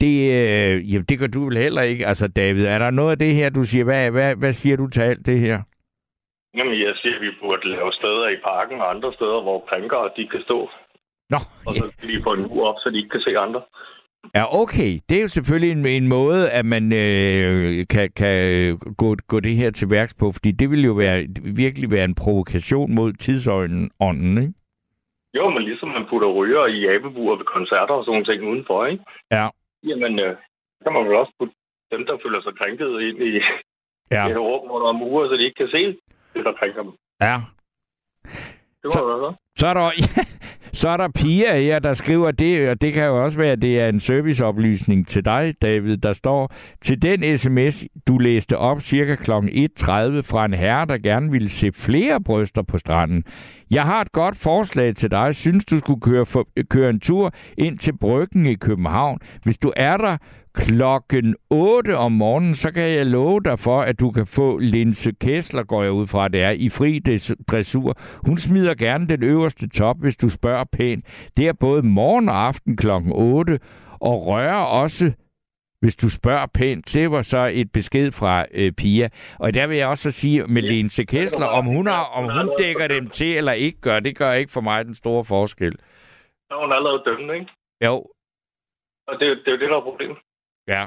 det, øh, jamen, det gør du vel heller ikke. Altså, David, er der noget af det her, du siger? Hvad, hvad, hvad siger du til alt det her? Jamen, jeg siger, at vi burde lave steder i parken og andre steder, hvor krænkere de kan stå. Nå, Og så skal de få en mur op, så de ikke kan se andre. Ja, okay. Det er jo selvfølgelig en, en måde, at man øh, kan, kan gå, gå det her til værks på, fordi det vil jo være, virkelig være en provokation mod tidsånden, ånden, ikke? Jo, men ligesom man putter ryger i abebuer ved koncerter og sådan nogle ting udenfor, ikke? Ja. Jamen, øh, så kan man vel også putte dem, der føler sig krænket ind i Ja. et rum, hvor der er mure, så de ikke kan se det, der krænker dem. Ja. Det må være så. Så er der, ja, så er der Pia her, der skriver det, og det kan jo også være, at det er en serviceoplysning til dig, David, der står, til den sms, du læste op cirka kl. 1.30 fra en herre, der gerne ville se flere bryster på stranden. Jeg har et godt forslag til dig. Synes, du skulle køre, for, køre en tur ind til Bryggen i København. Hvis du er der klokken 8 om morgenen, så kan jeg love dig for, at du kan få Linse Kessler, går jeg ud fra, det er, i fri dressur. Hun smider gerne den øverste top, hvis du spørger pænt. Det er både morgen og aften klokken 8, og rører også hvis du spørger pænt. Det var så et besked fra øh, Pia. Og der vil jeg også sige med Lense Kessler, om hun, har, om hun dækker dem til eller ikke gør, det gør ikke for mig den store forskel. Så er hun allerede dømt, ikke? Jo, Og det, er det er jo det, der er problemet. Ja.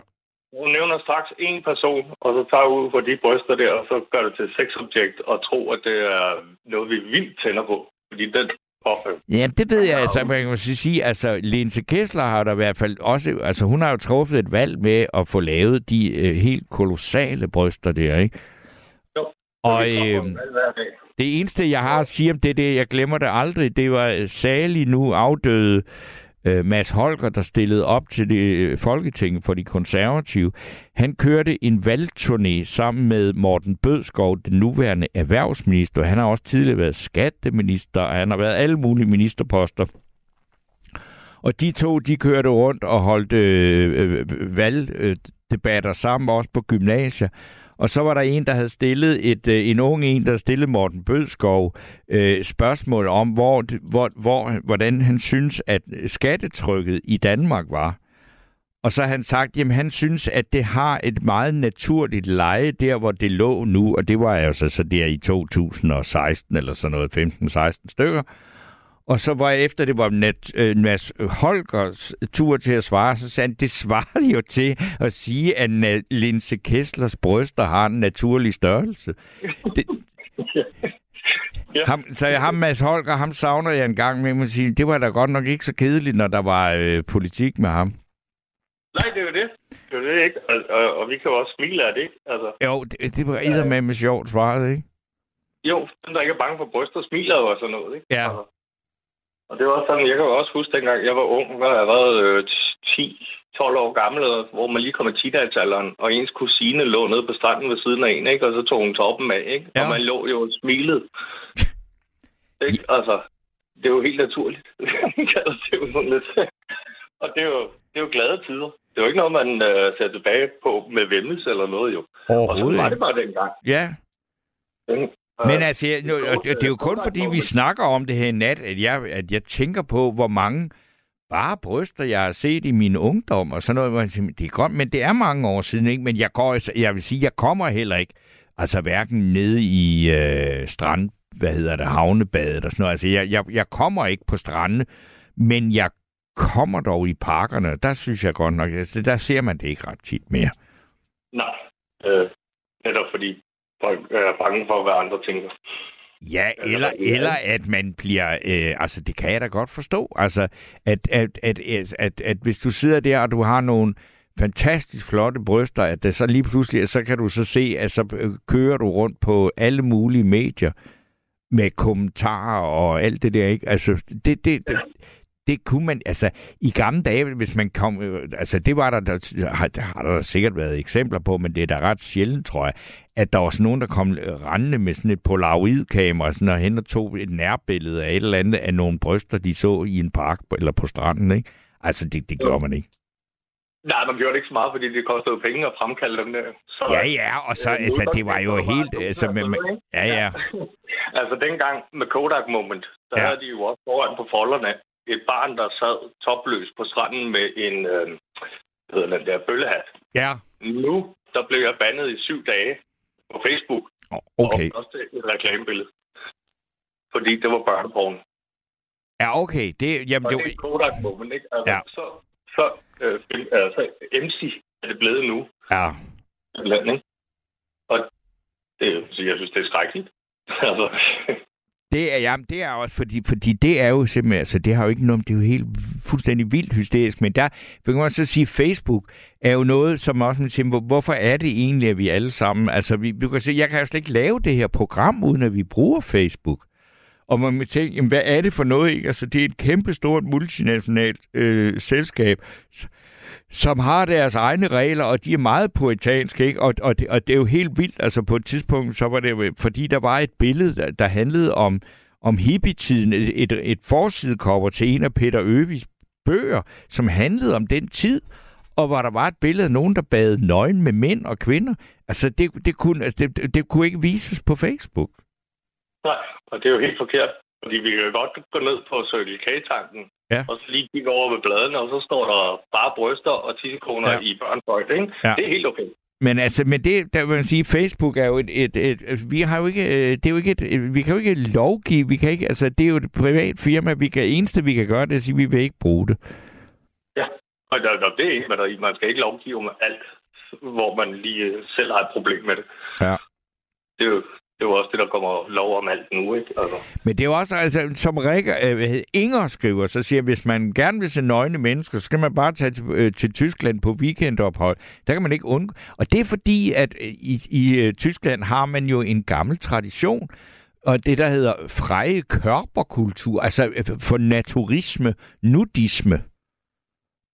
hun nævner straks en person, og så tager ud for de bryster der, og så gør det til sexobjekt, og tror, at det er noget, vi vildt tænder på. Fordi den påfører. Ja, det ved jeg, altså, man kan så sige, altså, Linse Kessler har der i hvert fald også, altså, hun har jo truffet et valg med at få lavet de øh, helt kolossale bryster der, ikke? Jo. Og øh, det eneste, jeg har at sige om det, det, jeg glemmer det aldrig, det var øh, salig nu afdøde øh, Mads Holger, der stillede op til det øh, Folketinget for de konservative. Han kørte en valgturné sammen med Morten Bødskov, den nuværende erhvervsminister. Han har også tidligere været skatteminister, og han har været alle mulige ministerposter. Og de to, de kørte rundt og holdt øh, øh, valgdebatter øh, sammen, også på gymnasier. Og så var der en, der havde stillet et, øh, en ung en, der stillede Morten Bødskov øh, spørgsmål om, hvor, hvor, hvor, hvordan han synes, at øh, skattetrykket i Danmark var. Og så har han sagt, jamen han synes, at det har et meget naturligt leje der, hvor det lå nu, og det var altså så der i 2016 eller sådan noget, 15-16 stykker. Og så var efter det var Nat, øh, Mads Holgers tur til at svare, så sagde han, det svarede jo til at sige, at Na- Linse Kesslers bryster har en naturlig størrelse. Det, Ja. ham, så jeg, ham Mads Holger, ham savner jeg en gang med, at sige, det var da godt nok ikke så kedeligt, når der var øh, politik med ham. Nej, det er jo det. Det er det, ikke? Og, og, og vi kan jo også smile af det, ikke? Altså, Jo, det, det var eddermame med sjovt svaret, ikke? jo, den der ikke er bange for bryster, smiler jo og sådan noget, ikke? Ja. Altså, og det var også sådan, jeg kan også huske, dengang jeg var ung, var jeg været øh, 10-12 år gammel, hvor man lige kom i teenagealderen, og ens kusine lå nede på stranden ved siden af en, ikke? Og så tog hun toppen af, ikke? Ja. Og man lå jo og smilede. ikke? Altså, det er jo helt naturligt. det er jo sådan lidt... og det er jo, det er jo glade tider. Det er jo ikke noget, man øh, ser tilbage på med vemmelse eller noget, jo. Og så var det bare dengang. Ja, Men altså, jeg, nu, det, det er jo kun fordi, vi snakker om det her i nat, at jeg, at jeg tænker på, hvor mange bare bryster, jeg har set i min ungdom, og sådan noget. hvor jeg siger, Det er godt, men det er mange år siden, ikke? Men jeg, går, jeg vil sige, jeg kommer heller ikke, altså hverken nede i øh, strand, hvad hedder det, havnebadet og sådan noget. Altså, jeg, jeg, jeg kommer ikke på stranden, men jeg kommer dog i parkerne. Der synes jeg godt nok, altså, der ser man det ikke ret tit mere. Nej. Øh, netop fordi folk er bange for, hvad andre tænker. Ja, eller, eller at man bliver... Øh, altså, det kan jeg da godt forstå. Altså, at, at, at, at, at, at hvis du sidder der, og du har nogle fantastisk flotte bryster, at det så lige pludselig, så kan du så se, at så øh, kører du rundt på alle mulige medier med kommentarer og alt det der, ikke? Altså, det, det, det, det kunne man, altså, i gamle dage, hvis man kom, øh, altså, det var der, der har, der har der sikkert været eksempler på, men det er da ret sjældent, tror jeg, at der var sådan nogen, der kom øh, rendende med sådan et polaroidkamera, sådan, og hen og tog et nærbillede af et eller andet af nogle bryster, de så i en park eller på stranden, ikke? Altså, det, det gjorde man ikke. Nej, man gjorde det ikke så meget, fordi det kostede penge at fremkalde dem der. Så, Ja, ja, og så, Øh, altså, det var jo bare helt, altså, med, med, ikke? ja, ja, altså dengang med Kodak Moment, der ja. havde de jo også foran på folderne et barn, der sad topløs på stranden med en øh, hedder den der bøllehat. ja, Nu, der blev jeg bandet i syv dage på Facebook. okay. Og også et reklamebillede. Fordi det var børneporn. Ja, okay, det, jamen, Og det, det er Kodak Moment, ikke? Altså, Ja. så, så, øh, altså, MC er det blevet nu. ja, Land, ikke? Og det, så jeg synes, det er skrækkeligt. altså, det er, jamen, det er også, fordi, fordi det er jo simpelthen, altså det har jo ikke noget, det er jo helt fuldstændig vildt hysterisk, men der, vil man så sige, Facebook er jo noget, som også man siger, hvorfor er det egentlig, at vi alle sammen, altså vi, du kan se, jeg kan jo slet ikke lave det her program, uden at vi bruger Facebook. Og man må tænke, jamen, hvad er det for noget, ikke? Altså, det er et kæmpestort multinationalt øh, selskab, som har deres egne regler, og de er meget puritanske, ikke? Og, og, det, og det er jo helt vildt. Altså, på et tidspunkt, så var det jo, fordi der var et billede, der, der handlede om, om hippietiden, et, et, et forsidekopper til en af Peter Øvis bøger, som handlede om den tid, og hvor der var et billede af nogen, der bad nøgen med mænd og kvinder. Altså, det, det, kunne, altså det, det, det kunne ikke vises på Facebook. nej, og det er jo helt forkert. Fordi vi kan godt gå ned på Circle K-tanken, Ja. og så lige kigge over ved bladene, og så står der bare bryster og tissekoner Ja. i børneføjt, ikke? Ja. Det er helt okay. Men altså, med det, der vil man sige, Facebook er jo et, et, et, et vi har jo ikke, øh, det er jo ikke et, et, vi kan jo ikke lovgive, vi kan ikke, altså, det er jo et privat firma, vi kan, eneste vi kan gøre, det er at sige, vi vil ikke bruge det. Ja, og der, der, det er ikke, i. Man skal ikke lovgive om alt. hvor man lige øh, selv har et problem med det. Ja. Det er jo, det er jo også det, der kommer lov om alt nu, ikke? Altså, Men det er jo også, altså, som Rikke, øh, Inger skriver, så siger, hvis man gerne vil se nøgne mennesker, så skal man bare tage til, øh, til Tyskland på weekendophold. Der kan man ikke undgå. Og det er fordi, at øh, i, i øh, Tyskland har man jo en gammel tradition, og det, der hedder freie körperkultur, altså øh, for naturisme, nudisme.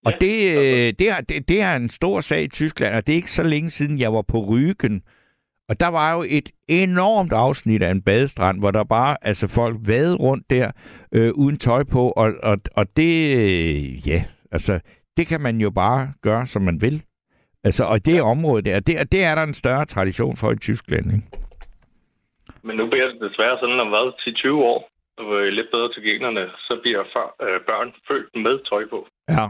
Og det, øh, det, er, det, det er en stor sag i Tyskland, og det er ikke så længe siden, jeg var på Rygen. Og der var jo et enormt afsnit af en badestrand, hvor der bare, altså folk vadede rundt der, øh, uden tøj på, og, og, og det, øh, ja, altså, det kan man jo bare gøre, som man vil. Altså, og det område der, det, det er der en større tradition for i Tyskland, ikke? men nu bliver det desværre sådan, at hvad, til 20 år, og er lidt bedre til generne, så bliver før, øh, børn født med tøj på. Ja.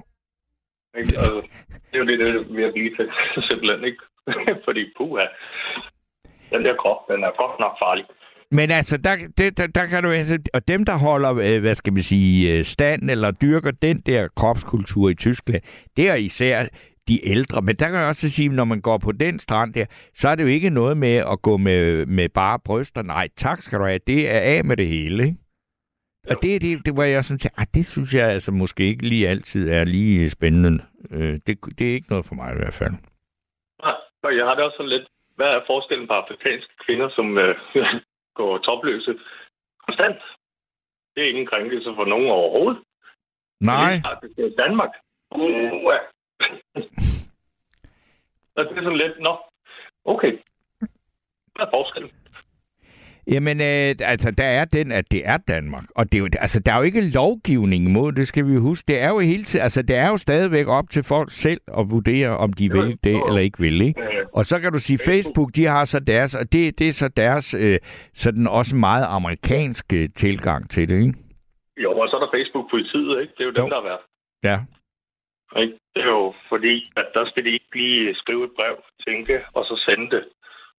Ikke? Altså, det er jo det, det er ved at blive til, simpelthen, ikke? Fordi, puha, den der krop, den er godt nok farlig. Men altså, der, det, der, der kan du altså, og dem, der holder, øh, hvad skal man sige, øh, stand eller dyrker den der kropskultur i Tyskland, det er især de ældre. Men der kan jeg også sige, når man går på den strand der, så er det jo ikke noget med at gå med, med bare bryster. Nej, tak skal du have. Det er af med det hele, ikke? Og det er det, det, hvor jeg sådan tænker, ah, det synes jeg altså måske ikke lige altid er lige spændende. Øh, det, det er ikke noget for mig i hvert fald. Nej, jeg har det også sådan lidt, hvad er forskellen på afrikanske kvinder, som øh, går topløse konstant? Det er ingen krænkelse for nogen overhovedet. Nej. Det er Danmark. Uh, og det er sådan lidt, nå, okay. Hvad er forskellen? Jamen, øh, altså, der er den, at det er Danmark. Og det er jo, altså, der er jo ikke lovgivning imod, det skal vi huske. Det er jo hele tiden, altså, det er jo stadigvæk op til folk selv at vurdere, om de vil det eller ikke vil, ikke? Og så kan du sige, Facebook, de har så deres, og det, det er så deres, øh, sådan også meget amerikanske tilgang til det, ikke? Jo, og så er der Facebook-politiet, ikke? Det er jo dem, Jo. der er værd. Ja. Ikke? Det er jo fordi, at der skal de ikke lige skrive et brev, tænke, og så sende det.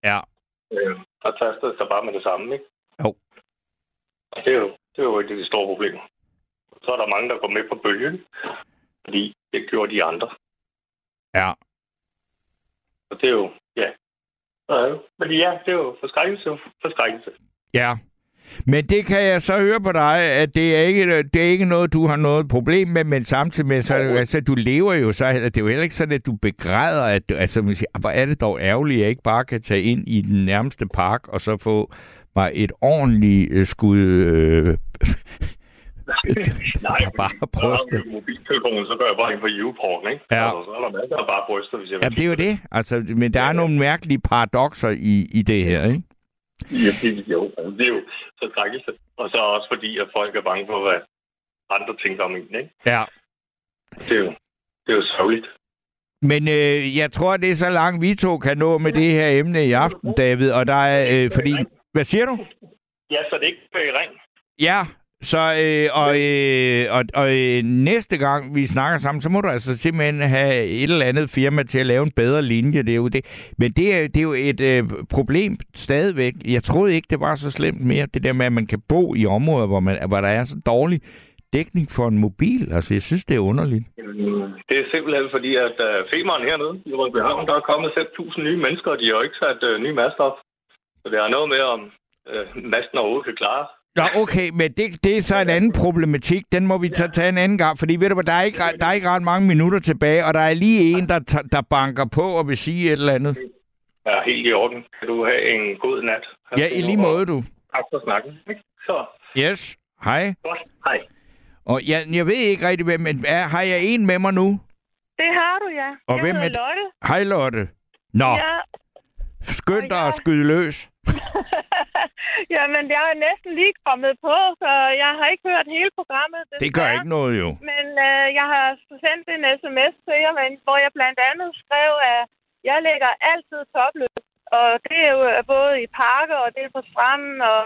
Ja. Øh, der taster det sig bare med det samme, ikke? Jo. Og det er jo, det er jo et af de store problemer. Så er der mange, der går med på bølgen, fordi det gjorde de andre. Ja. Og det er jo, ja. Øh, men ja, det er jo forskrækkelse, forskrækkelse. Ja. Men det kan jeg så høre på dig, at det er ikke, det er ikke noget, du har noget problem med, men samtidig med, så altså, du lever jo så, det er jo heller ikke sådan, at du begræder, at du, altså, man siger, "Ah, hvor er det dog ærgerligt, at jeg ikke bare kan tage ind i den nærmeste park, og så få mig et ordentligt øh, skud øh, Nej, bare bryster. Med mobiltelefonen, så går jeg bare ind på YouPorn, ikke? Ja. Altså, så er der masser af bare bryster, hvis jeg. Jamen, det er jo det. Altså, men der er nogle mærkelige paradoxer i, i det her, ikke? Ja, det, jo, altså, det er jo så skrækkelse. Og så også fordi, at folk er bange for, hvad andre tænker om en, ikke? Ja. Det er jo, det er jo sørgeligt. Men øh, jeg tror, det er så langt, vi to kan nå med det her emne i aften, David. Og der er, øh, fordi... Hvad siger du? Ja, så det er ikke i ring. Ja, så øh, og, øh, og, og øh, næste gang vi snakker sammen, så må du altså simpelthen have et eller andet firma til at lave en bedre linje. Det er jo det. Men det er, det er jo et øh, problem stadigvæk. Jeg troede ikke, det var så slemt mere, det der med, at man kan bo i områder, hvor, man, hvor der er så dårlig dækning for en mobil. Altså, jeg synes, det er underligt. Det er simpelthen fordi, at uh, femeren hernede i Rødbyhavn, der er kommet 5.000 nye mennesker, og de har jo ikke sat uh, nye master op. Så det er noget med, om uh, masten overhovedet kan klare. Ja, okay, men det, det er så en anden problematik. Den må vi så tage en anden gang, fordi ved du hvad, der er ikke, ret- der er ikke ret mange minutter tilbage, og der er lige en, der, der banker på og vil sige et eller andet. er helt i orden. Kan du have en god nat? Ja, i lige måde, du. Tak for snakken. ikke? Så, Yes, hej. godt. Hej. Og jeg, jeg ved ikke rigtig, hvem, men er, har jeg en med mig nu? Det har du, ja. Og jeg hvem er- Lotte. Hej, Lotte. Nå, Ja. skynd dig at skyde løs. Jamen, jeg er næsten lige kommet på, så jeg har ikke hørt hele programmet. Det gør desværre. ikke noget, jo. Men øh, jeg har sendt en sms til jer, men, hvor jeg blandt andet skrev, at jeg lægger altid topløs. Og det er jo øh, både i parker, og det er på stranden, og,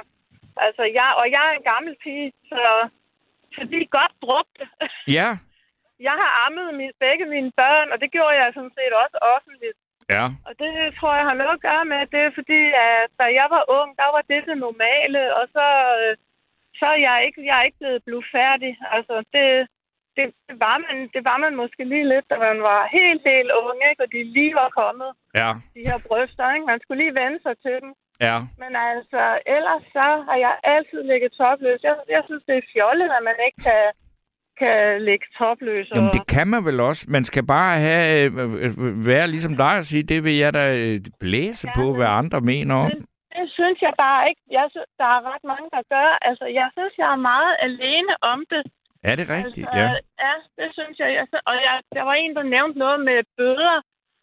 altså, jeg, og jeg er en gammel pige, så, så de er godt brugte. Ja, Jeg har ammet min, begge mine børn, og det gjorde jeg sådan set også offentligt. Ja. Og det tror jeg har noget at gøre med, det er fordi, at da jeg var ung, der var det det normale, og så, øh, så er jeg ikke, jeg er ikke blevet blufærdig. Altså, det, det, det, var man, det var man måske lige lidt, da man var helt, helt ung, ikke? Og de lige var kommet, Ja, de her bryster, ikke? Man skulle lige vende sig til dem. ja. Men altså, ellers så har jeg altid ligget topløs. Jeg, jeg synes, det er fjollet, at man ikke kan, kan ligge topløs. Og... Jamen, det kan man vel også. Man skal bare have, øh, være ligesom dig og sige, det vil jeg da øh, blæse på, hvad andre mener om. Men det synes jeg bare ikke. Jeg synes, der er ret mange, der gør. Altså, jeg synes, jeg er meget alene om det. Er det rigtigt? Altså, Ja. ja, det synes jeg. jeg og jeg, der var en, der nævnte noget med bøder.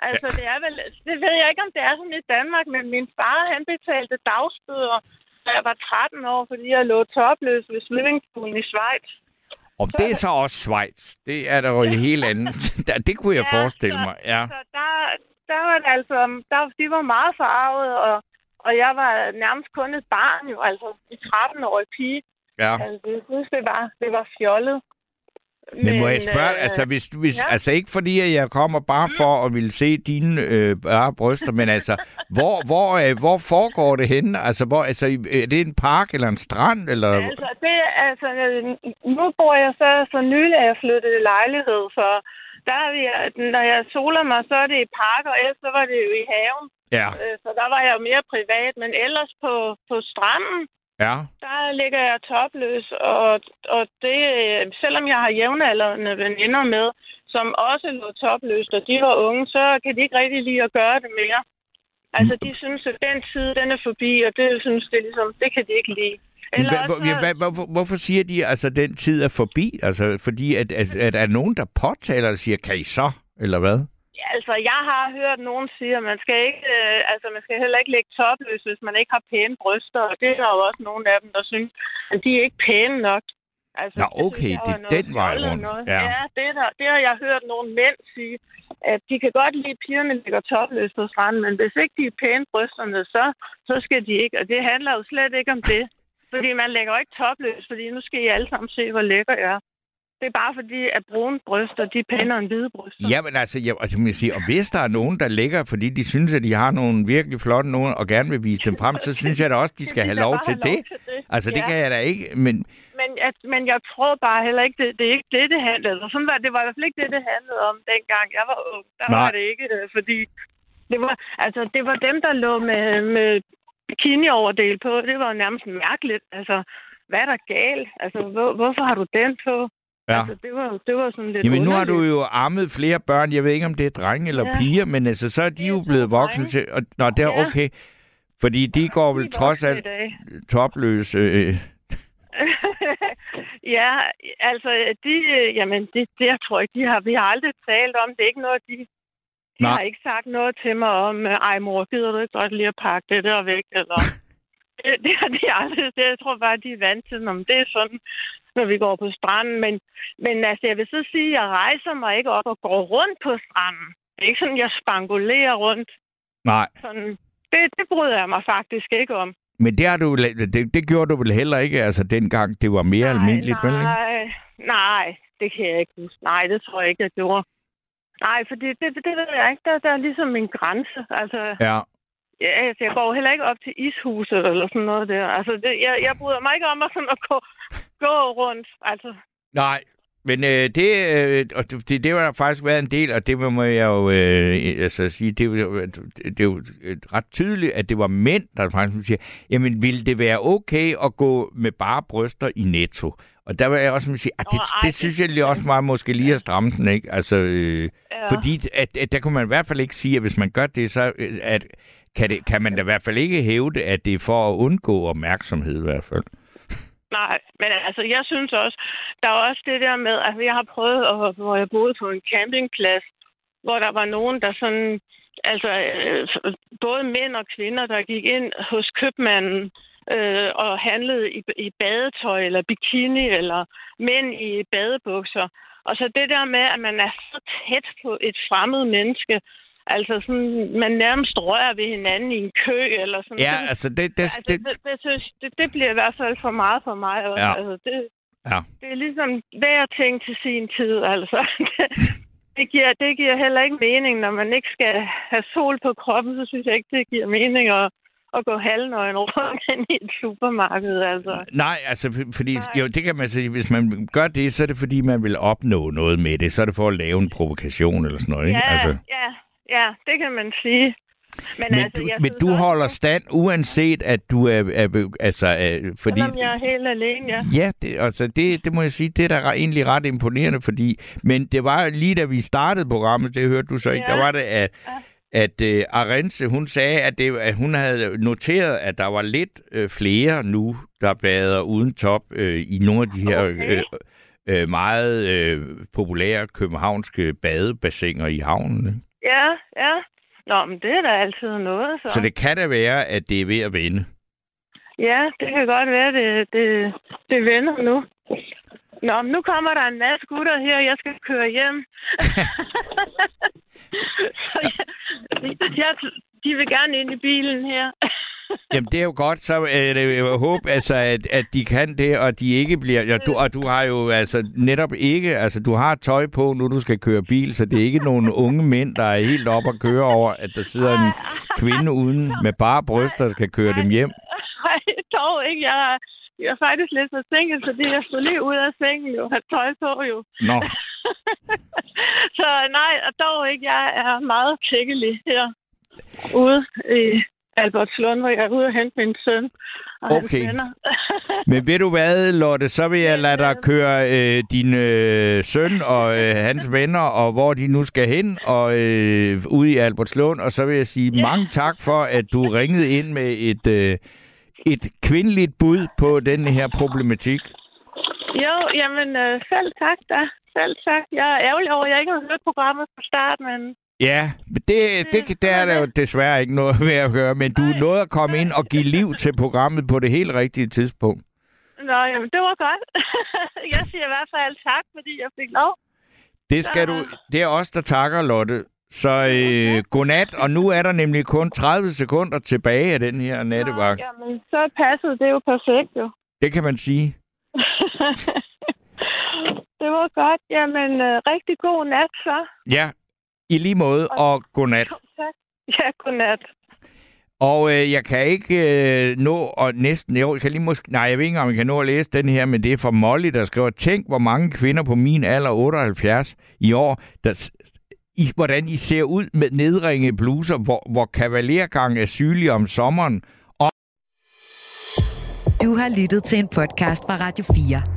Altså, det er vel... Det ved jeg ikke, om det er sådan i Danmark, men min far, han betalte dagsbøder, da jeg var 13 år, fordi jeg lå topløs ved swimmingpoolen i Schweiz. Og det er så også Schweiz. Det er der jo et helt andet. Der- det kunne jeg forestille mig. Ja. Så der, der var det altså... Der, de var meget farvet, og, og jeg var nærmest kun et barn jo, altså en 13-årig pige. Ja. Altså, jeg synes, det var, det var fjollet. Men må jeg spørge, øh, altså, hvis, hvis, ja. altså ikke fordi, at jeg kommer bare for at ville se dine øh, bare bryster, men altså, hvor, hvor, øh, hvor foregår det henne? Altså, hvor, altså, er det en park eller en strand? Eller? Altså, det, altså, øh, nu bor jeg så for nylig, at jeg flyttet i lejlighed, så der er vi, når jeg soler mig, så er det i park, og ellers så var det jo i haven. Ja. Øh, Så der var jeg jo mere privat, men ellers på, på stranden, Ja. der ligger jeg topløs, og, og det, øh, selvom jeg har jævnaldrende veninder med, som også lå topløst, og de var unge, så kan de ikke rigtig lide at gøre det mere. Altså, de synes, at den tid, den er forbi, og det synes det ligesom, det kan de ikke lide. Eller Hva, også, hva, hvorfor siger de, altså, den tid er forbi? Altså, fordi at, at, at er nogen, der påtaler og siger, kan I så? Eller hvad? Altså, jeg har hørt nogen sige, at man skal ikke, øh, altså, man skal heller ikke lægge topløs, hvis man ikke har pæne bryster. Og det er der jo også nogle af dem, der synes, at de er ikke pæne nok. Altså, Nå, det synes okay, det var er den vej rundt. Noget. Ja. Ja, det, er der, det har jeg hørt nogle mænd sige, at de kan godt lide, at pigerne ligger topløs på stranden, men hvis ikke de er pæne brysterne, så, så skal de ikke. Og det handler jo slet ikke om det. Fordi man lægger ikke topløs, fordi nu skal I alle sammen se, hvor lækker jeg er. Det er bare fordi, at brune bryster, de er pænere end hvide bryster. Jamen altså, jeg, altså man siger, og hvis der er nogen, der ligger, fordi de synes, at de har nogle virkelig flotte nogen, og gerne vil vise dem frem, så synes jeg da også, de skal have da lov til have lov det. til det. Altså, det Ja. kan jeg da ikke, men Men, at, men jeg tror bare heller ikke, det, det er ikke det, det handlede om. Sådan var, det var i hvert fald ikke det, det handlede om, dengang jeg var ung. Der Nej. var det ikke, øh, fordi det var, altså, det var dem, der lå med, med bikini-overdel på. Det var jo nærmest mærkeligt. Altså, hvad er der galt? Altså, hvor, hvorfor har du den på? Ja. Altså, det var, det var sådan lidt Jamen, nu har du underligt. jo armet flere børn. Jeg ved ikke, om det er drenge eller Ja. piger, men altså, så er de jo blevet voksne til... Og, nå, det er Ja. okay. Fordi de går vel de trods alt topløse. Øh, ja, altså, de, øh, jamen, det, det, jeg tror ikke, de har, vi har aldrig talt om. Det er ikke noget, de, de Nej. har ikke sagt noget til mig om, øh, ej mor, gider du ikke godt lige at pakke det der væk, eller... det, det har de aldrig. Det, jeg tror bare, de er vant til, om det er sådan, når vi går på stranden. Men, men altså, jeg vil så sige, at jeg rejser mig ikke op og går rundt på stranden. Det er ikke sådan, jeg spangulerer rundt. nej. Sådan, det, det bryder jeg mig faktisk ikke om. Men det, har du, vel- det, det gjorde du vel heller ikke, altså dengang det var mere almindeligt, vel ikke? Nej, nej, det kan jeg ikke huske. Nej, det tror jeg ikke, jeg gjorde. Nej, for det, det, det ved jeg ikke. Der, der er ligesom en grænse. Altså, Ja. Ja, altså, jeg går heller ikke op til ishuset eller sådan noget der. Altså, det, jeg, jeg bryder mig ikke om at, sådan at gå, gå rundt. Altså, Nej, men øh, det, øh, og det, det, det der faktisk været en del, og det må jeg jo øh, altså sige, det, jo- det er jo ret tydeligt, at det var mænd, der faktisk siger, jamen ville det være okay at gå med bare bryster i netto? Og der vil jeg også sige, at det, det det- synes jeg lige også meget måske lige at stramme den, ikke? Altså, øh, Ja. fordi at, at der kunne man i hvert fald ikke sige, at hvis man gør det, så øh, at, kan, det, kan man da i hvert fald ikke hævde, at det er for at undgå opmærksomhed i hvert fald. Nej, men altså, jeg synes også, der er også det der med, at jeg har prøvet, at, hvor jeg boede på en campingplads, hvor der var nogen, der sådan, altså øh, både mænd og kvinder, der gik ind hos købmanden øh, og handlede i, i badetøj eller bikini eller mænd i badebukser. Og så det der med, at man er så tæt på et fremmed menneske, altså sådan, man nærmest rører ved hinanden i en kø eller sådan. Ja, det, altså det, det, altså, det, det, det, synes, det, det bliver i hvert fald for meget for mig. Også. Ja. Altså, det, Ja. det er ligesom hver ting til sin tid, altså. Det, det, giver, det giver heller ikke mening, når man ikke skal have sol på kroppen, så synes jeg ikke, det giver mening at, at gå halvnøgen rundt ind i et supermarked, altså. Nej, altså, fordi, jo, det kan man sige, hvis man gør det, så er det fordi, man vil opnå noget med det. Så er det for at lave en provokation eller sådan noget, ikke? Ja, Altså, ja, ja, det kan man sige. Men, men altså, du, men du også, holder stand, uanset at du er, er altså, er, fordi... Selvom jeg er helt alene, ja. Ja, det, altså det, det må jeg sige, det er da egentlig ret imponerende, fordi, men det var lige da vi startede programmet, det hørte du så ikke, Ja. der var det, at, at uh, Arense, hun sagde, at, det, at hun havde noteret, at der var lidt uh, flere nu, der bader uden top uh, i nogle af de her Okay. uh, uh, meget uh, populære københavnske badebassiner i havnen. Ja, ja. Nå, men det er da altid noget, så. Så det kan da være, at det er ved at vende. Ja, det kan godt være, det, det, det vender nu. Nå, men nu kommer der en masse gutter her, og jeg skal køre hjem. så jeg, jeg, de vil gerne ind i bilen her. Jamen, det er jo godt, så øh, jeg håber, altså, at, at de kan det, og de ikke bliver... Ja, du, og du har jo altså netop ikke... Altså, du har tøj på, nu du skal køre bil, så det er ikke nogen unge mænd, der er helt op at køre over, at der sidder en kvinde uden med bare bryster, der skal køre dem hjem. Nej, dog ikke. Jeg, er- jeg er faktisk lidt forsinket, fordi jeg stod lige ud af sengen jo, har tøj på jo. Nå, Så nej, og dog ikke. Jeg er meget tækkelig her ude i Albertslund, hvor jeg er ude og hente min søn og hans Okay. venner. men ved du hvad, Lotte, så vil jeg lade dig køre øh, din øh, søn og øh, hans venner, og hvor de nu skal hen, og øh, ude i Albertslund, og så vil jeg sige mange tak for, at du ringede ind med et, øh, et kvindeligt bud på den her problematik. Jo, jamen øh, selv tak da. Selv tak. Jeg er ærgerlig over, at jeg ikke har hørt programmet fra start, men Ja, men det, det, det er der jo desværre ikke noget ved at gøre, men du nåede at komme ind og give liv til programmet på det helt rigtige tidspunkt. Nå, jamen, det var godt. jeg siger i hvert fald tak, fordi jeg fik lov. Det skal du. Det er os, der takker, Lotte. Så øh, godnat, og nu er der nemlig kun 30 sekunder tilbage af den her nattevagt. Jamen, så passede det jo perfekt, jo. Det kan man sige. det var godt. Jamen, øh, rigtig god nat, så. Ja, i lige måde, og godnat. Tak. Ja, godnat. Og øh, jeg kan ikke øh, nå og næsten... Jo, jeg kan lige måske... Nej, jeg ved ikke, om jeg kan nå at læse den her, men det er fra Molly, der skriver, Tænk, hvor mange kvinder på min alder, 78 i år, der, i, hvordan I ser ud med nedringede bluser, hvor, hvor kavalergang er sygelig om sommeren. Og Du har lyttet til en podcast fra Radio 4.